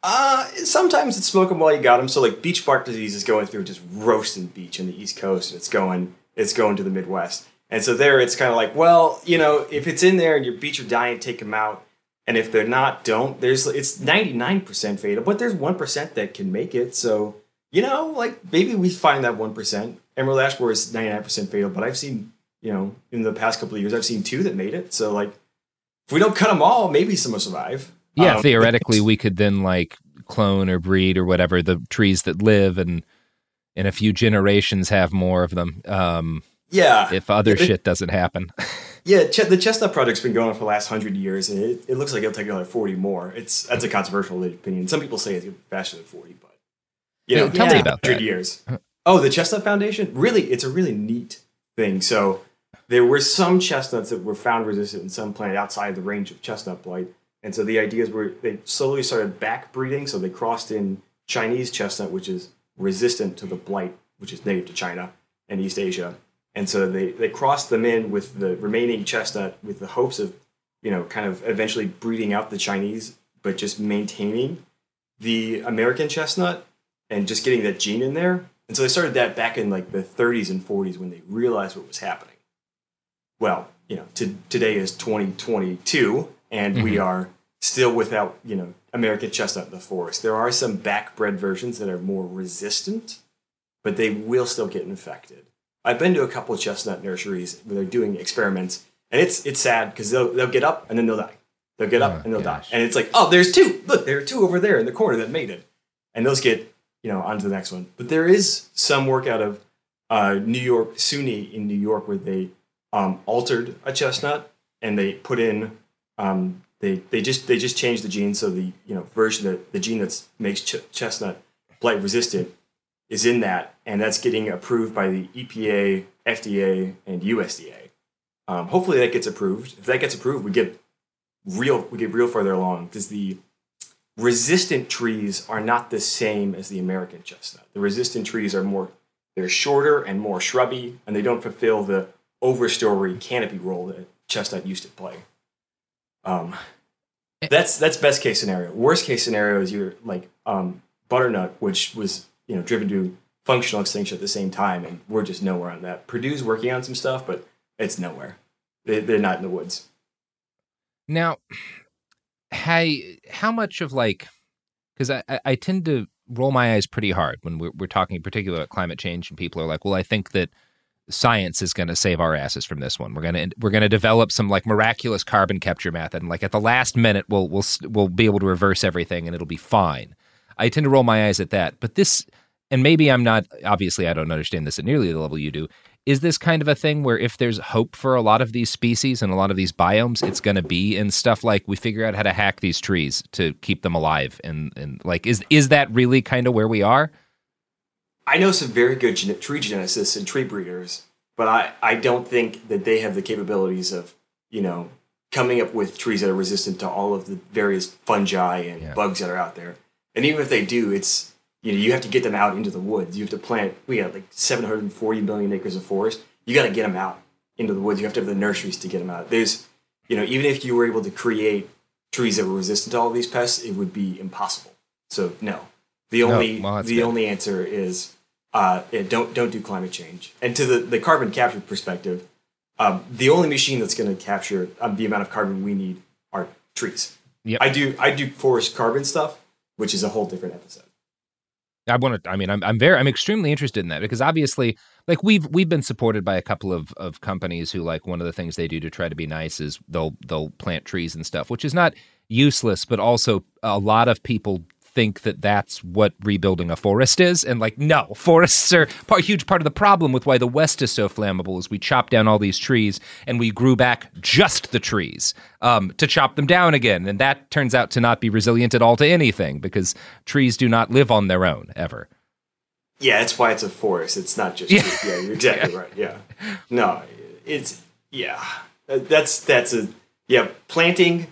Uh, sometimes it's smoke 'em while you got them. So like beech bark disease is going through just roasting beech in the East Coast, and it's going it's going to the Midwest. And so there, it's kind of like, well, you know, if it's in there and your beech are dying, take them out. And if they're not, don't. There's it's ninety nine percent fatal, but there's one percent that can make it. So you know, like maybe we find that one percent. Emerald ash borer is ninety nine percent fatal, but I've seen you know in the past couple of years, I've seen two that made it. So like, if we don't cut them all, maybe some will survive. Yeah, Um, theoretically, we could then like clone or breed or whatever the trees that live, and in a few generations have more of them. Um, Yeah. if other It- shit doesn't happen. Yeah, ch- the chestnut project's been going on for the last hundred years, and it, it looks like it'll take another forty more. It's that's a controversial opinion. Some people say it's faster than forty, but you know, Yeah, tell it'll me about 100 that. years. Oh, the Chestnut Foundation? Really, it's a really neat thing. So there were some chestnuts that were found resistant and some planted outside the range of chestnut blight. And so the ideas were they slowly started back breeding. So they crossed in Chinese chestnut, which is resistant to the blight, which is native to China and East Asia. And so they, they crossed them in with the remaining chestnut with the hopes of, you know, kind of eventually breeding out the Chinese, but just maintaining the American chestnut and just getting that gene in there. And so they started that back in like the 30s and 40s when they realized what was happening. Well, you know, to, today is 2022, and we Mhm. are still without, you know, American chestnut in the forest. There are some backbred versions that are more resistant, but they will still get infected. I've been to a couple of chestnut nurseries where they're doing experiments, and it's it's sad because they'll they'll get up and then they'll die. They'll get up Oh, and they'll die, and it's like, oh, there's two. Look, there are two over there in the corner that made it, and those get you know onto the next one. But there is some work out of uh, New York, SUNY in New York, where they um, altered a chestnut and they put in um, they they just they just changed the gene so the you know version that the gene that makes ch- chestnut blight resistant is in that, and that's getting approved by the EPA, FDA, and USDA. Um, hopefully that gets approved. If that gets approved, we get real we get real further along because the resistant trees are not the same as the American chestnut. The resistant trees are more they're shorter and more shrubby, and they don't fulfill the overstory canopy role that chestnut used to play. Um, that's that's best case scenario. Worst case scenario is you're like um, butternut, which was you know driven to functional extinction at the same time, and we're just nowhere on that. Purdue's working on some stuff, but it's nowhere. They, they're not in the woods. Now, how how much of like because I, I tend to roll my eyes pretty hard when we're, we're talking in particular about climate change and people are like, well, I think that science is going to save our asses from this one. We're going to we're going to develop some like miraculous carbon capture method, and like at the last minute, we'll we'll we'll be able to reverse everything, and it'll be fine. I tend to roll my eyes at that. But this, and maybe I'm not, obviously, I don't understand this at nearly the level you do. Is this kind of a thing where if there's hope for a lot of these species and a lot of these biomes, it's going to be in stuff like we figure out how to hack these trees to keep them alive? And, and like, is, is that really kind of where we are? I know some very good gen- tree geneticists and tree breeders, but I, I don't think that they have the capabilities of, you know, coming up with trees that are resistant to all of the various fungi and Yeah. bugs that are out there. And even if they do, it's you know you have to get them out into the woods. You have to plant. We got like 740 million acres of forest. You got to get them out into the woods. You have to have the nurseries to get them out. There's you know even if you were able to create trees that were resistant to all of these pests, it would be impossible. So no, the No, only well, the good. only answer is uh, don't don't do climate change. And to the the carbon capture perspective, um, the only machine that's going to capture um, the amount of carbon we need are trees. Yep. I do I do forest carbon stuff, which is a whole different episode. I want to. I mean, I'm I'm very I'm extremely interested in that because obviously, like we've we've been supported by a couple of of companies who like one of the things they do to try to be nice is they'll they'll plant trees and stuff, which is not useless, but also a lot of people think that that's what rebuilding a forest is and like no forests are a huge part of the problem with why the west is so flammable is we chop down all these trees and we grew back just the trees um, to chop them down again and that turns out to not be resilient at all to anything because trees do not live on their own ever Yeah, that's why it's a forest. It's not just Yeah. trees. yeah. You're exactly right. Yeah, no, it's yeah. That's that's a yeah. Planting.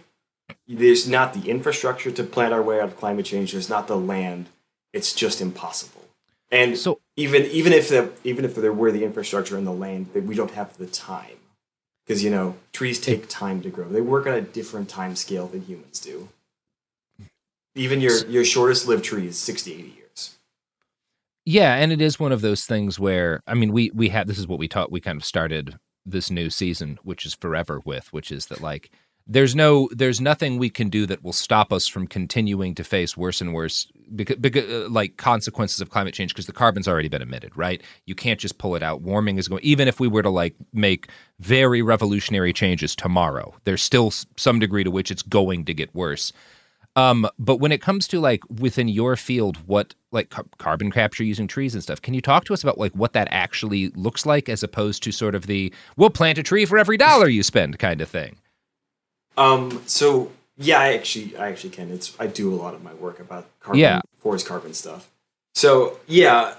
There's not the infrastructure to plant our way out of climate change. There's not the land. It's just impossible. And So- even even if the, even if there were the infrastructure and the land, that we don't have the time because you know trees take time to grow. They work on a different time scale than humans do. Even your your shortest lived tree is 60, 80 years. Yeah, and it is one of those things where I mean, we we have this is what we taught. We kind of started this new season, which is forever with, which is that like there's no there's nothing we can do that will stop us from continuing to face worse and worse because, because uh, like consequences of climate change because the carbon's already been emitted right? You can't just pull it out. Warming is going even if we were to like make very revolutionary changes tomorrow there's still some degree to which it's going to get worse. Um, but when it comes to like within your field, what like car- carbon capture using trees and stuff, can you talk to us about like what that actually looks like as opposed to sort of the we'll plant a tree for every dollar you spend kind of thing? Um. So yeah, I actually, I actually can. It's I do a lot of my work about carbon, Yeah. forest carbon stuff. So yeah,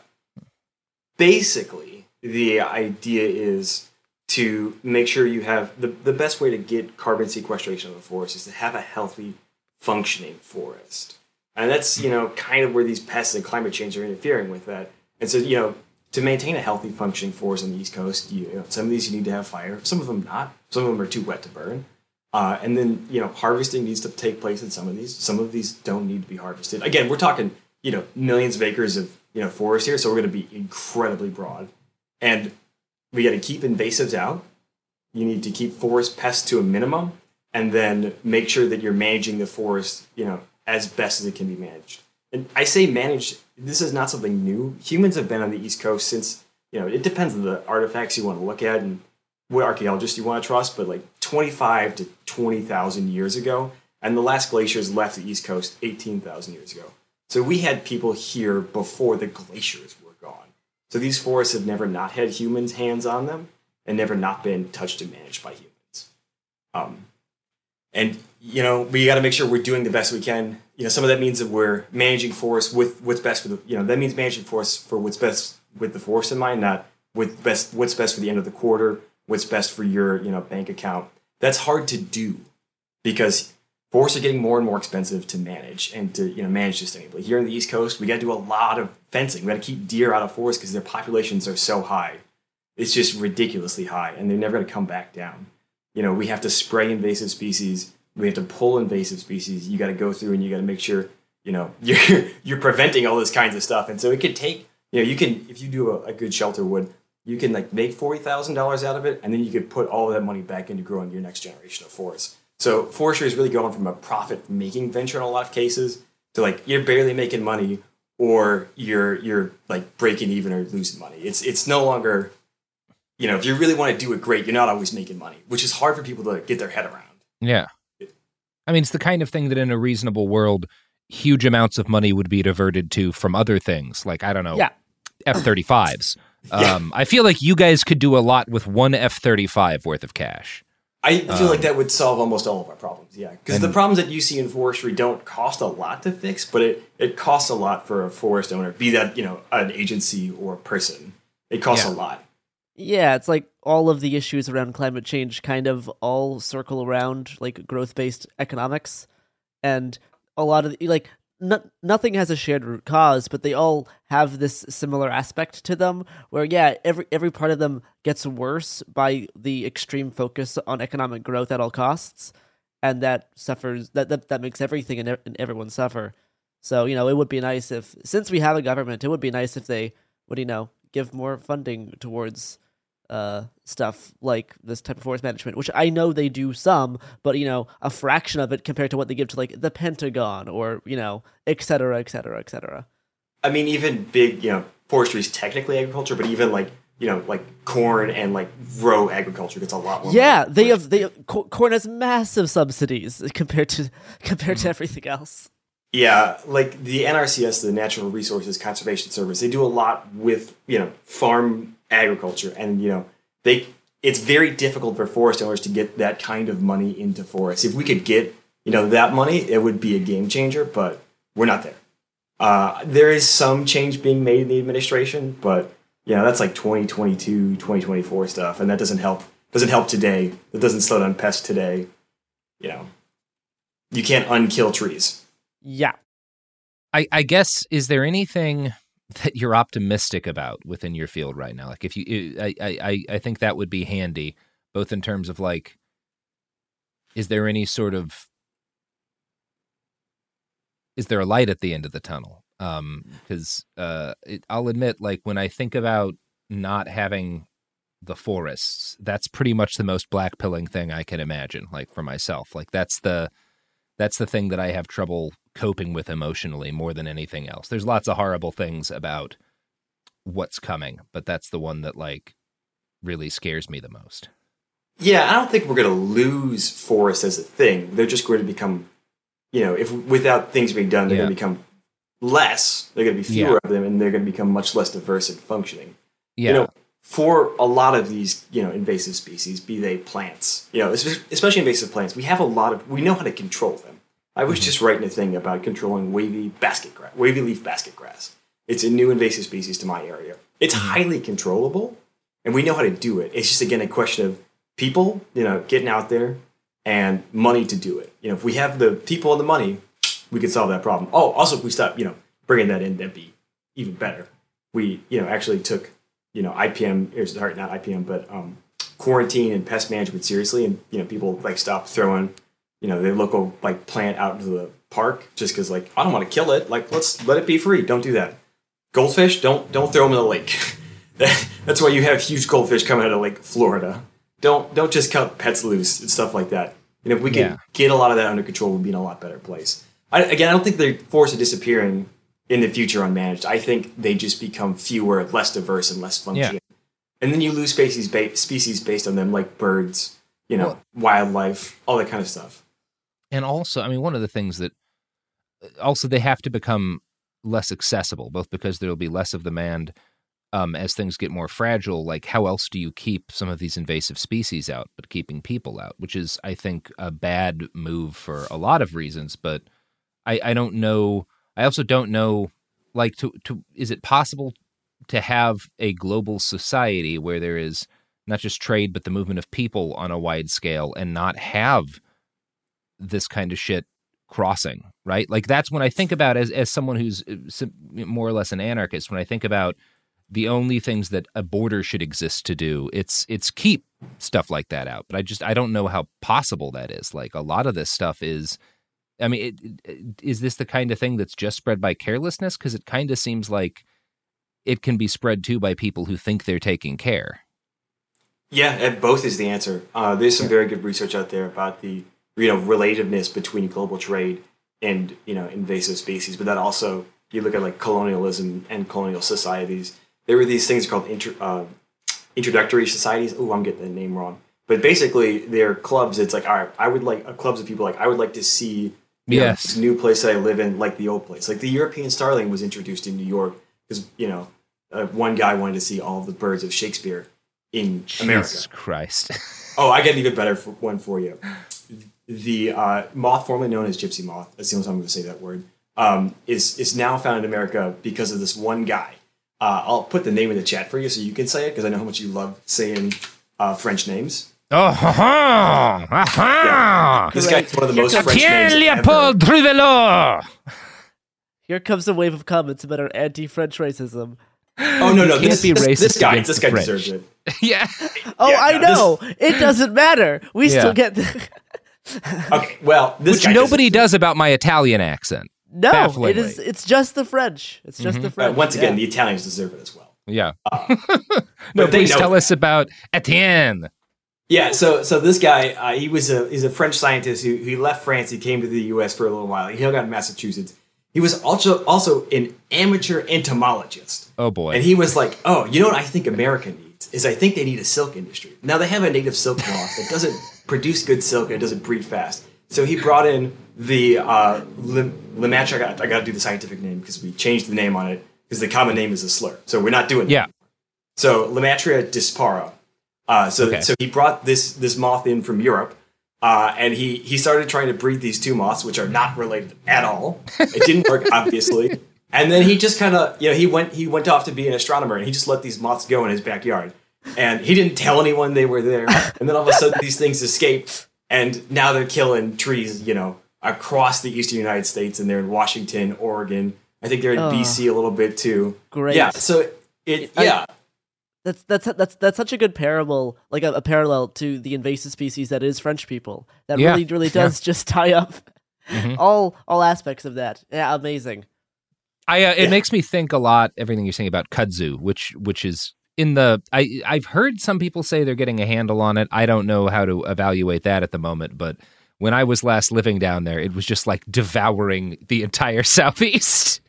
basically the idea is to make sure you have the the best way to get carbon sequestration of the forest is to have a healthy, functioning forest, and that's you know kind of where these pests and climate change are interfering with that. And so you know to maintain a healthy functioning forest on the East Coast, you, you know, some of these you need to have fire, some of them not. Some of them are too wet to burn. Uh, and then you know harvesting needs to take place in some of these. Some of these don't need to be harvested. Again, we're talking you know millions of acres of you know forest here, so we're going to be incredibly broad, and we got to keep invasives out. You need to keep forest pests to a minimum, and then make sure that you're managing the forest you know as best as it can be managed. And I say managed. This is not something new. Humans have been on the East Coast since you know. It depends on the artifacts you want to look at and what archaeologists you want to trust, but like 25 to 20,000 years ago, and the last glaciers left the East Coast 18,000 years ago. So we had people here before the glaciers were gone. So these forests have never not had humans' hands on them and never not been touched and managed by humans. Um, and you know we got to make sure we're doing the best we can. You know, some of that means that we're managing forests with what's best for the. You know, that means managing forests for what's best with the forest in mind, not with best what's best for the end of the quarter, what's best for your you know bank account. That's hard to do because forests are getting more and more expensive to manage and to you know manage sustainably. Here in the East Coast, we got to do a lot of fencing. We got to keep deer out of forests because their populations are so high. It's just ridiculously high, and they're never going to come back down. You know, we have to spray invasive species. We have to pull invasive species. You got to go through and you got to make sure you know you're you're preventing all this kinds of stuff. And so it could take you know you can if you do a, a good shelter wood, you can like make forty thousand dollars out of it, and then you could put all that money back into growing your next generation of forests. So forestry is really going from a profit making venture in a lot of cases to like you're barely making money or you're you're like breaking even or losing money. It's it's no longer you know, if you really want to do it great, you're not always making money, which is hard for people to get their head around. Yeah. I mean, it's the kind of thing that in a reasonable world, huge amounts of money would be diverted to from other things, like I don't know, yeah. F-35s. Um, yeah. I feel like you guys could do a lot with one F thirty five worth of cash. I feel um, like that would solve almost all of our problems. Yeah, because the problems that you see in forestry don't cost a lot to fix, but it it costs a lot for a forest owner, be that you know an agency or a person. It costs yeah. a lot. Yeah, it's like all of the issues around climate change kind of all circle around like growth based economics, and a lot of the, like no, nothing has a shared root cause, but they all have this similar aspect to them where yeah, every every part of them gets worse by the extreme focus on economic growth at all costs and that suffers that that, that makes everything and, and everyone suffer. So, you know, it would be nice if since we have a government, it would be nice if they would, you know, give more funding towards uh, stuff like this type of forest management, which I know they do some, but you know, a fraction of it compared to what they give to like the Pentagon or you know, et cetera, et cetera, et cetera. I mean, even big, you know, forestry is technically agriculture, but even like you know, like corn and like row agriculture gets a lot more. Yeah, they have they co- corn has massive subsidies compared to compared to mm-hmm. everything else. Yeah, like the NRCS, the Natural Resources Conservation Service, they do a lot with you know farm agriculture, and you know they. It's very difficult for forest owners to get that kind of money into forests. If we could get you know that money, it would be a game changer. But we're not there. Uh, there is some change being made in the administration, but you know that's like 2022, 2024 stuff, and that doesn't help. Doesn't help today. It doesn't slow down pests today. You know, you can't unkill trees. Yeah. I, I guess is there anything that you're optimistic about within your field right now? Like if you, I, I, I- I think that would be handy, both in terms of like, is there any sort of, is there a light at the end of the tunnel? Um, because uh, it, I'll admit, like when I think about not having the forests, that's pretty much the most black pilling thing I can imagine. Like for myself, like that's the that's the thing that I have trouble coping with emotionally more than anything else. There's lots of horrible things about what's coming, but that's the one that like really scares me the most. Yeah, I don't think we're going to lose forests as a thing. They're just going to become, you know, if without things being done, they're Yeah. going to become less. They're going to be fewer Yeah. of them, and they're going to become much less diverse and functioning. Yeah. You know, for a lot of these, you know, invasive species, be they plants, you know, especially invasive plants, we have a lot of, we know how to control them. I was just writing a thing about controlling wavy basket grass, wavy leaf basket grass. It's a new invasive species to my area. It's highly controllable, and we know how to do it. It's just again a question of people, you know, getting out there and money to do it. You know, if we have the people and the money, we could solve that problem. Oh, also if we stop, you know, bringing that in, that'd be even better. We, you know, actually took, you know, IPM, or sorry, not IPM, but um, quarantine and pest management seriously, and you know, people like stopped throwing, you know, their local like plant out into the park just because like I don't want to kill it. Like let's let it be free. Don't do that. Goldfish, don't don't throw them in the lake. That's why you have huge goldfish coming out of Lake Florida. Don't don't just cut pets loose and stuff like that. And if we could Yeah. get a lot of that under control, we'd be in a lot better place. I, again, I don't think the forests are disappearing in the future unmanaged. I think they just become fewer, less diverse, and less functioning. And then you lose species ba- species based on them, like birds, you know, wildlife, all that kind of stuff. And also, I mean, one of the things that also they have to become less accessible, both because there'll be less of demand um, as things get more fragile. Like, how else do you keep some of these invasive species out, but keeping people out? Which is, I think, a bad move for a lot of reasons. But I, I don't know. I also don't know. Like, to to is it possible to have a global society where there is not just trade but the movement of people on a wide scale and not have this kind of shit crossing right? Like that's when i think about as as someone who's uh, more or less an anarchist when i think about the only things that a border should exist to do it's it's keep stuff like that out. But i just i don't know how possible that is. Like a lot of this stuff is i mean it, it, is this the kind of thing that's just spread by carelessness? Because it kind of seems like it can be spread too by people who think they're taking care. Yeah, both is the answer. Uh, there's some very good research out there about the you know relativeness between global trade and you know invasive species, but that also you look at like colonialism and colonial societies. There were these things called inter, uh, introductory societies. Oh, I'm getting the name wrong, but basically they're clubs. It's like all right, I would like uh, clubs of people like I would like to see know, Yes. this new place that I live in, like the old place. Like the European starling was introduced in New York because you know uh, one guy wanted to see all the birds of Shakespeare in America. Christ. Oh, I got an even better for, one for you. The uh, moth, formerly known as gypsy moth, that's the only time I'm going to say that word, um, is is now found in America because of this one guy. Uh, I'll put the name in the chat for you so you can say it because I know how much you love saying uh, French names. Oh, ha, ha, ha, ha. This guy's one of the most French Pierre names ever. Leopold Here comes a wave of comments about our anti-French racism. Oh no, no, can't this, be this, racist this guy, against this the guy French. deserves it. yeah. Oh, Yeah, I no, this- know. It doesn't matter. We Yeah. still get the. Okay, well, this Which guy nobody deserves does about my Italian accent. No, it Bafflingly. is. It's just the French. It's just the it. Uh, French. once again, yeah. the Italians deserve it as well. Yeah. Uh, no, they please tell that. us about Etienne. Yeah, so so this guy, uh, he was a he's a French scientist who he left France. He came to the U.S. for a little while. He hung out in Massachusetts. He was also also an amateur entomologist, Oh boy. and he was like, "Oh, you know what I think America needs is I think they need a silk industry. Now they have a native silk moth that doesn't produce good silk and it doesn't breed fast. So he brought in the uh, Lim- Lematra. I got I got to do the scientific name because we changed the name on it because the common name is a slur. So we're not doing that. yeah. So Lymantria dispara. Uh, so Okay. so he brought this this moth in from Europe, uh, and he he started trying to breed these two moths, which are not related at all. It didn't work, obviously. And then he just kind of you know he went he went off to be an astronomer, and he just let these moths go in his backyard, and he didn't tell anyone they were there. And then all of a sudden, these things escape, and now they're killing trees, you know, across the eastern United States, and they're in Washington, Oregon. I think they're in Oh. BC a little bit too. Great. Yeah. So it I- yeah. That's that's that's that's such a good parable, like a, a parallel to the invasive species that is French people. That Yeah, really, really yeah. does just tie up Mhm. all all aspects of that. Yeah, amazing. I uh, it Yeah. makes me think a lot everything you're saying about kudzu, which which is in the I I've heard some people say they're getting a handle on it. I don't know how to evaluate that at the moment, but when I was last living down there, it was just like devouring the entire southeast.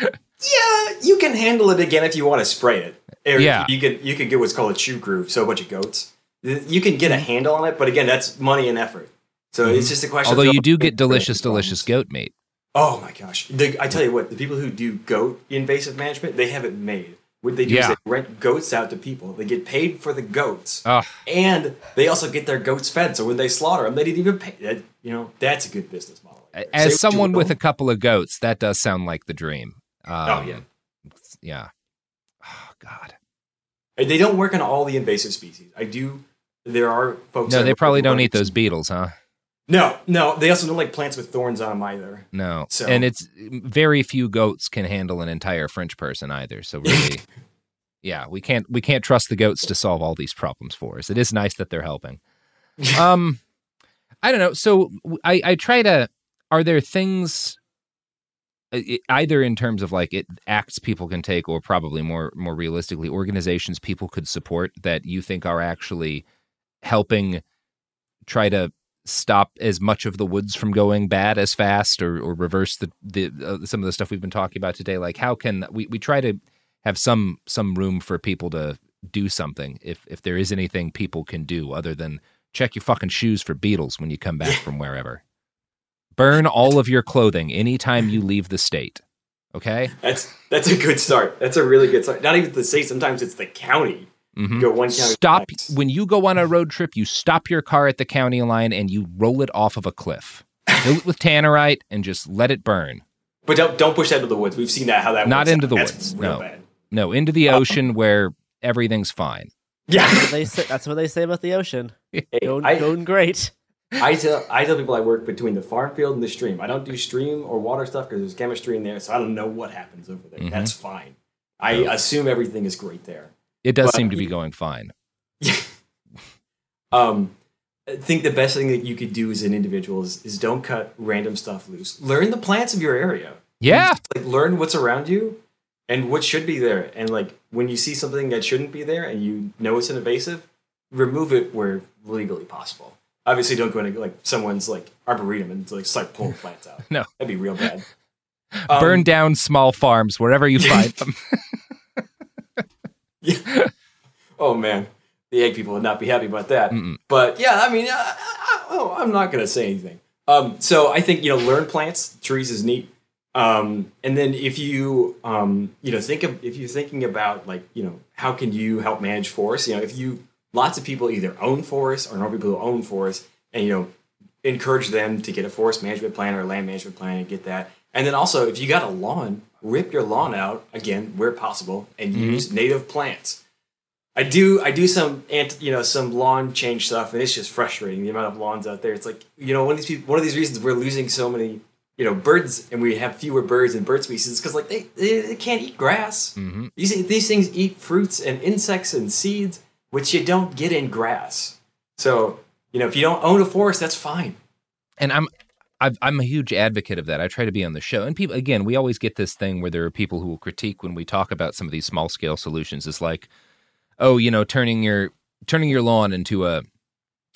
Yeah, you can handle it again if you want to spray it. Or Yeah. you could you could get what's called a chew crew, so a bunch of goats. You can Mm-hmm. get a handle on it, but again, that's money and effort. So it's just a question. of Although you do get delicious, delicious goat meat. Oh my gosh! The, I tell you what, the people who do goat invasive management, they have it made. What they do Yeah. is they rent goats out to people. They get paid for the goats, Oh, and they also get their goats fed. So when they slaughter them, they didn't even pay. That, you know, that's a good business model. right there. Say as someone with a couple of goats, that does sound like the dream. Um, Oh, yeah. yeah. Oh God. they don't work on all the invasive species. I do. There are folks. No, they probably don't eat those beetles, huh? No, no. They also don't like plants with thorns on them either. No. So- And it's very few goats can handle an entire French person either. So really, yeah, we can't we can't trust the goats to solve all these problems for us. It is nice that they're helping. Um, I don't know. So I I try to. Are there things? uh, Either in terms of like it acts people can take, or probably more more realistically, organizations people could support that you think are actually helping try to stop as much of the woods from going bad as fast or, or reverse the, the uh, some of the stuff we've been talking about today like how can we, we try to have some some room for people to do something if if there is anything people can do other than check your fucking shoes for beetles when you come back from wherever burn all of your clothing anytime you leave the state okay That's that's a good start. That's a really good start. Not even the state. Sometimes it's the county. Mhm. Go one county. stop max. when you go on a road trip you stop your car at the county line and you roll it off of a cliff fill it with tannerite and just let it burn But don't don't push that into the woods. We've seen that how that Not works into out. the That's woods, no. bad. no into the ocean where everything's fine Yeah. They say, that's what they say about the ocean. Hey, Going, I, going great. I tell I tell people I work between the farm field and the stream. I don't do stream or water stuff because there's chemistry in there, so I don't know what happens over there. Mhm. That's fine. I assume everything is great there. It does But- seem to be going fine. Um, I think the best thing that you could do as an individual is, is don't cut random stuff loose. Learn the plants of your area. yeah. Like learn what's around you and what should be there. And like when you see something that shouldn't be there and you know it's an invasive remove it where legally possible. Obviously don't go into like someone's like arboretum and like start pulling plants out. No. that'd be real bad. Um, burn down small farms wherever you find them oh man the egg people would not be happy about that Mm-mm. but yeah i mean I, I, oh, i'm not gonna say anything Um, so I think you know, learn plants, trees is neat. Um, and then if you um, you know think of if you're thinking about like you know how can you help manage forests? You know, if you lots of people either own forests or know people who own forests, and you know encourage them to get a forest management plan or a land management plan and get that. And then also, if you got a lawn, rip your lawn out again where possible and Mm-hmm. use native plants. I do I do some ant, you know some lawn change stuff, and it's just frustrating the amount of lawns out there. It's like you know one of these people, one of these reasons we're losing so many you know birds, and we have fewer birds and bird species because like they, they they can't eat grass. Mm-hmm. These these things eat fruits and insects and seeds, which you don't get in grass. So you know if you don't own a forest, that's fine. and I'm I've, I'm a huge advocate of that. I try to be on the show, and people again, we always get this thing where there are people who will critique when we talk about some of these small scale solutions. It's like, oh, you know, turning your turning your lawn into a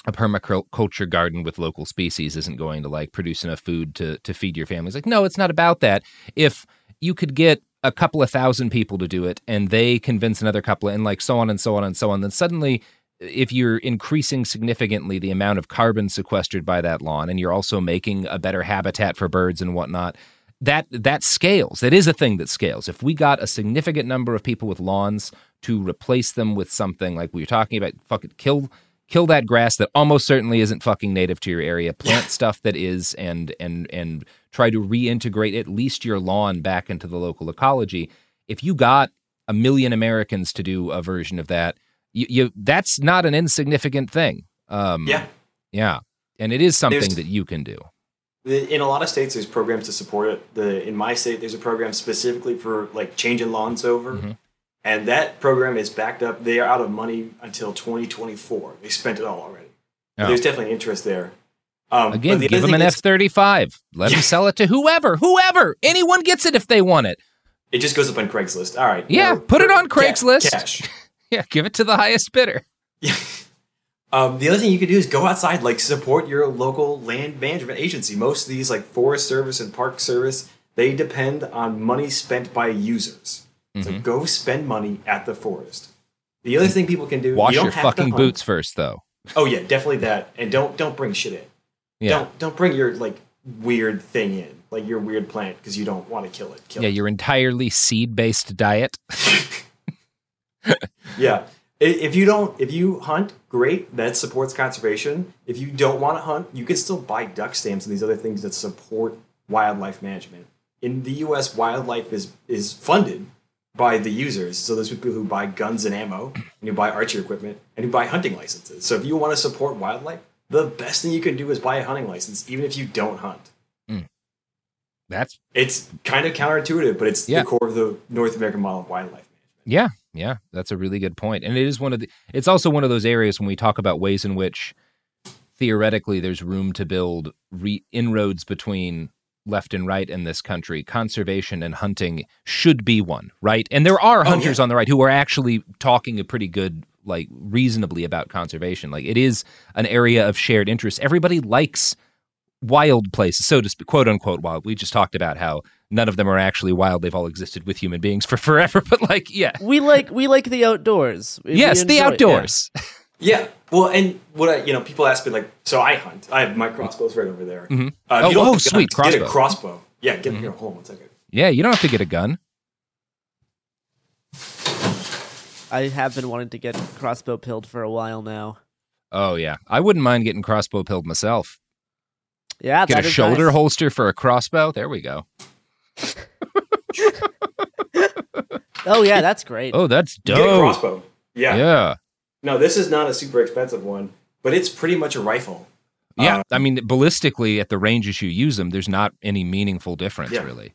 a permaculture garden with local species isn't going to like produce enough food to to feed your family. It's like, no, it's not about that. If you could get a couple of thousand people to do it and they convince another couple and like so on and so on and so on, then suddenly if you're increasing significantly the amount of carbon sequestered by that lawn and you're also making a better habitat for birds and whatnot, that that scales. That is a thing that scales. If we got a significant number of people with lawns to replace them with something like we were talking about, fucking kill kill that grass that almost certainly isn't fucking native to your area. Plant stuff that is and and and try to reintegrate at least your lawn back into the local ecology. If you got a million Americans to do a version of that, you, you that's not an insignificant thing. Um, Yeah. yeah, and it is something There's- that you can do. In a lot of states, there's programs to support it. The in my state, there's a program specifically for like changing lawns over, Mm-hmm. and that program is backed up. They are out of money until 2024. They spent it all already. Oh. There's definitely interest there. Um, Again, the give them an F thirty five. Let them sell it to whoever, whoever, anyone gets it if they want it. It just goes up on Craigslist. All right. Yeah, put it on ca- Craigslist. Cash. Yeah, give it to the highest bidder. Um, the other thing you could do is go outside, like support your local land management agency. Most of these, like Forest Service and Park Service, they depend on money spent by users. So Mm-hmm. go spend money at the forest. The other thing people can do, Wash you your fucking boots first, though. Oh yeah, definitely that. And don't don't bring shit in. Yeah. Don't don't bring your like weird thing in, like your weird plant, because you don't want to kill it. Kill Yeah, it. your entirely seed based diet. Yeah. If you don't, if you hunt, great. That supports conservation. If you don't want to hunt, you can still buy duck stamps and these other things that support wildlife management. In the U.S., wildlife is is funded by the users. So there's people who buy guns and ammo, and who buy archery equipment, and who buy hunting licenses. So if you want to support wildlife, the best thing you can do is buy a hunting license, even if you don't hunt. Hmm. That's It's kind of counterintuitive, but it's Yeah. the core of the North American model of wildlife. Management. Yeah, yeah, that's a really good point. And it is one of the it's also one of those areas when we talk about ways in which theoretically there's room to build re- inroads between left and right in this country. Conservation and hunting should be one, right? And there are Oh, hunters yeah. on the right who are actually talking a pretty good like reasonably about conservation. Like it is an area of shared interest. Everybody likes wild places, so to speak, quote unquote wild. We just talked about how none of them are actually wild. They've all existed with human beings for forever. But like, yeah, We like we like the outdoors. We- we yes, the enjoy- outdoors. Yeah. Well, and what I, you know, people ask me like, so I hunt. I have my crossbows right over there. Mhm. Uh, if Oh, you don't oh, have a gun, sweet, Get crossbow. Mm-hmm. a crossbow. Yeah, get here. Hold on one second. Yeah, you don't have to get a gun. I have been wanting to get crossbow pilled for a while now. Oh yeah, I wouldn't mind getting crossbow pilled myself. Yeah, Get that a is shoulder nice. holster for a crossbow. There we go. Oh yeah, that's great. Oh, that's Get a dope. crossbow. Yeah. Yeah. No, this is not a super expensive one, but it's pretty much a rifle. Yeah, Uh, I mean, ballistically, at the ranges you use them, there's not any meaningful difference, Yeah. really.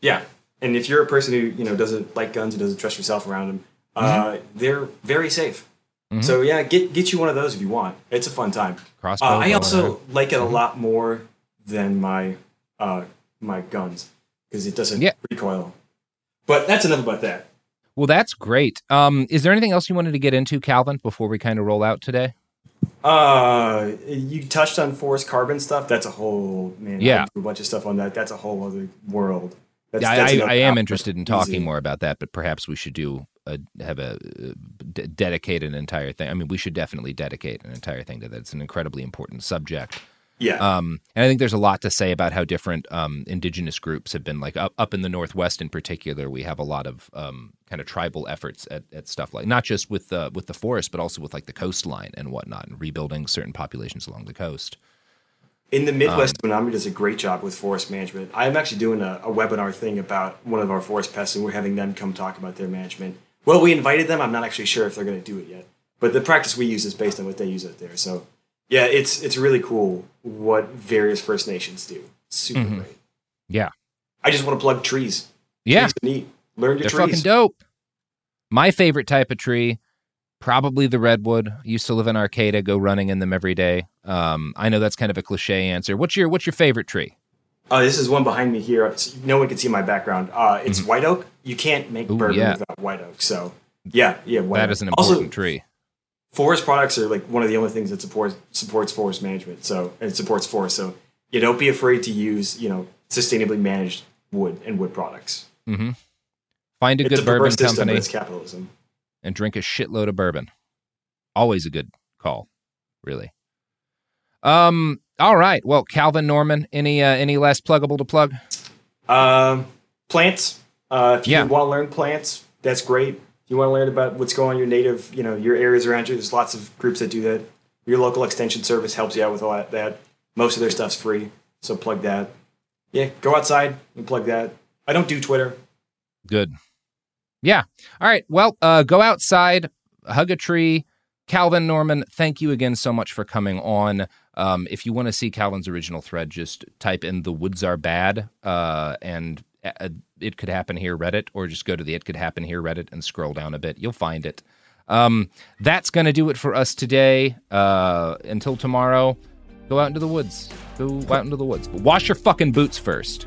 Yeah. And if you're a person who you know doesn't like guns and doesn't trust yourself around them, uh, they're very safe. Mhm. So yeah, get get you one of those if you want. It's a fun time. Crossbow. Uh, I also like it a lot more than my uh, my guns because it doesn't Yeah. recoil. But that's enough about that. Well, that's great. Um, is there anything else you wanted to get into, Calvin, before we kind of roll out today? Uh, you touched on forest carbon stuff. That's a whole man. Yeah. a bunch of stuff on that. That's a whole other world. That's, Yeah, that's I, I am interested in Easy. talking more about that, but perhaps we should do a, have a uh, dedicate an entire thing. I mean, we should definitely dedicate an entire thing to that. It's an incredibly important subject. Yeah. Um, and I think there's a lot to say about how different um, indigenous groups have been. Like up, up in the Northwest, in particular, we have a lot of um, kind of tribal efforts at, at stuff like not just with the with the forest, but also with like the coastline and whatnot, and rebuilding certain populations along the coast. In the Midwest, um, Menominee does a great job with forest management. I'm actually doing a, a webinar thing about one of our forest pests, and we're having them come talk about their management. Well, we invited them. I'm not actually sure if they're going to do it yet, but the practice we use is based on what they use out there. So yeah, it's it's really cool what various First Nations do. Super mm-hmm. great. Yeah. I just want to plug trees. Yeah. Trees neat. Learn your They're trees. fucking dope. My favorite type of tree, probably the redwood. Used to live in Arcata, go running in them every day. Um, I know that's kind of a cliche answer. What's your what's your favorite tree? Uh, this is one behind me here. No one can see my background. Uh, it's mm-hmm. white oak. You can't make Ooh, bourbon yeah. without white oak. So yeah, yeah. That oak. is an important also, tree forest products are like one of the only things that supports supports forest management. So it supports forest. So you don't be afraid to use you know sustainably managed wood and wood products. Mm-hmm. Find a it's good a bourbon system, company. It's capitalism. And drink a shitload of bourbon. Always a good call, really. Um. All right. Well, Calvin Norman. Any uh, any last pluggable to plug? Um. Plants. Uh, if you yeah. want to learn plants, that's great you want to learn about what's going on in your native, you know, your areas around you, there's lots of groups that do that. Your local extension service helps you out with all that. that. Most of their stuff's free, so plug that. Yeah, go outside and plug that. I don't do Twitter. Good. Yeah. All right. Well, uh, go outside, hug a tree. Calvin Norman, thank you again so much for coming on. Um, if you want to see Calvin's original thread, just type in "the woods are bad" uh, and uh, it could happen here Reddit, or just go to the It Could Happen Here Reddit and scroll down a bit. You'll find it. Um, that's going to do it for us today. Uh, until tomorrow, go out into the woods. Go out into the woods. But wash your fucking boots first.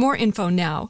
more info now.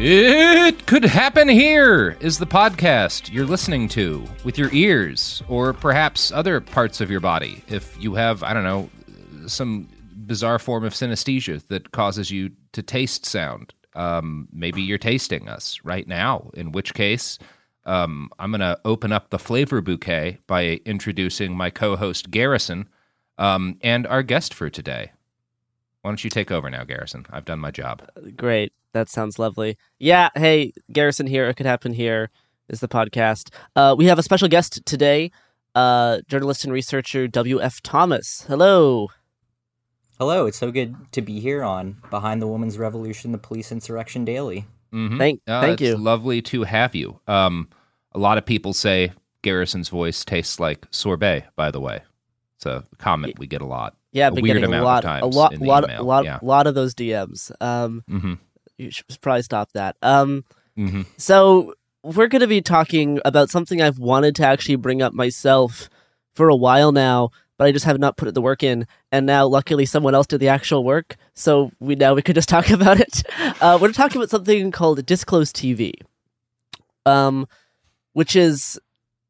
It could happen here is the podcast you're listening to with your ears or perhaps other parts of your body. If you have, I don't know, some bizarre form of synesthesia that causes you to taste sound. Um, maybe you're tasting us right now, in which case, um, I'm going to open up the flavor bouquet by introducing my co host, Garrison, um, and our guest for today. Why don't you take over now, Garrison? I've done my job. Great. That sounds lovely. Yeah. Hey, Garrison here. It could happen here is the podcast. Uh, we have a special guest today, uh, journalist and researcher W.F. Thomas. Hello. Hello. It's so good to be here on Behind the Woman's Revolution, the Police Insurrection Daily. Mm-hmm. Thank, Uh, thank it's you. Lovely to have you. Um, a lot of people say Garrison's voice tastes like sorbet. By the way, it's a comment we get a lot. Yeah, a I've been weird getting a lot, of a lot, in the lot, email. lot, yeah. lot of those DMs. Um, Mm-hmm. You should probably stop that. Um, Mm-hmm. so we're going to be talking about something I've wanted to actually bring up myself for a while now, but I just have not put the work in. And now, luckily, someone else did the actual work, so we now we could just talk about it. Uh, we're talking about something called Disclosed TV, um, which is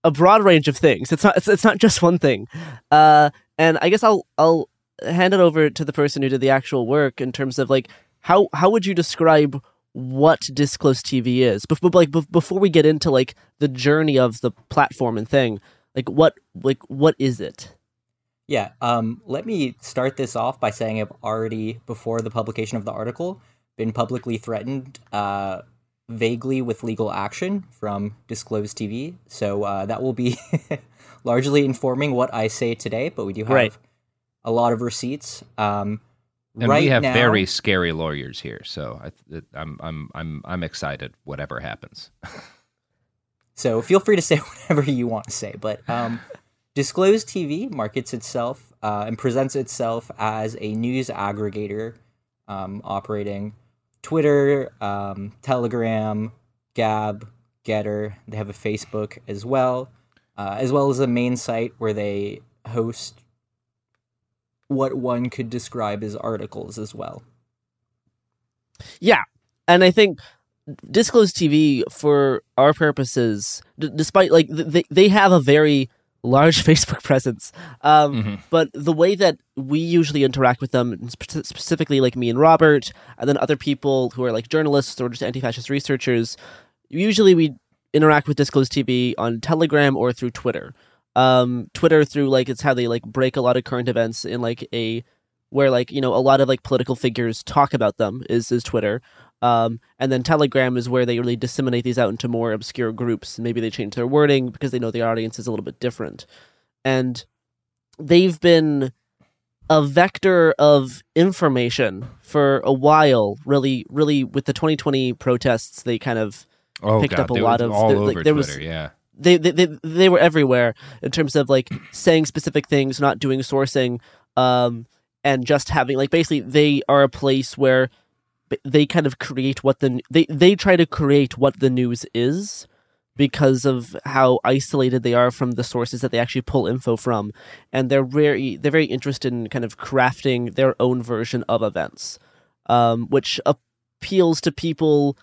a broad range of things. It's not it's, it's not just one thing. Uh, and I guess I'll I'll hand it over to the person who did the actual work in terms of like how how would you describe what disclose TV is? Bef- like bef- before we get into like the journey of the platform and thing, like what like what is it? Yeah, um, let me start this off by saying I've already, before the publication of the article, been publicly threatened uh, vaguely with legal action from disclose TV. So uh, that will be largely informing what I say today, but we do have Right. a lot of receipts. Um, And right we have now, very scary lawyers here, so I, I'm I'm I'm I'm excited. Whatever happens. So feel free to say whatever you want to say. But um, Disclosed TV markets itself uh, and presents itself as a news aggregator um, operating Twitter, um, Telegram, Gab, Gettr. They have a Facebook as well, uh, as well as a main site where they host what one could describe as articles as well. Yeah, and I think disclosed TV for our purposes, d- despite like th- they they have a very large Facebook presence, um, Mhm. but the way that we usually interact with them, spe- specifically like me and Robert, and then other people who are like journalists or just anti-fascist researchers, usually we interact with disclosed TV on Telegram or through Twitter. Um, Twitter through like it's how they like break a lot of current events in like a where like you know a lot of like political figures talk about them is is Twitter. Um, and then Telegram is where they really disseminate these out into more obscure groups, maybe they change their wording because they know the audience is a little bit different. And they've been a vector of information for a while. Really, really, with the 2020 protests, they kind of Oh picked god, up a lot of there- like, there Twitter. was yeah. They, they they were everywhere in terms of like saying specific things, not doing sourcing, um, and just having like basically they are a place where they kind of create what the they they try to create what the news is because of how isolated they are from the sources that they actually pull info from. And they're very they're very interested in kind of crafting their own version of events um, which appeals to people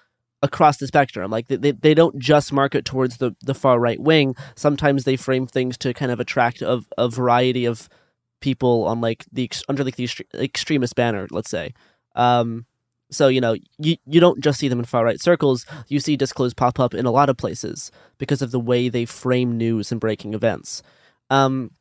across the spectrum. Like they, they, don't just market towards the, the far right wing. Sometimes they frame things to kind of attract a, a variety of people on like the under like the extremist banner let's say. Um, so you know you, you don't just see them in far right circles. You see disclosed pop up in a lot of places because of the way they frame news and breaking events. Um,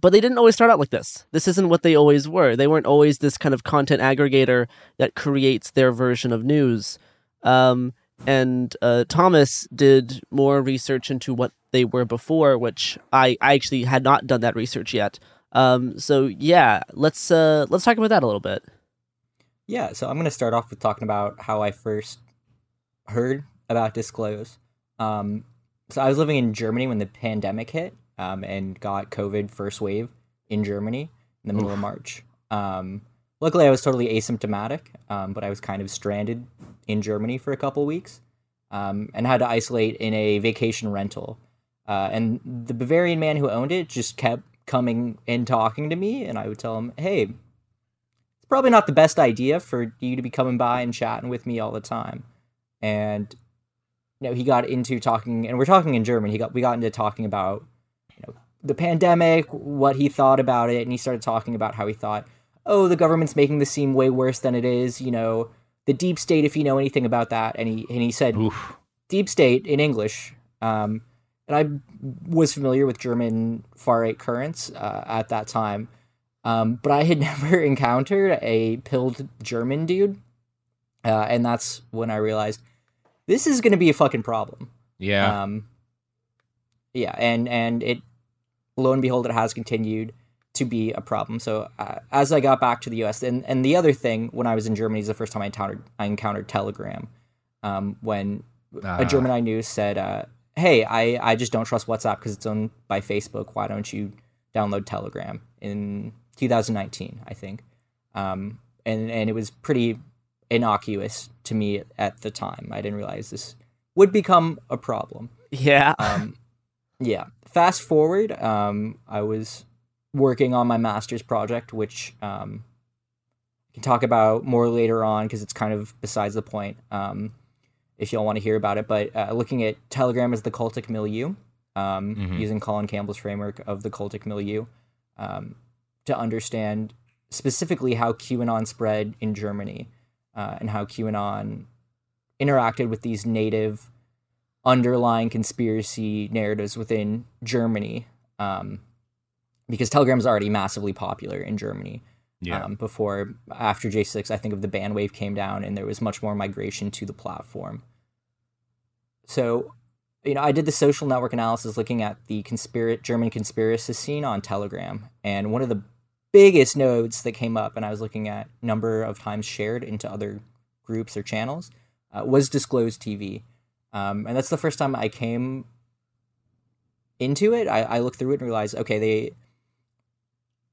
but they didn't always start out like this. This isn't what they always were. They weren't always this kind of content aggregator that creates their version of news um, and uh, thomas did more research into what they were before which i, I actually had not done that research yet um, so yeah let's uh, let's talk about that a little bit Yeah, so I'm going to start off with talking about how I first heard about Disclose. Um, so I was living in Germany when the pandemic hit um, and got COVID first wave in Germany in the middle of March. Um, luckily, I was totally asymptomatic, um, but I was kind of stranded in Germany for a couple weeks um, and had to isolate in a vacation rental. Uh, and the Bavarian man who owned it just kept coming and talking to me, and I would tell him, "Hey, it's probably not the best idea for you to be coming by and chatting with me all the time." And you know, he got into talking, and we're talking in German. He got we got into talking about you know the pandemic, what he thought about it, and he started talking about how he thought oh, the government's making this seem way worse than it is. You know, the deep state, if you know anything about that. And he, and he said, Oof. deep state in English. Um, and I was familiar with German far right currents uh, at that time. Um, but I had never encountered a pilled German dude. Uh, and that's when I realized this is going to be a fucking problem. Yeah. Um, yeah, and and it, lo and behold, it has continued to be a problem. So uh, as I got back to the U.S. and and the other thing when I was in Germany is the first time I encountered I encountered Telegram, um, when Ah. a German I knew said, uh, "Hey, I I just don't trust WhatsApp because it's owned by Facebook. Why don't you download Telegram?" In 2019, I think, um, and and it was pretty innocuous to me at the time. I didn't realize this would become a problem. Yeah. Um, yeah. Fast forward, um, I was working on my master's project, which um, I can talk about more later on because it's kind of besides the point. Um, if y'all want to hear about it, but uh, looking at Telegram as the cultic milieu, um, Mhm. using Colin Campbell's framework of the cultic milieu um, to understand specifically how QAnon spread in Germany uh, and how QAnon interacted with these native underlying conspiracy narratives within Germany. Um, because Telegram is already massively popular in Germany. Yeah. Um, before, after J6, I think of the ban wave came down and there was much more migration to the platform. So, you know, I did the social network analysis looking at the conspira- German conspiracy scene on Telegram. And one of the biggest nodes that came up, and I was looking at number of times shared into other groups or channels, uh, was Disclosed TV. Um, and that's the first time I came into it. I, I looked through it and realized, okay, they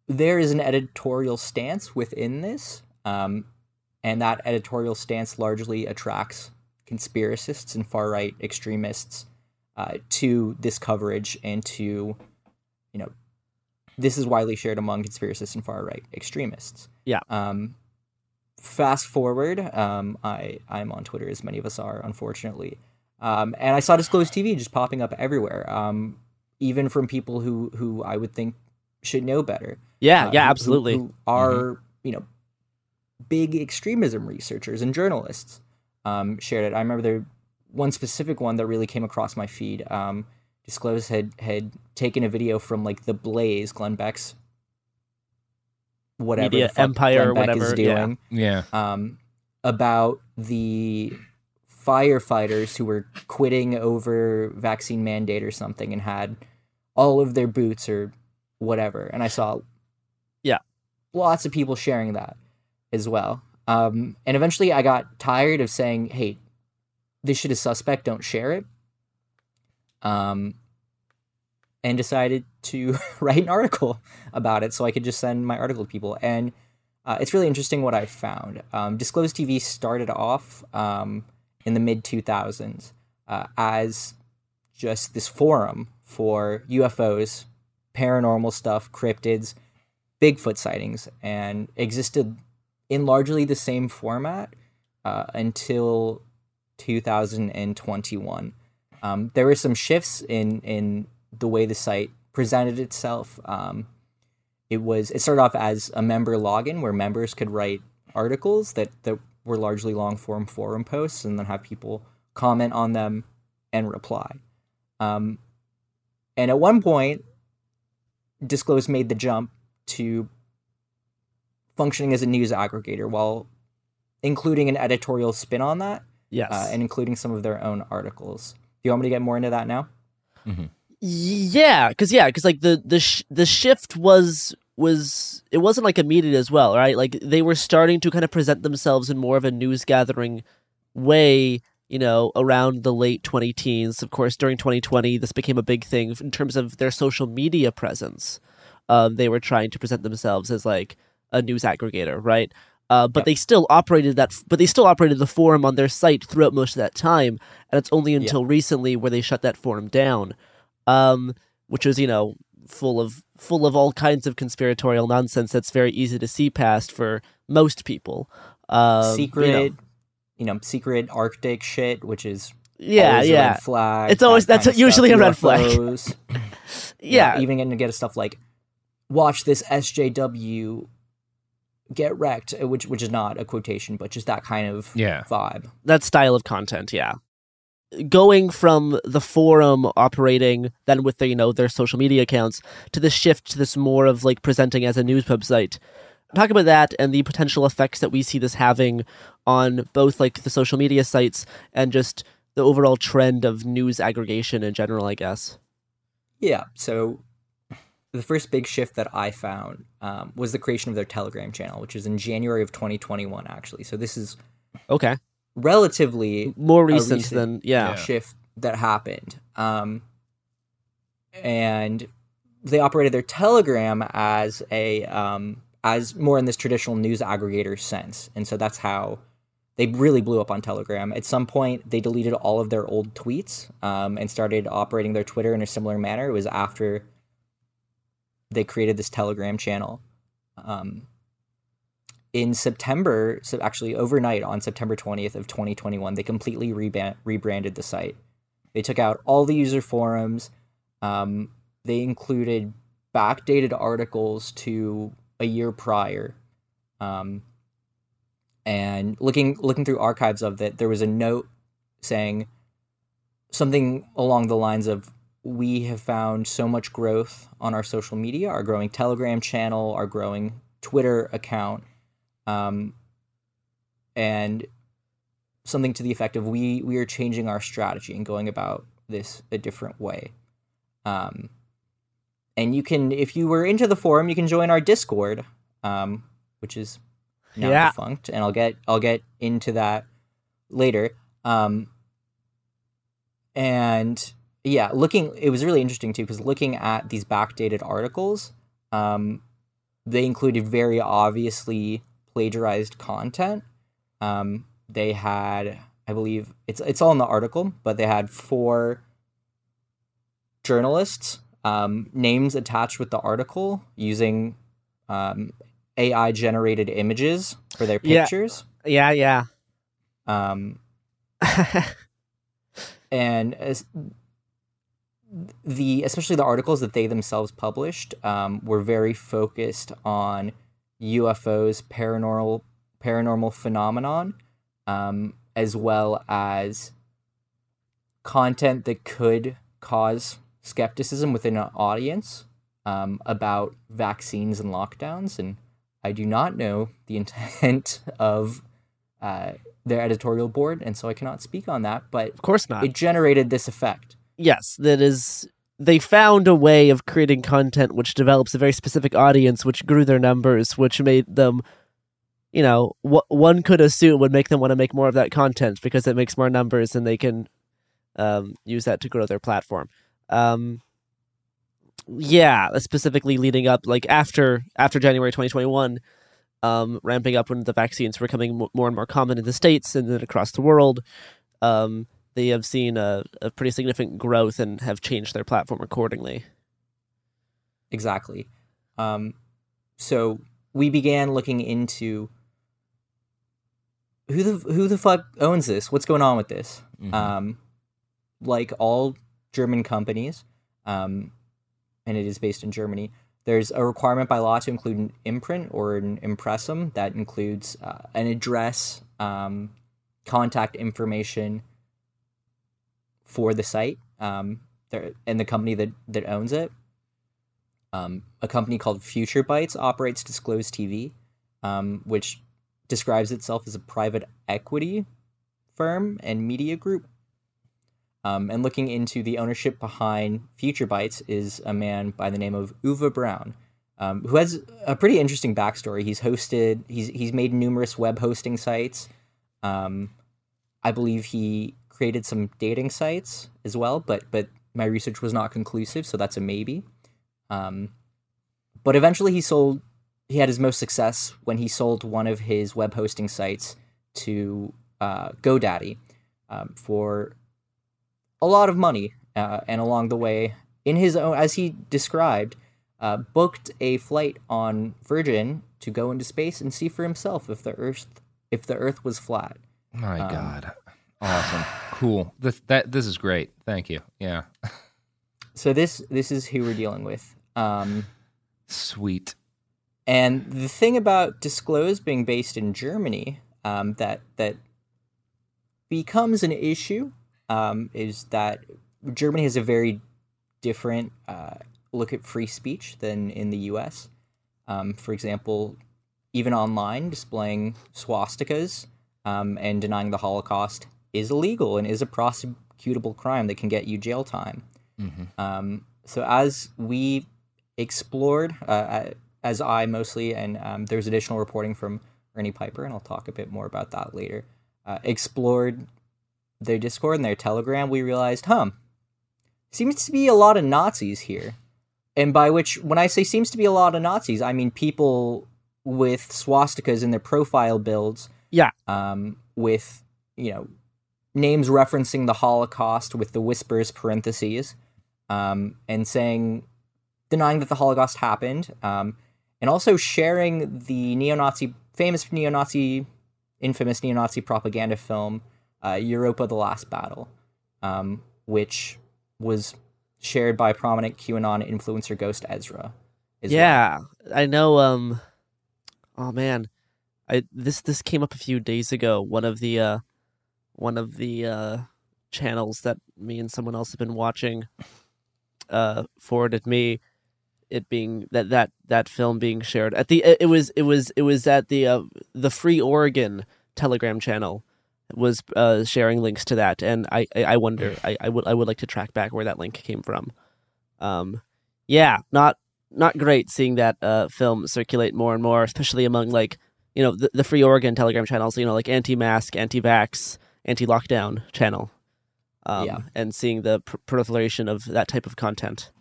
there is an editorial stance within this, um, and that editorial stance largely attracts conspiracists and far right extremists uh, to this coverage and to, you know, this is widely shared among conspiracists and far right extremists. Yeah. Um, fast forward, um, I I'm on Twitter as many of us are, unfortunately, um, and I saw Disclosed TV just popping up everywhere, um, even from people who who I would think should know better. Yeah, uh, yeah, who- who- absolutely. Who, are you know big extremism researchers and journalists um, shared it. I remember there one specific one that really came across my feed. Um, Disclose had had taken a video from like the Blaze, Glenn Beck's whatever Media the fuck empire or Glenn Beck whatever, is doing. Yeah. Um, about the firefighters who were quitting over vaccine mandate or something and had all of their boots or whatever. And I saw Yeah. Lots of people sharing that as well. Um, and eventually I got tired of saying, hey, this shit is suspect, don't share it. Um, and decided to write an article about it so I could just send my article to people. And uh, it's really interesting what I found. Um, Disclosed TV started off um, in the mid 2000s uh, as just this forum for UFOs, paranormal stuff, cryptids, Bigfoot sightings, and existed in largely the same format uh, until 2021. Um, there were some shifts in in the way the site presented itself. Um, it was it started off as a member login where members could write articles that that were largely long form forum posts and then have people comment on them and reply. Um, and at one point, Disclose made the jump to functioning as a news aggregator while including an editorial spin on that. Yes. Uh, and including some of their own articles. Do you want me to get more into that now? Yeah, because yeah, because like the the sh- the shift was was it wasn't like immediate as well, right? Like they were starting to kind of present themselves in more of a news gathering way, you know, around the late 20 teens. Of course, during 2020, this became a big thing in terms of their social media presence. Um, they were trying to present themselves as like a news aggregator, right? Uh, but they still operated that, but they still operated the forum on their site throughout most of that time, and it's only until recently where they shut that forum down um, which was you know full of full of all kinds of conspiratorial nonsense that's very easy to see past for most people. Um, secret, you you know. know, secret Arctic shit, which is Yeah, yeah. red flag. It's always- that that's usually stuff, a red flag. UFOs. Yeah. Even getting to get stuff like watch this SJW get wrecked, uh, which which is not a quotation, but just that kind of yeah. vibe. That style of content, yeah. Going from the forum operating then with the, you know their social media accounts to the shift to this more of like presenting as a news website. Talk about that and the potential effects that we see this having on both like the social media sites and just the overall trend of news aggregation in general, I guess. Yeah. So the first big shift that I found um, was the creation of their Telegram channel, which was in January of 2021, actually. So this is okay, relatively more recent, recent than yeah shift that happened. Um, and they operated their Telegram as a um, as more in this traditional news aggregator sense, and so that's how they really blew up on Telegram. At some point, they deleted all of their old tweets um, and started operating their Twitter in a similar manner. It was after they created this Telegram channel. Um, in September, so actually overnight on September 20th of 2021, they completely rebranded the site. They took out all the user forums. Um, they included backdated articles to a year prior. Um, and looking looking through archives of it, there was a note saying something along the lines of we have found so much growth on our social media, our growing Telegram channel, our growing Twitter account, um, and something to the effect of we we are changing our strategy and going about this a different way. Um, and you can, if you were into the forum, you can join our Discord, um, which is now yeah. defunct, and I'll get I'll get into that later. Um, and yeah, looking, it was really interesting too because looking at these backdated articles, um, they included very obviously plagiarized content. Um, they had, I believe, it's it's all in the article, but they had four journalists um, names attached with the article using um, AI generated images for their pictures. Yeah, yeah. yeah. Um, and as, the especially the articles that they themselves published um, were very focused on UFOs, paranormal paranormal phenomenon, um, as well as content that could cause skepticism within an audience um, about vaccines and lockdowns. And I do not know the intent of uh, their editorial board, and so I cannot speak on that. But of course not. It generated this effect yes, that is they found a way of creating content which develops a very specific audience, which grew their numbers, which made them, you know, what one could assume would make them want to make more of that content because it makes more numbers and they can um, use that to grow their platform. Um, yeah, specifically leading up, like after after January 2021, um, ramping up when the vaccines were becoming more and more common in the states and then across the world. Um, they have seen a, a pretty significant growth and have changed their platform accordingly. Exactly. Um, so we began looking into who the who the fuck owns this? What's going on with this? Mm-hmm. Um, like all German companies, um, and it is based in Germany. There's a requirement by law to include an imprint or an impressum that includes uh, an address, um, contact information, for the site um, and the company that, that owns it. Um, a company called Future Bytes operates Disclose TV, um, which describes itself as a private equity firm and media group. Um, and looking into the ownership behind Future Bytes is a man by the name of Uva Brown, um, who has a pretty interesting backstory. He's hosted, he's he's made numerous web hosting sites. Um, I believe he created some dating sites as well, but but my research was not conclusive, so that's a maybe. Um, but eventually, he sold. He had his most success when he sold one of his web hosting sites to uh, GoDaddy um, for a lot of money, uh, and along the way, in his own, as he described, uh, booked a flight on Virgin to go into space and see for himself if the Earth if the Earth was flat. My um, God, awesome! cool. This that this is great. Thank you. Yeah. so this this is who we're dealing with. Um, Sweet. and the thing about Disclose being based in Germany um, that that becomes an issue um, is that Germany has a very different uh, look at free speech than in the U.S. Um, for example, even online, displaying swastikas um, and denying the Holocaust is illegal and is a prosecutable crime that can get you jail time. Mm-hmm. Um, so as we explored, uh, as I mostly, and um, there's additional reporting from Ernie Piper, and I'll talk a bit more about that later. Uh, explored their Discord and their Telegram, we realized, huh, seems to be a lot of Nazis here. And by which, when I say seems to be a lot of Nazis, I mean people with swastikas in their profile builds. Yeah. Um, with, you know, names referencing the Holocaust with the whispers parentheses, um, and saying, denying that the Holocaust happened, um, and also sharing the neo-Nazi, famous neo-Nazi, infamous neo-Nazi propaganda film, uh, Europa: The Last Battle, um, which was shared by prominent QAnon influencer Ghost Ezra. yeah, well. I know. Um, oh man, I this this came up a few days ago. One of the uh, one of the uh, channels that me and someone else have been watching uh, forwarded me it being that that that film being shared at the it was it was it was at the uh, the Free Oregon Telegram channel was uh, sharing links to that, and I I, wonder I, I would I would like to track back where that link came from. Um, yeah, not not great seeing that uh, film circulate more and more, especially among like you know the, the Free Oregon Telegram channels, you know like anti-mask, anti-vax, anti-lockdown channel, um, yeah. and seeing the pr- proliferation of that type of content.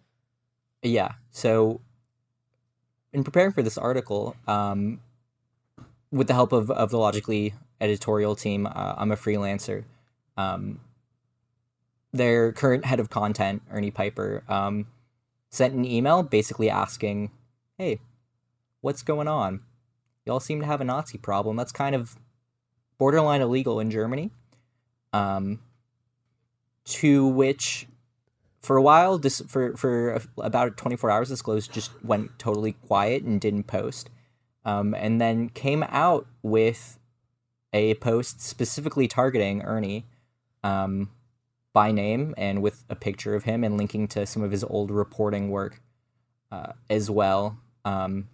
Yeah. So, in preparing for this article, um, with the help of, of the Logically editorial team, uh, I'm a freelancer. Um, their current head of content, Ernie Piper, um, sent an email basically asking, "Hey, what's going on? Y'all seem to have a Nazi problem. That's kind of borderline illegal in Germany." Um, to which for a while, this for for about 24 hours, Disclose just went totally quiet and didn't post, um, and then came out with a post specifically targeting Ernie, um, by name and with a picture of him and linking to some of his old reporting work, uh, as well. Um,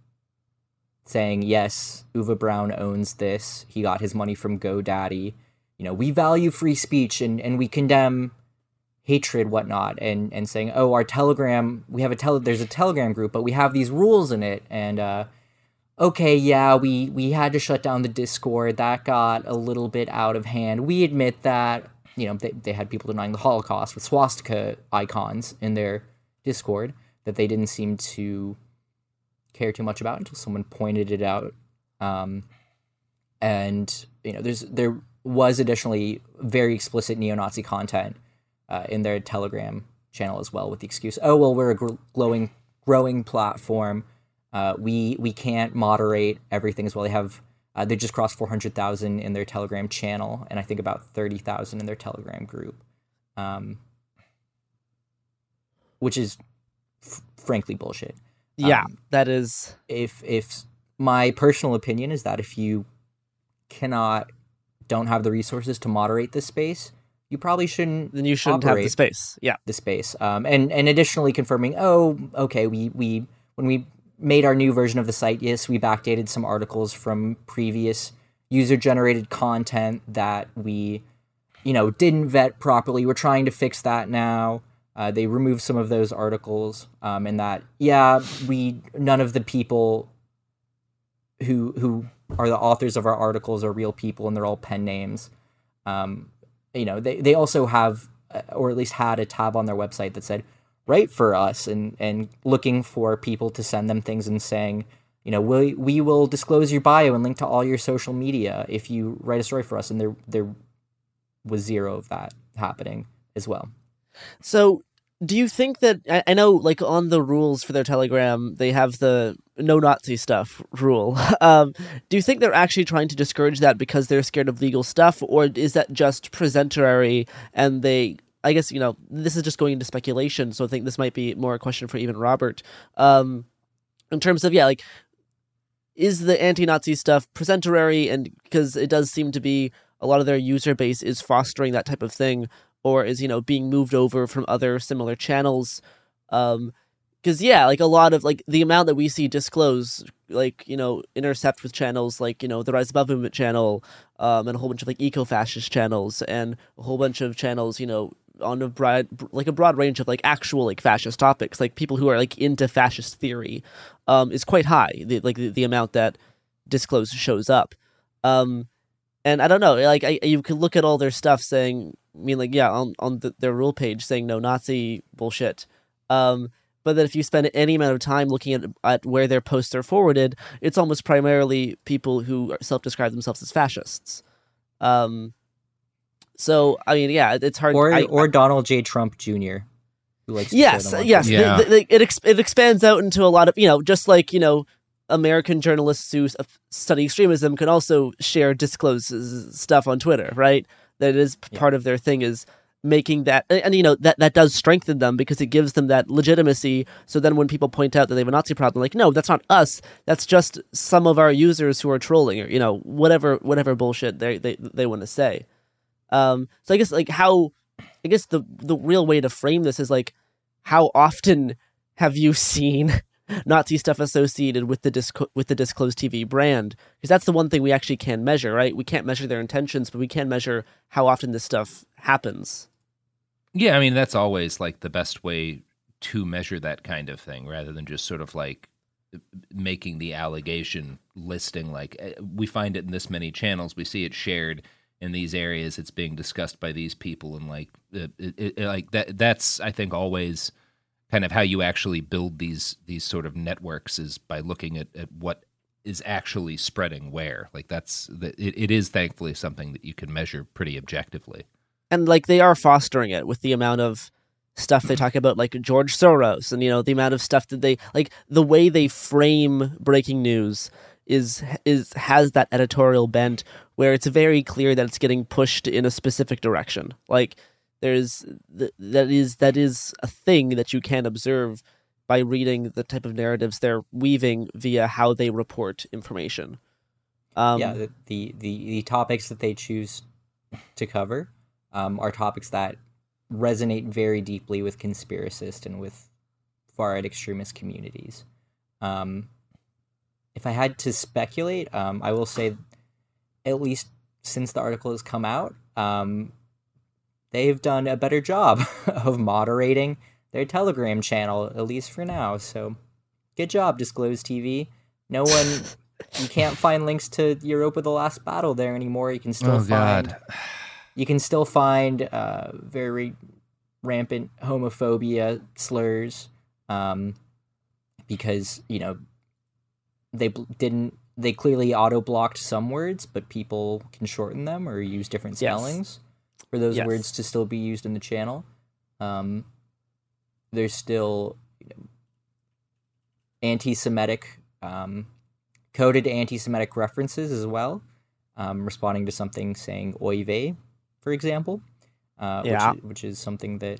saying yes, uva brown owns this. He got his money from GoDaddy. You know, we value free speech and and we condemn hatred whatnot and and saying oh our telegram we have a tele there's a telegram group but we have these rules in it. And uh okay yeah we we had to shut down the discord. That got a little bit out of hand. We admit that you know they, they had people denying the holocaust with swastika icons in their discord that they didn't seem to care too much about until someone pointed it out. Um and you know there's there was additionally very explicit neo-nazi content uh, in their Telegram channel as well, with the excuse, "Oh well, we're a gr- glowing, growing platform. Uh, we we can't moderate everything as well." They have uh, they just crossed four hundred thousand in their Telegram channel, and I think about thirty thousand in their Telegram group, um, which is f- frankly bullshit. Yeah, um, that is. If if my personal opinion is that if you cannot don't have the resources to moderate this space you probably shouldn't then you shouldn't have the space. Yeah. the space. Um, and and additionally confirming oh okay we we when we made our new version of the site yes we backdated some articles from previous user generated content that we you know didn't vet properly. We're trying to fix that now. Uh, they removed some of those articles um, and that yeah we none of the people who who are the authors of our articles are real people and they're all pen names. Um, you know they, they also have uh, or at least had a tab on their website that said write for us and and looking for people to send them things and saying you know we we will disclose your bio and link to all your social media if you write a story for us and there there was zero of that happening as well. So do you think that I, I know like on the rules for their telegram they have the no nazi stuff rule. Um, do you think they're actually trying to discourage that because they're scared of legal stuff or is that just presentary and they i guess you know this is just going into speculation so i think this might be more a question for even robert. Um, in terms of yeah like is the anti-Nazi stuff presentary, and because it does seem to be a lot of their user base is fostering that type of thing, or is you know being moved over from other similar channels. Um, because yeah, like a lot of like the amount that we see disclose, like you know, intercept with channels like you know the Rise Above Movement channel, um, and a whole bunch of like eco-fascist channels, and a whole bunch of channels, you know, on a broad like a broad range of like actual like fascist topics, like people who are like into fascist theory, um, is quite high. The, like the, the amount that disclose shows up, um, and I don't know, like I, you could look at all their stuff saying, I mean, like yeah, on on the, their rule page saying no Nazi bullshit, um but then if you spend any amount of time looking at, at where their posts are forwarded, it's almost primarily people who self-describe themselves as fascists. Um, so I mean, yeah, it's hard. Or I, or Donald J. Trump Jr. Who likes yes, yes, yeah. the, the, it ex- it expands out into a lot of you know, just like you know, American journalists who study extremism can also share disclose stuff on Twitter, right? That is yeah. part of their thing is making that and, you know that that does strengthen them because it gives them that legitimacy so then when people point out that they have a nazi problem like no that's not us that's just some of our users who are trolling or you know whatever whatever bullshit they they, they want to say um so i guess like how i guess the the real way to frame this is like how often have you seen Nazi stuff associated with the disc- with the disclosed TV brand because that's the one thing we actually can measure, right? We can't measure their intentions, but we can measure how often this stuff happens. Yeah, I mean that's always like the best way to measure that kind of thing, rather than just sort of like making the allegation listing like eh, we find it in this many channels, we see it shared in these areas, it's being discussed by these people, and like it, it, it, like that. That's I think always kind of how you actually build these these sort of networks is by looking at, at what is actually spreading where. Like that's it, it is thankfully something that you can measure pretty objectively and like they are fostering it with the amount of stuff they talk about like George Soros and you know the amount of stuff that they like the way they frame breaking news is is has that editorial bent where it's very clear that it's getting pushed in a specific direction. Like there's that is that is a thing that you can observe by reading the type of narratives they're weaving via how they report information. Um, yeah the the the topics that they choose to cover um, are topics that resonate very deeply with conspiracists and with far right extremist communities. Um, if I had to speculate, um, I will say, at least since the article has come out, um, they've done a better job of moderating their Telegram channel, at least for now. So, good job, Disclose TV. No one, you can't find links to Europa: The Last Battle there anymore. You can still oh, find. God you can still find uh, very rampant homophobia slurs um, because you know they didn't they clearly auto blocked some words but people can shorten them or use different spellings yes. for those yes. words to still be used in the channel um, there's still you know, anti-semitic um, coded anti-semitic references as well um, responding to something saying oy vey for example, uh, yeah. which, which is something that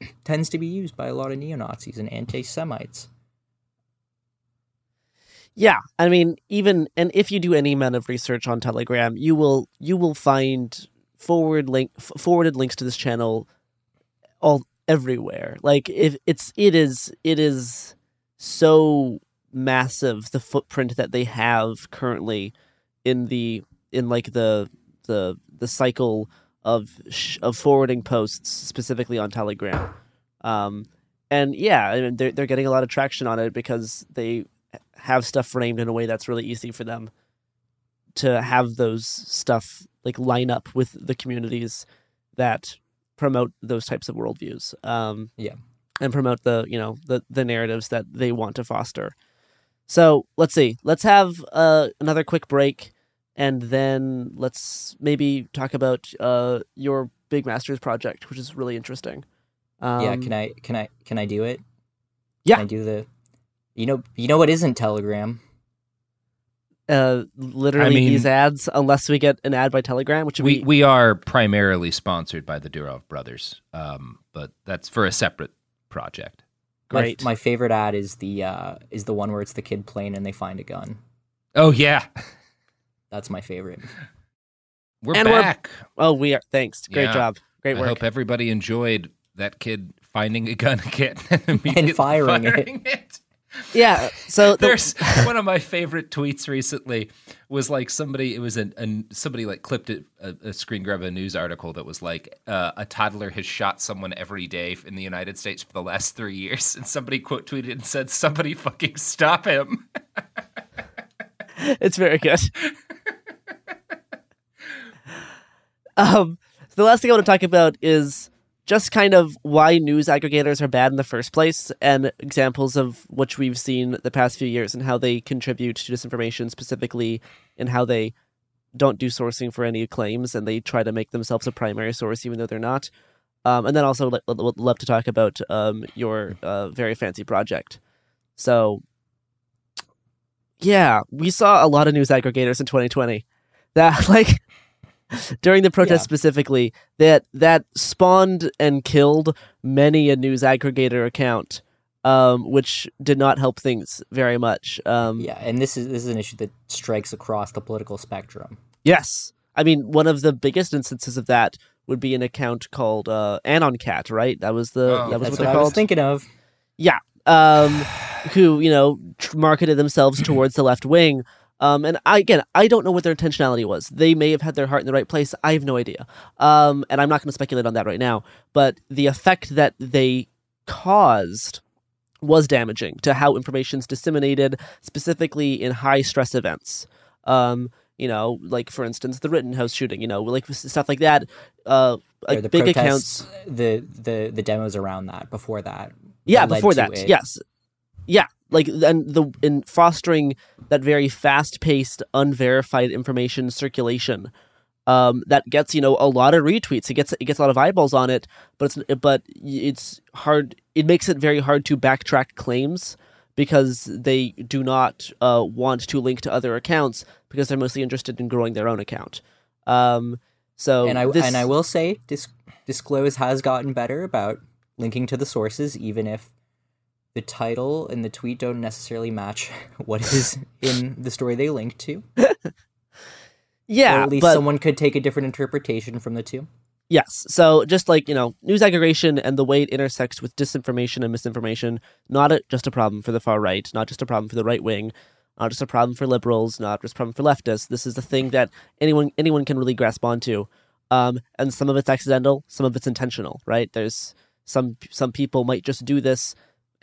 tends to be used by a lot of neo Nazis and anti Semites. Yeah, I mean, even and if you do any amount of research on Telegram, you will you will find forward link forwarded links to this channel all everywhere. Like if it's it is it is so massive the footprint that they have currently in the in like the the the cycle of of forwarding posts specifically on Telegram. Um, and yeah, I mean, they're they're getting a lot of traction on it because they have stuff framed in a way that's really easy for them to have those stuff like line up with the communities that promote those types of worldviews. Um, yeah, and promote the you know the the narratives that they want to foster. So let's see. Let's have uh, another quick break and then let's maybe talk about uh, your big masters project, which is really interesting. Um, yeah, can I can I can I do it? Yeah, can I do the. You know, you know what isn't Telegram? Uh, literally I mean, these ads, unless we get an ad by Telegram, which we be... we are primarily sponsored by the Durov brothers, um, but that's for a separate project. Great. My, my favorite ad is the uh, is the one where it's the kid playing and they find a gun. Oh yeah, that's my favorite. We're And back. oh, we are. Thanks. Great Yeah. job. Great work. I hope everybody enjoyed that kid finding a gun again and, And firing it. firing it. Yeah. So the- There's one of my favorite tweets recently was like somebody it was an, an somebody like clipped it, a, a screen grab of a news article that was like uh, a toddler has shot someone every day in the United States for the last three years and somebody quote tweeted and said somebody fucking stop him. It's very good. um, the last thing I want to talk about is just kind of why news aggregators are bad in the first place, and examples of which we've seen the past few years, and how they contribute to disinformation, specifically and how they don't do sourcing for any claims, and they try to make themselves a primary source even though they're not. Um, and then also, would love to talk about um, your uh, very fancy project. So, yeah, we saw a lot of news aggregators in 2020 that like during the protest Yeah. specifically that that spawned and killed many a news aggregator account um, which did not help things very much um, Yeah, and this is this is an issue that strikes across the political spectrum. yes i mean one of the biggest instances of that would be an account called uh, AnonCat, right? That was the Oh, that was That's what what they're I called. was thinking of. Yeah. Um, who, you know, tr- marketed themselves towards the left wing. Um, and I, again, I don't know what their intentionality was. They may have had their heart in the right place. I have no idea. Um, and I'm not going to speculate on that right now. But the effect that they caused was damaging to how information's disseminated, specifically in high stress events. Um, you know, like for instance, the Rittenhouse shooting. You know, like stuff like that. Uh, like the big protests, accounts. the the the demos around that before that. Yeah, before that, it. yes, yeah, like and the in fostering that very fast-paced, unverified information circulation, um, that gets you know a lot of retweets. It gets it gets a lot of eyeballs on it, but it's but it's hard. It makes it very hard to backtrack claims because they do not uh, want to link to other accounts because they're mostly interested in growing their own account. Um, so and I this, and I will say, Dis- Disclose has gotten better about linking to the sources, even if the title and the tweet don't necessarily match what is in the story they link to. yeah, or at least but, someone could take a different interpretation from the two. Yes. So just like, you know, news aggregation and the way it intersects with disinformation and misinformation, not a, just a problem for the far right, not just a problem for the right wing, not just a problem for liberals, not just a problem for leftists. This is the thing that anyone anyone can really grasp onto. Um, and some of it's accidental, some of it's intentional, right? There's some some people might just do this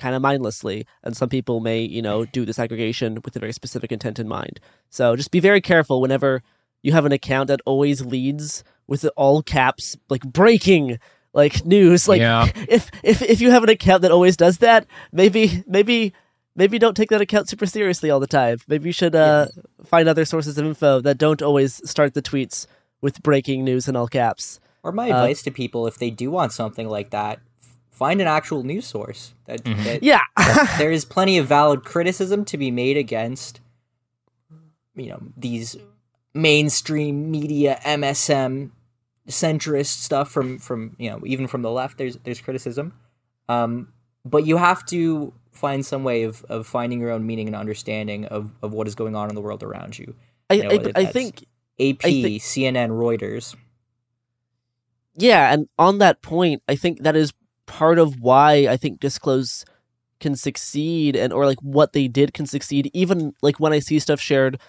kind of mindlessly, and some people may, you know, do this aggregation with a very specific intent in mind. So just be very careful whenever you have an account that always leads with all caps like breaking like news like Yeah. if if if you have an account that always does that maybe maybe maybe don't take that account super seriously all the time maybe you should uh find other sources of info that don't always start the tweets with breaking news in all caps Or my Uh, advice to people, if they do want something like that, f- find an actual news source. That, that- Yeah. that there is plenty of valid criticism to be made against, you know, these mainstream media MSM centrist stuff from from you know even from the left. There's there's criticism, um, but you have to find some way of, of finding your own meaning and understanding of, of what is going on in the world around you. I- You know, I- I think- AP, I think- CNN, Reuters. Yeah, and on that point, I think that is part of why I think Disclose can succeed and or like what they did can succeed even like when I see stuff shared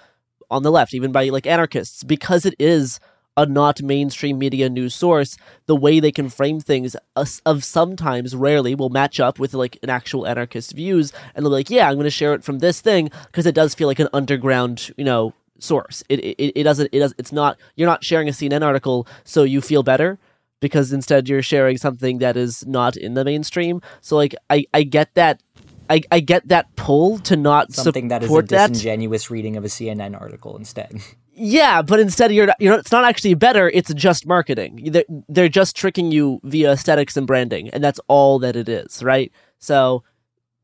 on the left, even by like anarchists, because it is a not mainstream media news source, the way they can frame things uh, of sometimes rarely will match up with like an actual anarchist views and they'll be like, yeah, I'm going to share it from this thing because it does feel like an underground, you know, source. It, it it doesn't it does it's not you're not sharing a CNN article so you feel better because instead you're sharing something that is not in the mainstream. So like I I get that I, I get that pull to not Something that is a support that. disingenuous reading of a CNN article instead. Yeah, but instead you're not, you're not, it's not actually better. It's just marketing. They're, they're just tricking you via aesthetics and branding, and that's all that it is, right? So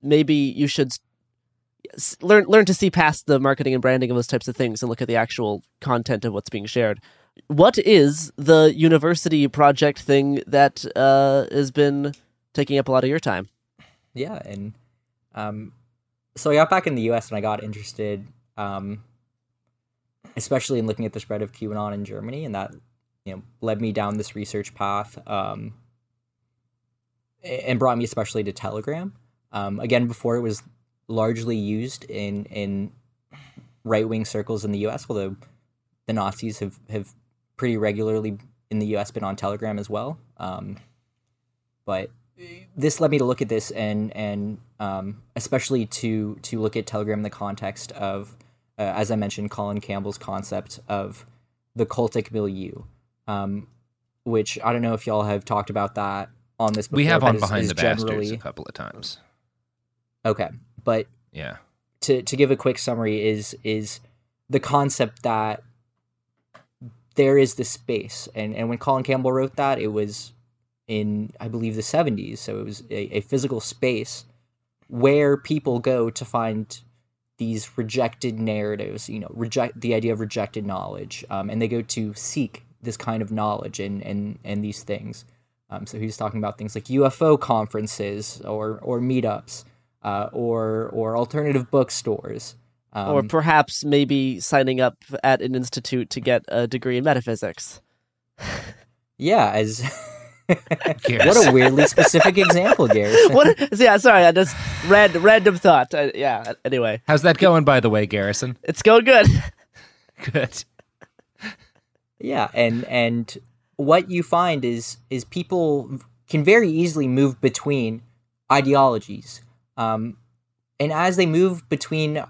maybe you should learn learn to see past the marketing and branding of those types of things and look at the actual content of what's being shared. What is the university project thing that uh, has been taking up a lot of your time? Yeah, and um, so I got back in the U.S. and I got interested um, especially in looking at the spread of QAnon in Germany, and that you know led me down this research path, um, and brought me especially to Telegram. Um, again, before it was largely used in in right wing circles in the U.S., although the Nazis have have pretty regularly in the U.S. been on Telegram as well. Um, but this led me to look at this and and um, especially to to look at Telegram in the context of, uh, as I mentioned, Colin Campbell's concept of the cultic milieu, um, which I don't know if y'all have talked about that on this. Before, we have on is, behind is the generally... bastards a couple of times. Okay, but yeah, to to give a quick summary is is the concept that there is the space, and and when Colin Campbell wrote that, it was in I believe the 70s. So it was a, a physical space where people go to find these rejected narratives, you know, reject the idea of rejected knowledge, um, and they go to seek this kind of knowledge and and and these things. Um, so he's talking about things like UFO conferences or or meetups, uh, or or alternative bookstores, um, or perhaps maybe signing up at an institute to get a degree in metaphysics. yeah, as what a weirdly specific example, Garrison. what? Yeah, sorry, I just read random thought. Uh, yeah. Anyway, how's that going, by the way, Garrison? It's going good. good. Yeah, and and what you find is is people can very easily move between ideologies, um, and as they move between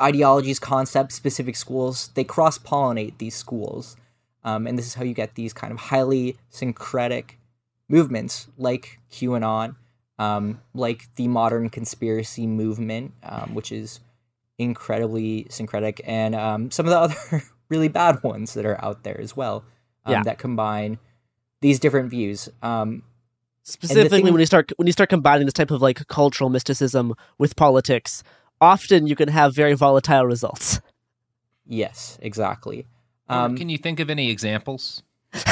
ideologies, concepts, specific schools, they cross pollinate these schools. Um, and this is how you get these kind of highly syncretic movements like QAnon, um, like the modern conspiracy movement, um, which is incredibly syncretic, and um, some of the other really bad ones that are out there as well um, yeah. that combine these different views. Um, Specifically, thing... when you start when you start combining this type of like cultural mysticism with politics, often you can have very volatile results. Yes, exactly. Um, can you think of any examples?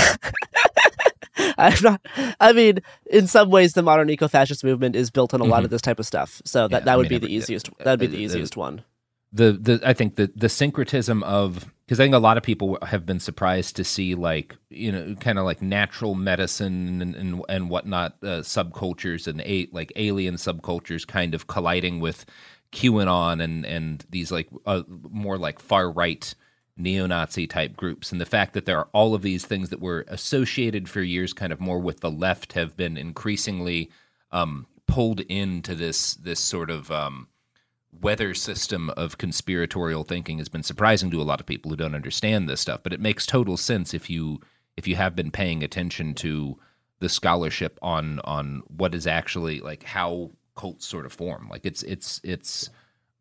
I'm not. I mean, in some ways, the modern eco-fascist movement is built on a mm-hmm. lot of this type of stuff. So that, yeah, that would I mean, be the easiest. that would be the, the easiest the, one. The the I think the the syncretism of because I think a lot of people have been surprised to see like you know kind of like natural medicine and and, and whatnot uh, subcultures and a, like alien subcultures kind of colliding with QAnon and and these like uh, more like far right neo-Nazi type groups, and the fact that there are all of these things that were associated for years, kind of more with the left, have been increasingly um, pulled into this this sort of um, weather system of conspiratorial thinking has been surprising to a lot of people who don't understand this stuff. But it makes total sense if you if you have been paying attention to the scholarship on on what is actually like how cults sort of form. Like it's it's it's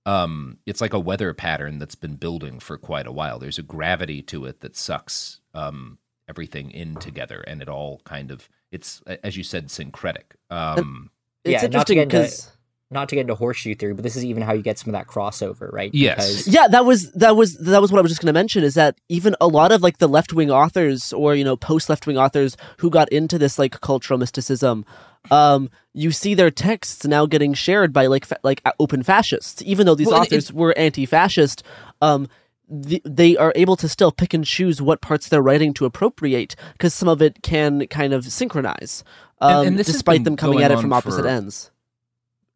um, it's like a weather pattern that's been building for quite a while. There's a gravity to it that sucks um, everything in together, and it all kind of it's as you said syncretic. Um, it's yeah, interesting because not to get into horseshoe theory, but this is even how you get some of that crossover, right? Yes. Because... Yeah, that was that was that was what I was just going to mention is that even a lot of like the left wing authors or you know post left wing authors who got into this like cultural mysticism, um, you see their texts now getting shared by like fa- like open fascists, even though these well, authors it... were anti fascist. Um, the, they are able to still pick and choose what parts they're writing to appropriate because some of it can kind of synchronize, um, and, and despite them coming at it from opposite for... ends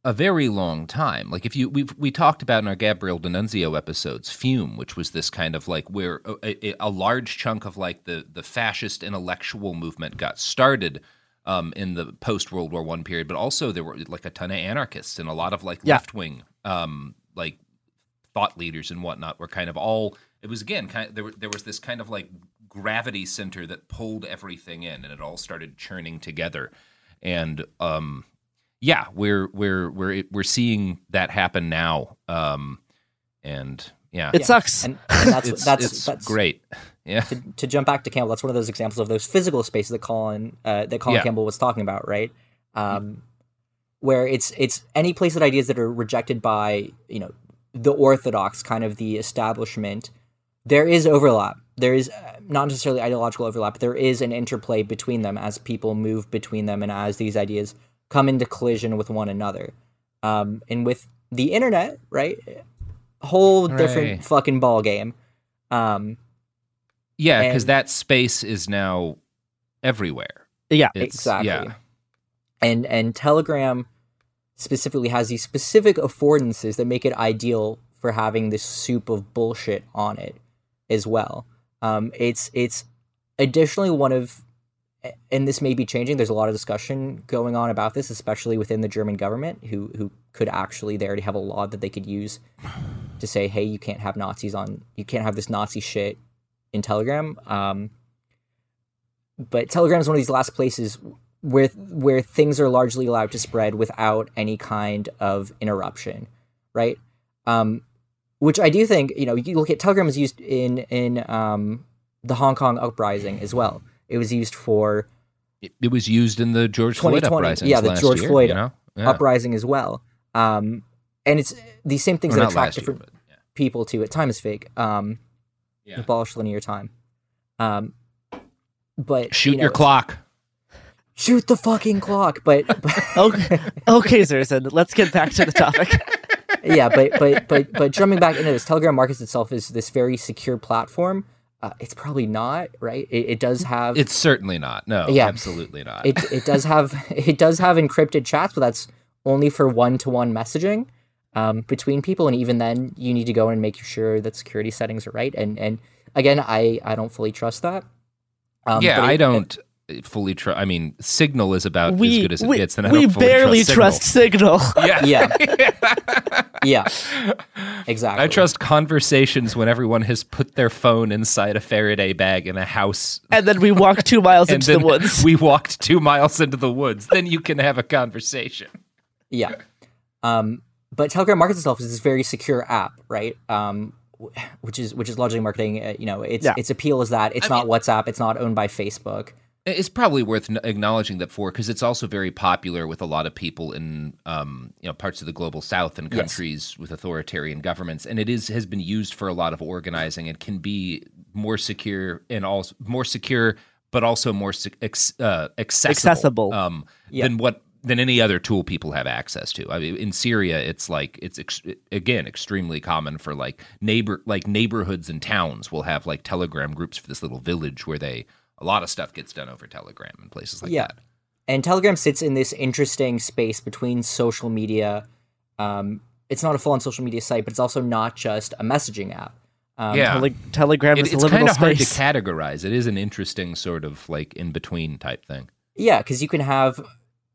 a very long time. Like if you we we talked about in our Gabriel D'Annunzio episodes, Fiume, which was this kind of like where a, a large chunk of like the the fascist intellectual movement got started um, in the post World War One period, but also there were like a ton of anarchists and a lot of like yeah. left wing um, like thought leaders and whatnot were kind of all. It was again kind of there. There was this kind of like gravity center that pulled everything in, and it all started churning together. And um, yeah, we're we're we're we're seeing that happen now. Um, and yeah, it sucks. And, and that's it's, that's, it's that's great. Yeah. To, to, jump back to Campbell, that's one of those examples of those physical spaces that Colin uh, that Colin yeah. Campbell was talking about, right? Um, where it's it's any place that ideas that are rejected by you know the orthodox kind of the establishment. There is overlap. There is uh, not necessarily ideological overlap. But there is an interplay between them as people move between them and as these ideas come into collision with one another. Um, and with the internet, right, whole different fucking ball game. Um, Yeah, because that space is now everywhere. Yeah, It's- exactly. Yeah. and and Telegram specifically has these specific affordances that make it ideal for having this soup of bullshit on it as well. Um, it's it's additionally one of and this may be changing. There's a lot of discussion going on about this, especially within the German government, who who could actually they already have a law that they could use to say, hey, you can't have Nazis on, you can't have this Nazi shit in Telegram. Um, but Telegram is one of these last places where where things are largely allowed to spread without any kind of interruption, right? Um, which I do think you know you look at Telegram is used in in um, the Hong Kong uprising as well. It was used for It, it was used in the George Floyd uprising. yeah, the George year, Floyd you know? Yeah. uprising as well. Um, and it's these same things Well, that attract last year, different people to it. Time is fake. Um, Yeah. abolish linear time. Um, but Shoot you your clock. Shoot the fucking clock. But, but okay, okay, Zerson, let's get back to the topic. yeah, but but but but jumping back into this, Telegram markets itself as this very secure platform. Uh, it's probably not right. It, it does have. It's certainly not. No, Yeah. absolutely not. It it does have it does have encrypted chats, but that's only for one to one messaging um, between people, and even then, you need to go and make sure that security settings are right. And and again, I I don't fully trust that. Um, yeah, but I don't fully trust. I mean, Signal is about we as good as it we, gets, and I we don't fully barely trust trust Signal. Yeah. Yeah. yeah, exactly. I trust conversations when everyone has put their phone inside a Faraday bag in a house. and then we walk two miles into the woods. We walked two miles into the woods. Then you can have a conversation. Yeah. Um, but Telegram markets itself as this very secure app, right? Um, which is which is largely marketing. Uh, you know, its Yeah. its appeal is that it's I not WhatsApp, it's not owned by Facebook. It's probably worth acknowledging that for because it's also very popular with a lot of people in um, you know parts of the global south and Yes. countries with authoritarian governments, and it is has been used for a lot of organizing. It can be more secure and also more secure, but also more ex, uh, accessible, Accessible. um, Yeah. than what than any other tool people have access to. I mean, in Syria, it's like it's ex- again extremely common for like neighbor like neighborhoods and towns will have like Telegram groups for this little village where they a lot of stuff gets done over Telegram and places like yeah. that. And Telegram sits in this interesting space between social media. Um, it's not a full on social media site, but it's also not just a messaging app. Um, Yeah. Tele- Telegram It- is a it's kind of hard to categorize. It is an interesting sort of like in between type thing. Yeah, because you can have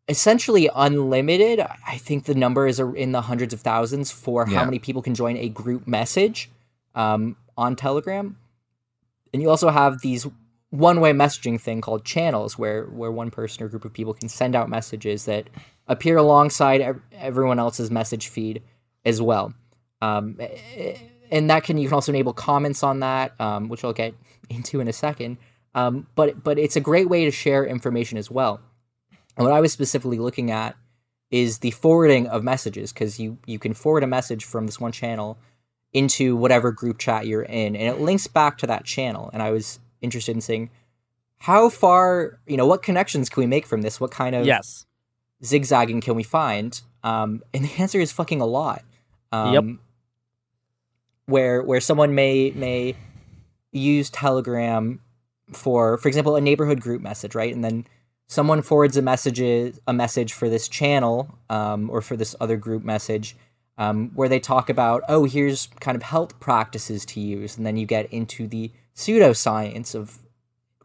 essentially unlimited. I think the number is in the hundreds of thousands for how Yeah. many people can join a group message um, on Telegram. And you also have these one-way messaging thing called channels, where where one person or group of people can send out messages that appear alongside everyone else's message feed as well. Um, and that can you can also enable comments on that, um, which I'll get into in a second. Um, but but it's a great way to share information as well. And what I was specifically looking at is the forwarding of messages because you you can forward a message from this one channel into whatever group chat you're in, and it links back to that channel. And I was interested in seeing how far you know what connections can we make from this? What kind of Yes. zigzagging can we find? Um, and the answer is fucking a lot. Um, Yep. Where where someone may may use Telegram for, for example, a neighborhood group message, right? And then someone forwards a message a message for this channel um, or for this other group message um, where they talk about, oh, here's kind of health practices to use, and then you get into the pseudoscience of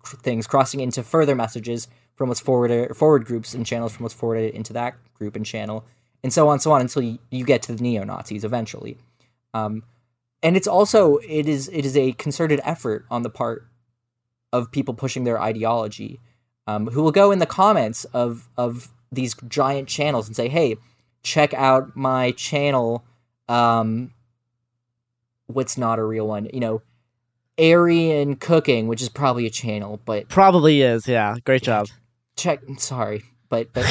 things crossing into further messages from what's forwarded forward groups and channels from what's forwarded into that group and channel, and so on so on until you, you get to the neo Nazis eventually. Um, and it's also it is it is a concerted effort on the part of people pushing their ideology, um, who will go in the comments of of these giant channels and say, "Hey, check out my channel." Um, what's not a real one? You know, Aryan Cooking, which is probably a channel, but Probably is. Yeah. Great job. check. Sorry, but but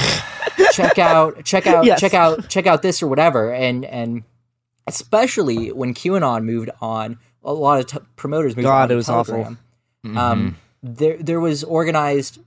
check out check out Yes. check out check out this or whatever, and and especially when QAnon moved on, a lot of t- promoters moved God, on to it was awful. Telegram. Um, there there was organized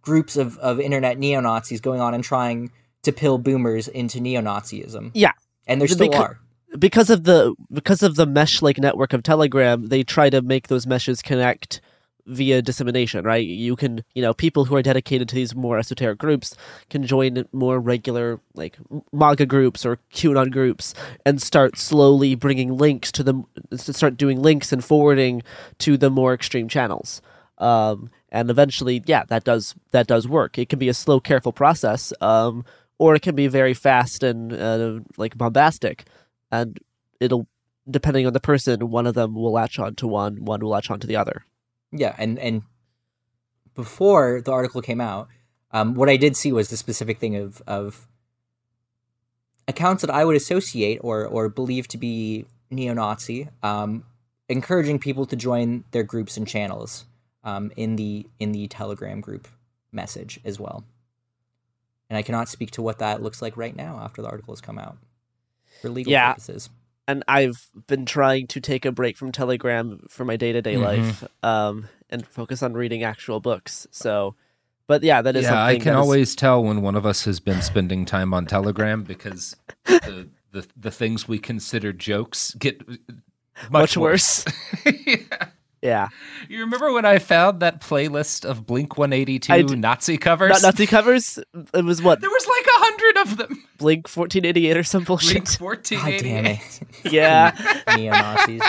groups of of internet neo Nazis going on and trying to pill boomers into neo Nazism. Yeah. and there still Because- are. Because of the because of the mesh like network of Telegram, they try to make those meshes connect via dissemination, right? You can, you know, people who are dedicated to these more esoteric groups can join more regular like MAGA groups or QAnon groups and start slowly bringing links to them, start doing links and forwarding to the more extreme channels. Um, and eventually, yeah, that does that does work. It can be a slow, careful process, um, or it can be very fast and uh, like bombastic, and it'll depending on the person, one of them will latch on to one, one will latch on to the other. Yeah, and and before the article came out, um, what I did see was the specific thing of of accounts that I would associate or or believe to be neo-Nazi, um, encouraging people to join their groups and channels um, in the in the Telegram group message as well. And I cannot speak to what that looks like right now after the article has come out for legal yeah. purposes and I've been trying to take a break from Telegram for my day to day life, um, and focus on reading actual books. So, but yeah, that is. Yeah, I can is... always tell when one of us has been spending time on Telegram because the the, the things we consider jokes get much, much worse. worse. yeah. Yeah. You remember when I found that playlist of Blink 182 Nazi covers? Not Nazi covers? It was what? There was like a hundred of them. Blink 1488 or some bullshit. Blink 1488. yeah. Neo Nazis.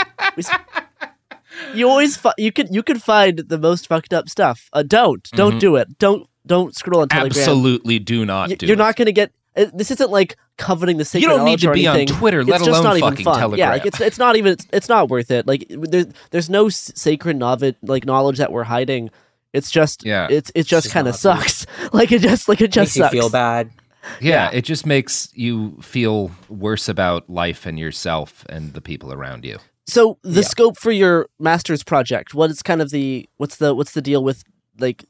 You always fi- you could you could find the most fucked up stuff. Uh, don't don't mm-hmm. do it. Don't don't scroll on Telegram. Absolutely do not. Y- do you're it. not going to get. Uh, this isn't like coveting the sacred. You don't need to be anything. on Twitter, let it's alone not fucking even fun. Telegram. Yeah, like it's it's not even it's, it's not worth it. Like there's there's no sacred knowledge like knowledge that we're hiding. It's just yeah. It's it just kind of sucks. Like it just like it just Makes sucks. you feel bad. Yeah, yeah, it just makes you feel worse about life and yourself and the people around you. So the Yeah. scope for your master's project, what is kind of the what's the what's the deal with like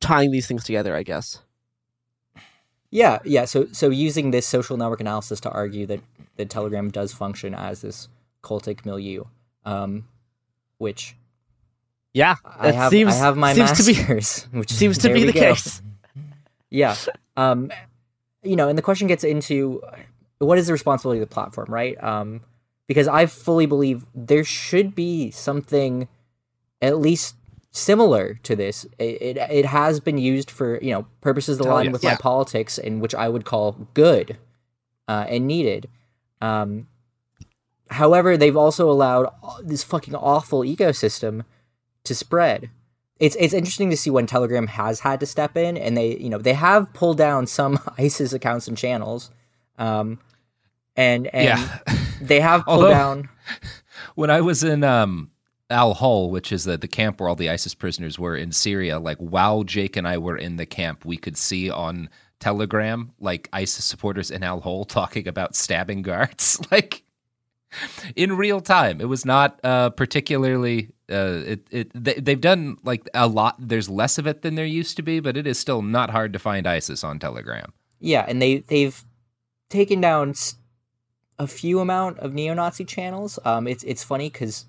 tying these things together? I guess. Yeah, yeah. So so using this social network analysis to argue that that Telegram does function as this cultic milieu, um, which Yeah, I have seems I have my seems to be masters, which seems to be the go. case. Yeah. Um, you know, and the question gets into what is the responsibility of the platform, right? Um, because I fully believe there should be something at least similar to this. It, it, it has been used for, you know, purposes aligned yes. with Yeah. my politics and which I would call good uh, and needed. Um, however, they've also allowed this fucking awful ecosystem to spread it's it's interesting to see when Telegram has had to step in, and they you know they have pulled down some ISIS accounts and channels, um, and and Yeah. they have pulled Although- down. When I was in um, Al Hol, which is the, the camp where all the ISIS prisoners were in Syria, like while Jake and I were in the camp, we could see on Telegram like ISIS supporters in Al Hol talking about stabbing guards, like in real time. It was not uh, particularly. Uh, it it they, they've done like a lot. There's less of it than there used to be, but it is still not hard to find ISIS on Telegram. Yeah, and they they've taken down a few amount of neo-Nazi channels. Um, it's it's funny because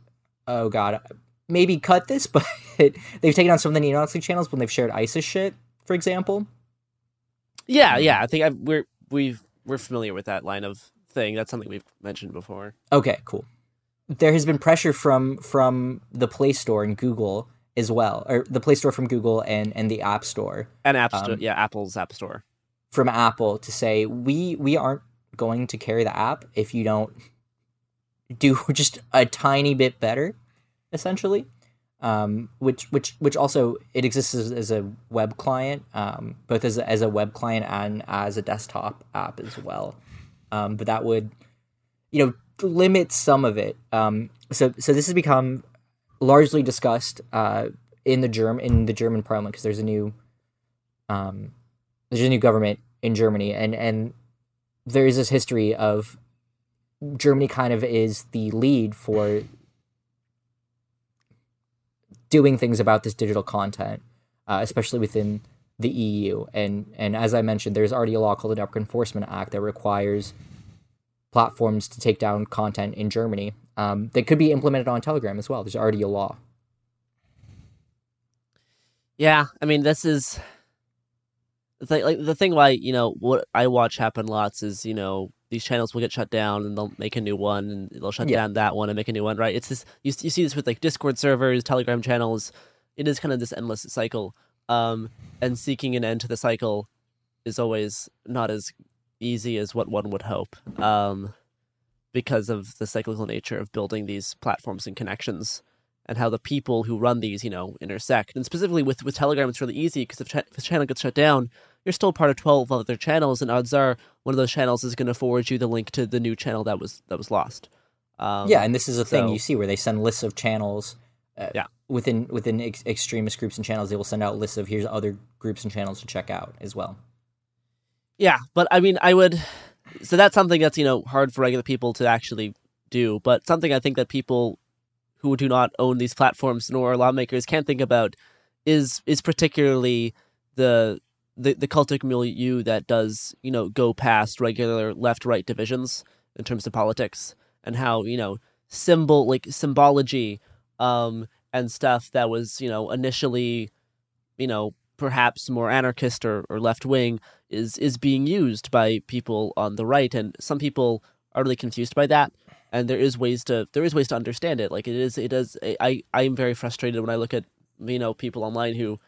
oh god, maybe cut this, but they've taken on some of the neo-Nazi channels when they've shared ISIS shit, for example. Yeah, yeah. I think i we're we've we're familiar with that line of thing. That's something we've mentioned before. Okay, cool. There has been pressure from from the Play Store and Google as well, or the Play Store from Google and and the App Store And App Store, Um, yeah, Apple's App Store. from Apple to say we we aren't going to carry the app if you don't do just a tiny bit better, essentially. Um, which which which also it exists as, as a web client, um, both as a, as a web client and as a desktop app as well. Um, but that would, you know, limit some of it. Um, so so this has become largely discussed uh, in the Germ in the German parliament because there's a new um, there's a new government in Germany, and and there is this history of Germany kind of is the lead for doing things about this digital content, uh, especially within the EU. And and as I mentioned, there's already a law called the Network Enforcement Act that requires platforms to take down content in Germany um, that could be implemented on Telegram as well. There's already a law. Yeah, I mean, this is the. Like the thing why you know what I watch happen lots is you know these channels will get shut down and they'll make a new one and they'll shut Yeah. down that one and make a new one, right? It's this you, you see this with like Discord servers, Telegram channels. It is kind of this endless cycle. Um, and seeking an end to the cycle is always not as easy as what one would hope. Um, because of the cyclical nature of building these platforms and connections and how the people who run these, you know, intersect. And specifically with, with Telegram, it's really easy because if, cha- if a channel gets shut down, you're still part of 12 other channels, and odds are one of those channels is going to forward you the link to the new channel that was that was lost. Um, yeah, and this is a thing you see where they send lists of channels. Uh, Yeah. Within within ex- extremist groups and channels, they will send out lists of here's other groups and channels to check out as well. Yeah, but I mean, I would. So that's something that's you know hard for regular people to actually do, but something I think that people who do not own these platforms nor lawmakers can't think about is is particularly the the the cultic milieu that does you know go past regular left right divisions in terms of politics and how you know symbol like symbology um and stuff that was you know initially you know perhaps more anarchist or, or left wing is is being used by people on the right. And some people are really confused by that. And there is ways to there is ways to understand it. Like it is it is i i am very frustrated when i look at you know people online who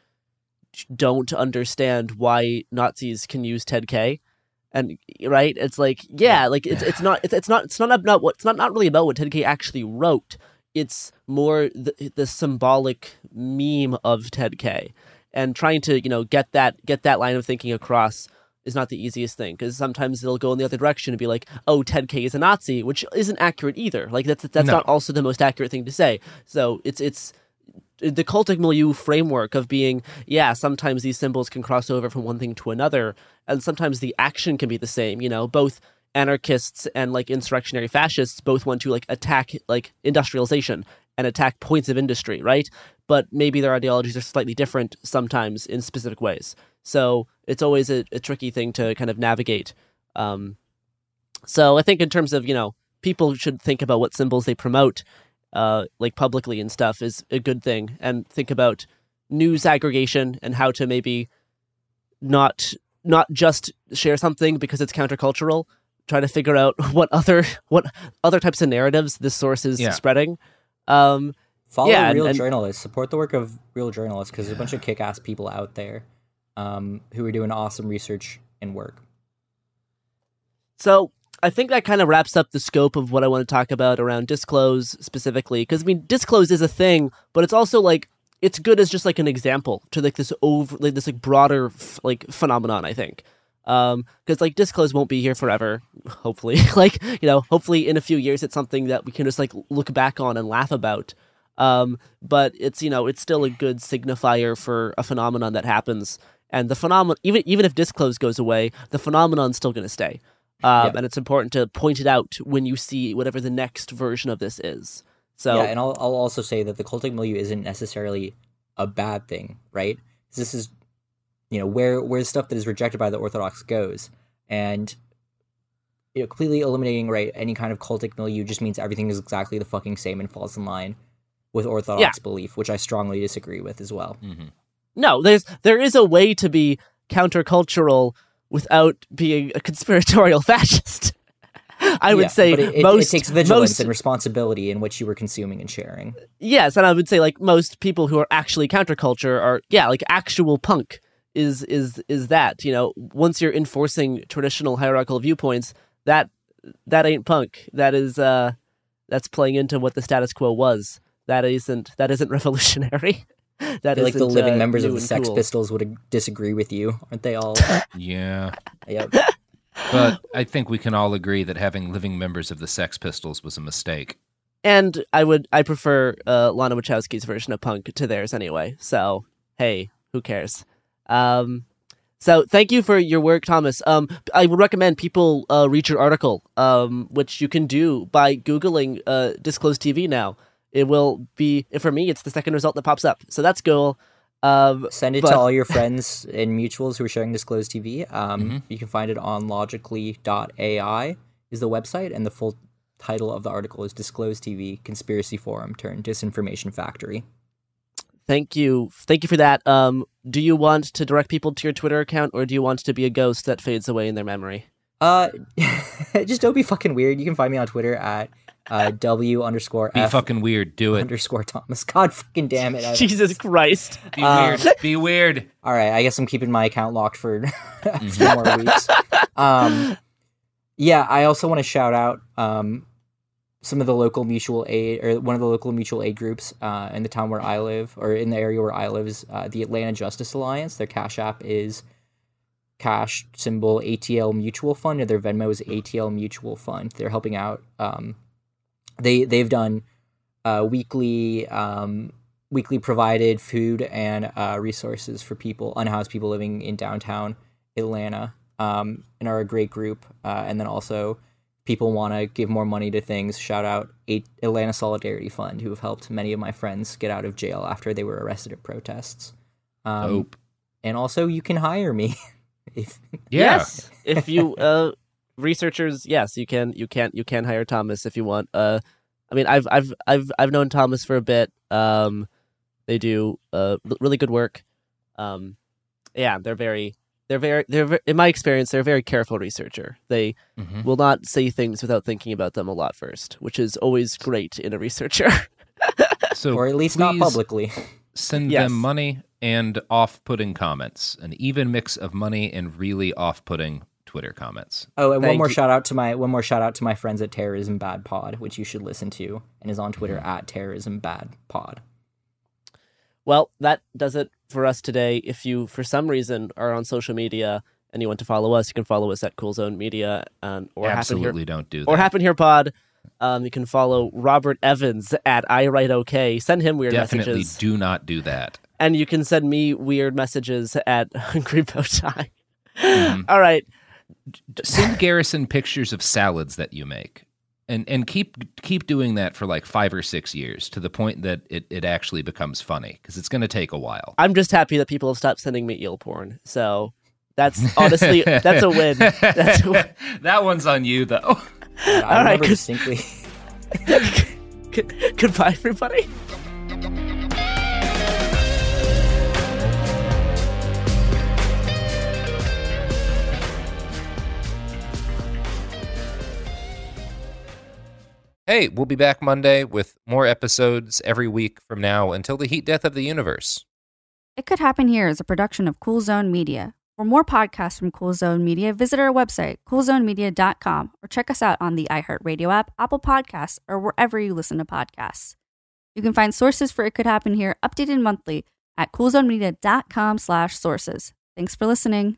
don't understand why nazis can use ted k. And right? It's like yeah like it's it's not it's, it's not it's not about what it's not not really about what ted k actually wrote. It's more the, the symbolic meme of ted k. And trying to you know get that get that line of thinking across is not the easiest thing because sometimes they'll go in the other direction and be like oh ted k is a nazi which isn't accurate either. Like that's that's No. not also the most accurate thing to say. So it's it's the cultic milieu framework of being yeah sometimes these symbols can cross over from one thing to another and sometimes the action can be the same you know? Both anarchists and like insurrectionary fascists both want to like attack like industrialization and attack points of industry right? But maybe their ideologies are slightly different sometimes in specific ways. So it's always a, a tricky thing to kind of navigate um, so i think in terms of you know people should think about what symbols they promote uh, like publicly and stuff is a good thing and think about news aggregation and how to maybe not not just share something because it's countercultural try to figure out what other what other types of narratives this source is Yeah. spreading um Follow yeah, and- real and- journalists. Support the work of real journalists because there's a bunch of kick-ass people out there um, who are doing awesome research and work. So I think that kind of wraps up the scope of what I want to talk about around disclose specifically. Because I mean, disclose is a thing, but it's also like it's good as just like an example to like this over like this like broader f- like phenomenon. I think um because like disclose won't be here forever hopefully like you know hopefully in a few years it's something that we can just like look back on and laugh about um but it's you know it's still a good signifier for a phenomenon that happens and the phenomenon even even if disclose goes away the phenomenon's still going to stay um, Yep. and it's important to point it out when you see whatever the next version of this is so yeah, and I'll, I'll also say that the cultic milieu isn't necessarily a bad thing, right? This is, you know, where where stuff that is rejected by the Orthodox goes, and you know, completely eliminating right any kind of cultic milieu just means everything is exactly the fucking same and falls in line with Orthodox Yeah. belief, which I strongly disagree with as well. No, there's there is a way to be countercultural without being a conspiratorial fascist. I would Yeah, say it, it- most it takes vigilance most and responsibility in what you were consuming and sharing. yes, and I would say like most people who are actually counterculture are yeah, like actual punk is is is that you know once you're enforcing traditional hierarchical viewpoints that that ain't punk that is uh that's playing into what the status quo was that isn't that isn't revolutionary that feel like the living uh, members of the Sex cool. Pistols would disagree with you, aren't they all? Yeah. yep. But I think we can all agree that having living members of the Sex Pistols was a mistake. And I would I prefer uh, Lana Wachowski's version of punk to theirs anyway. So hey, who cares? Um, so thank you for your work, Thomas. Um, I would recommend people uh, read your article, um, which you can do by googling uh, Disclose TV now. It will be for me. It's the second result that pops up, so that's cool. Um, Send it but- to all your friends and mutuals who are sharing Disclose TV. Um, Mm-hmm. You can find it on logically.ai is the website, and the full title of the article is Disclose TV Conspiracy Forum Turned Disinformation Factory. Thank you, thank you for that. Um, do you want to direct people to your Twitter account, or do you want to be a ghost that fades away in their memory? Uh, just don't be fucking weird. You can find me on Twitter at uh, W underscore Be F fucking weird. Do it. underscore Thomas. God fucking damn it. I- Jesus Christ. Be Uh, weird. Be weird. All right, I guess I'm keeping my account locked for a few more weeks. Um, yeah, I also want to shout out um, some of the local mutual aid or one of the local mutual aid groups uh, in the town where I live or in the area where I live is uh, the Atlanta Justice Alliance. Their Cash App is cash symbol ATL Mutual Fund, or their Venmo is ATL Mutual Fund. They're helping out. Um, they they've done uh, weekly um, weekly provided food and uh, resources for people unhoused people living in downtown Atlanta, um, and are a great group. Uh, and then also people want to give more money to things. Shout out A- Atlanta Solidarity Fund, who have helped many of my friends get out of jail after they were arrested at protests. Um, Dope. And also, you can hire me. if, Yes. if you uh researchers, yes, you can you can you can hire Thomas if you want. Uh I mean I've I've I've I've known Thomas for a bit. Um they do uh really good work. Um yeah, they're very they're very they're ve- in my experience they're a very careful researcher. They Mhm. will not say things without thinking about them a lot first, which is always great in a researcher. So or at least not publicly. Send Yes. them money and off-putting comments. An even mix of money and really off-putting Twitter comments. Oh, and one more you. shout out to my one more shout out to my friends at Terrorism Bad Pod, which you should listen to, and is on Twitter Mm-hmm. at Terrorism Bad Pod. Well, that does it for us today. If you, for some reason, are on social media and you want to follow us, you can follow us at Cool Zone Media um, or Happen Absolutely Here don't do that. or Happen Here Pod. Um, you can follow Robert Evans at I Write OK. Send him weird Definitely messages, Definitely do not do that. and you can send me weird messages at Hungry Bow Tie. Mhm. All right, Send Garrison pictures of salads that you make. And and keep keep doing that for like 5 or 6 years to the point that it, it actually becomes funny because it's going to take a while. I'm just happy that people have stopped sending me eel porn. So that's honestly that's a win. That's a win. that one's on you though. God, I All right, remember 'cause- distinctly. Good- Goodbye, everybody. Hey, we'll be back Monday with more episodes every week from now until the heat death of the universe. It Could Happen Here is a production of Cool Zone Media. For more podcasts from Cool Zone Media, visit our website, coolzonemedia.com, or check us out on the iHeartRadio app, Apple Podcasts, or wherever you listen to podcasts. You can find sources for It Could Happen Here updated monthly at coolzonemedia.com slash sources. Thanks for listening.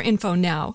info now.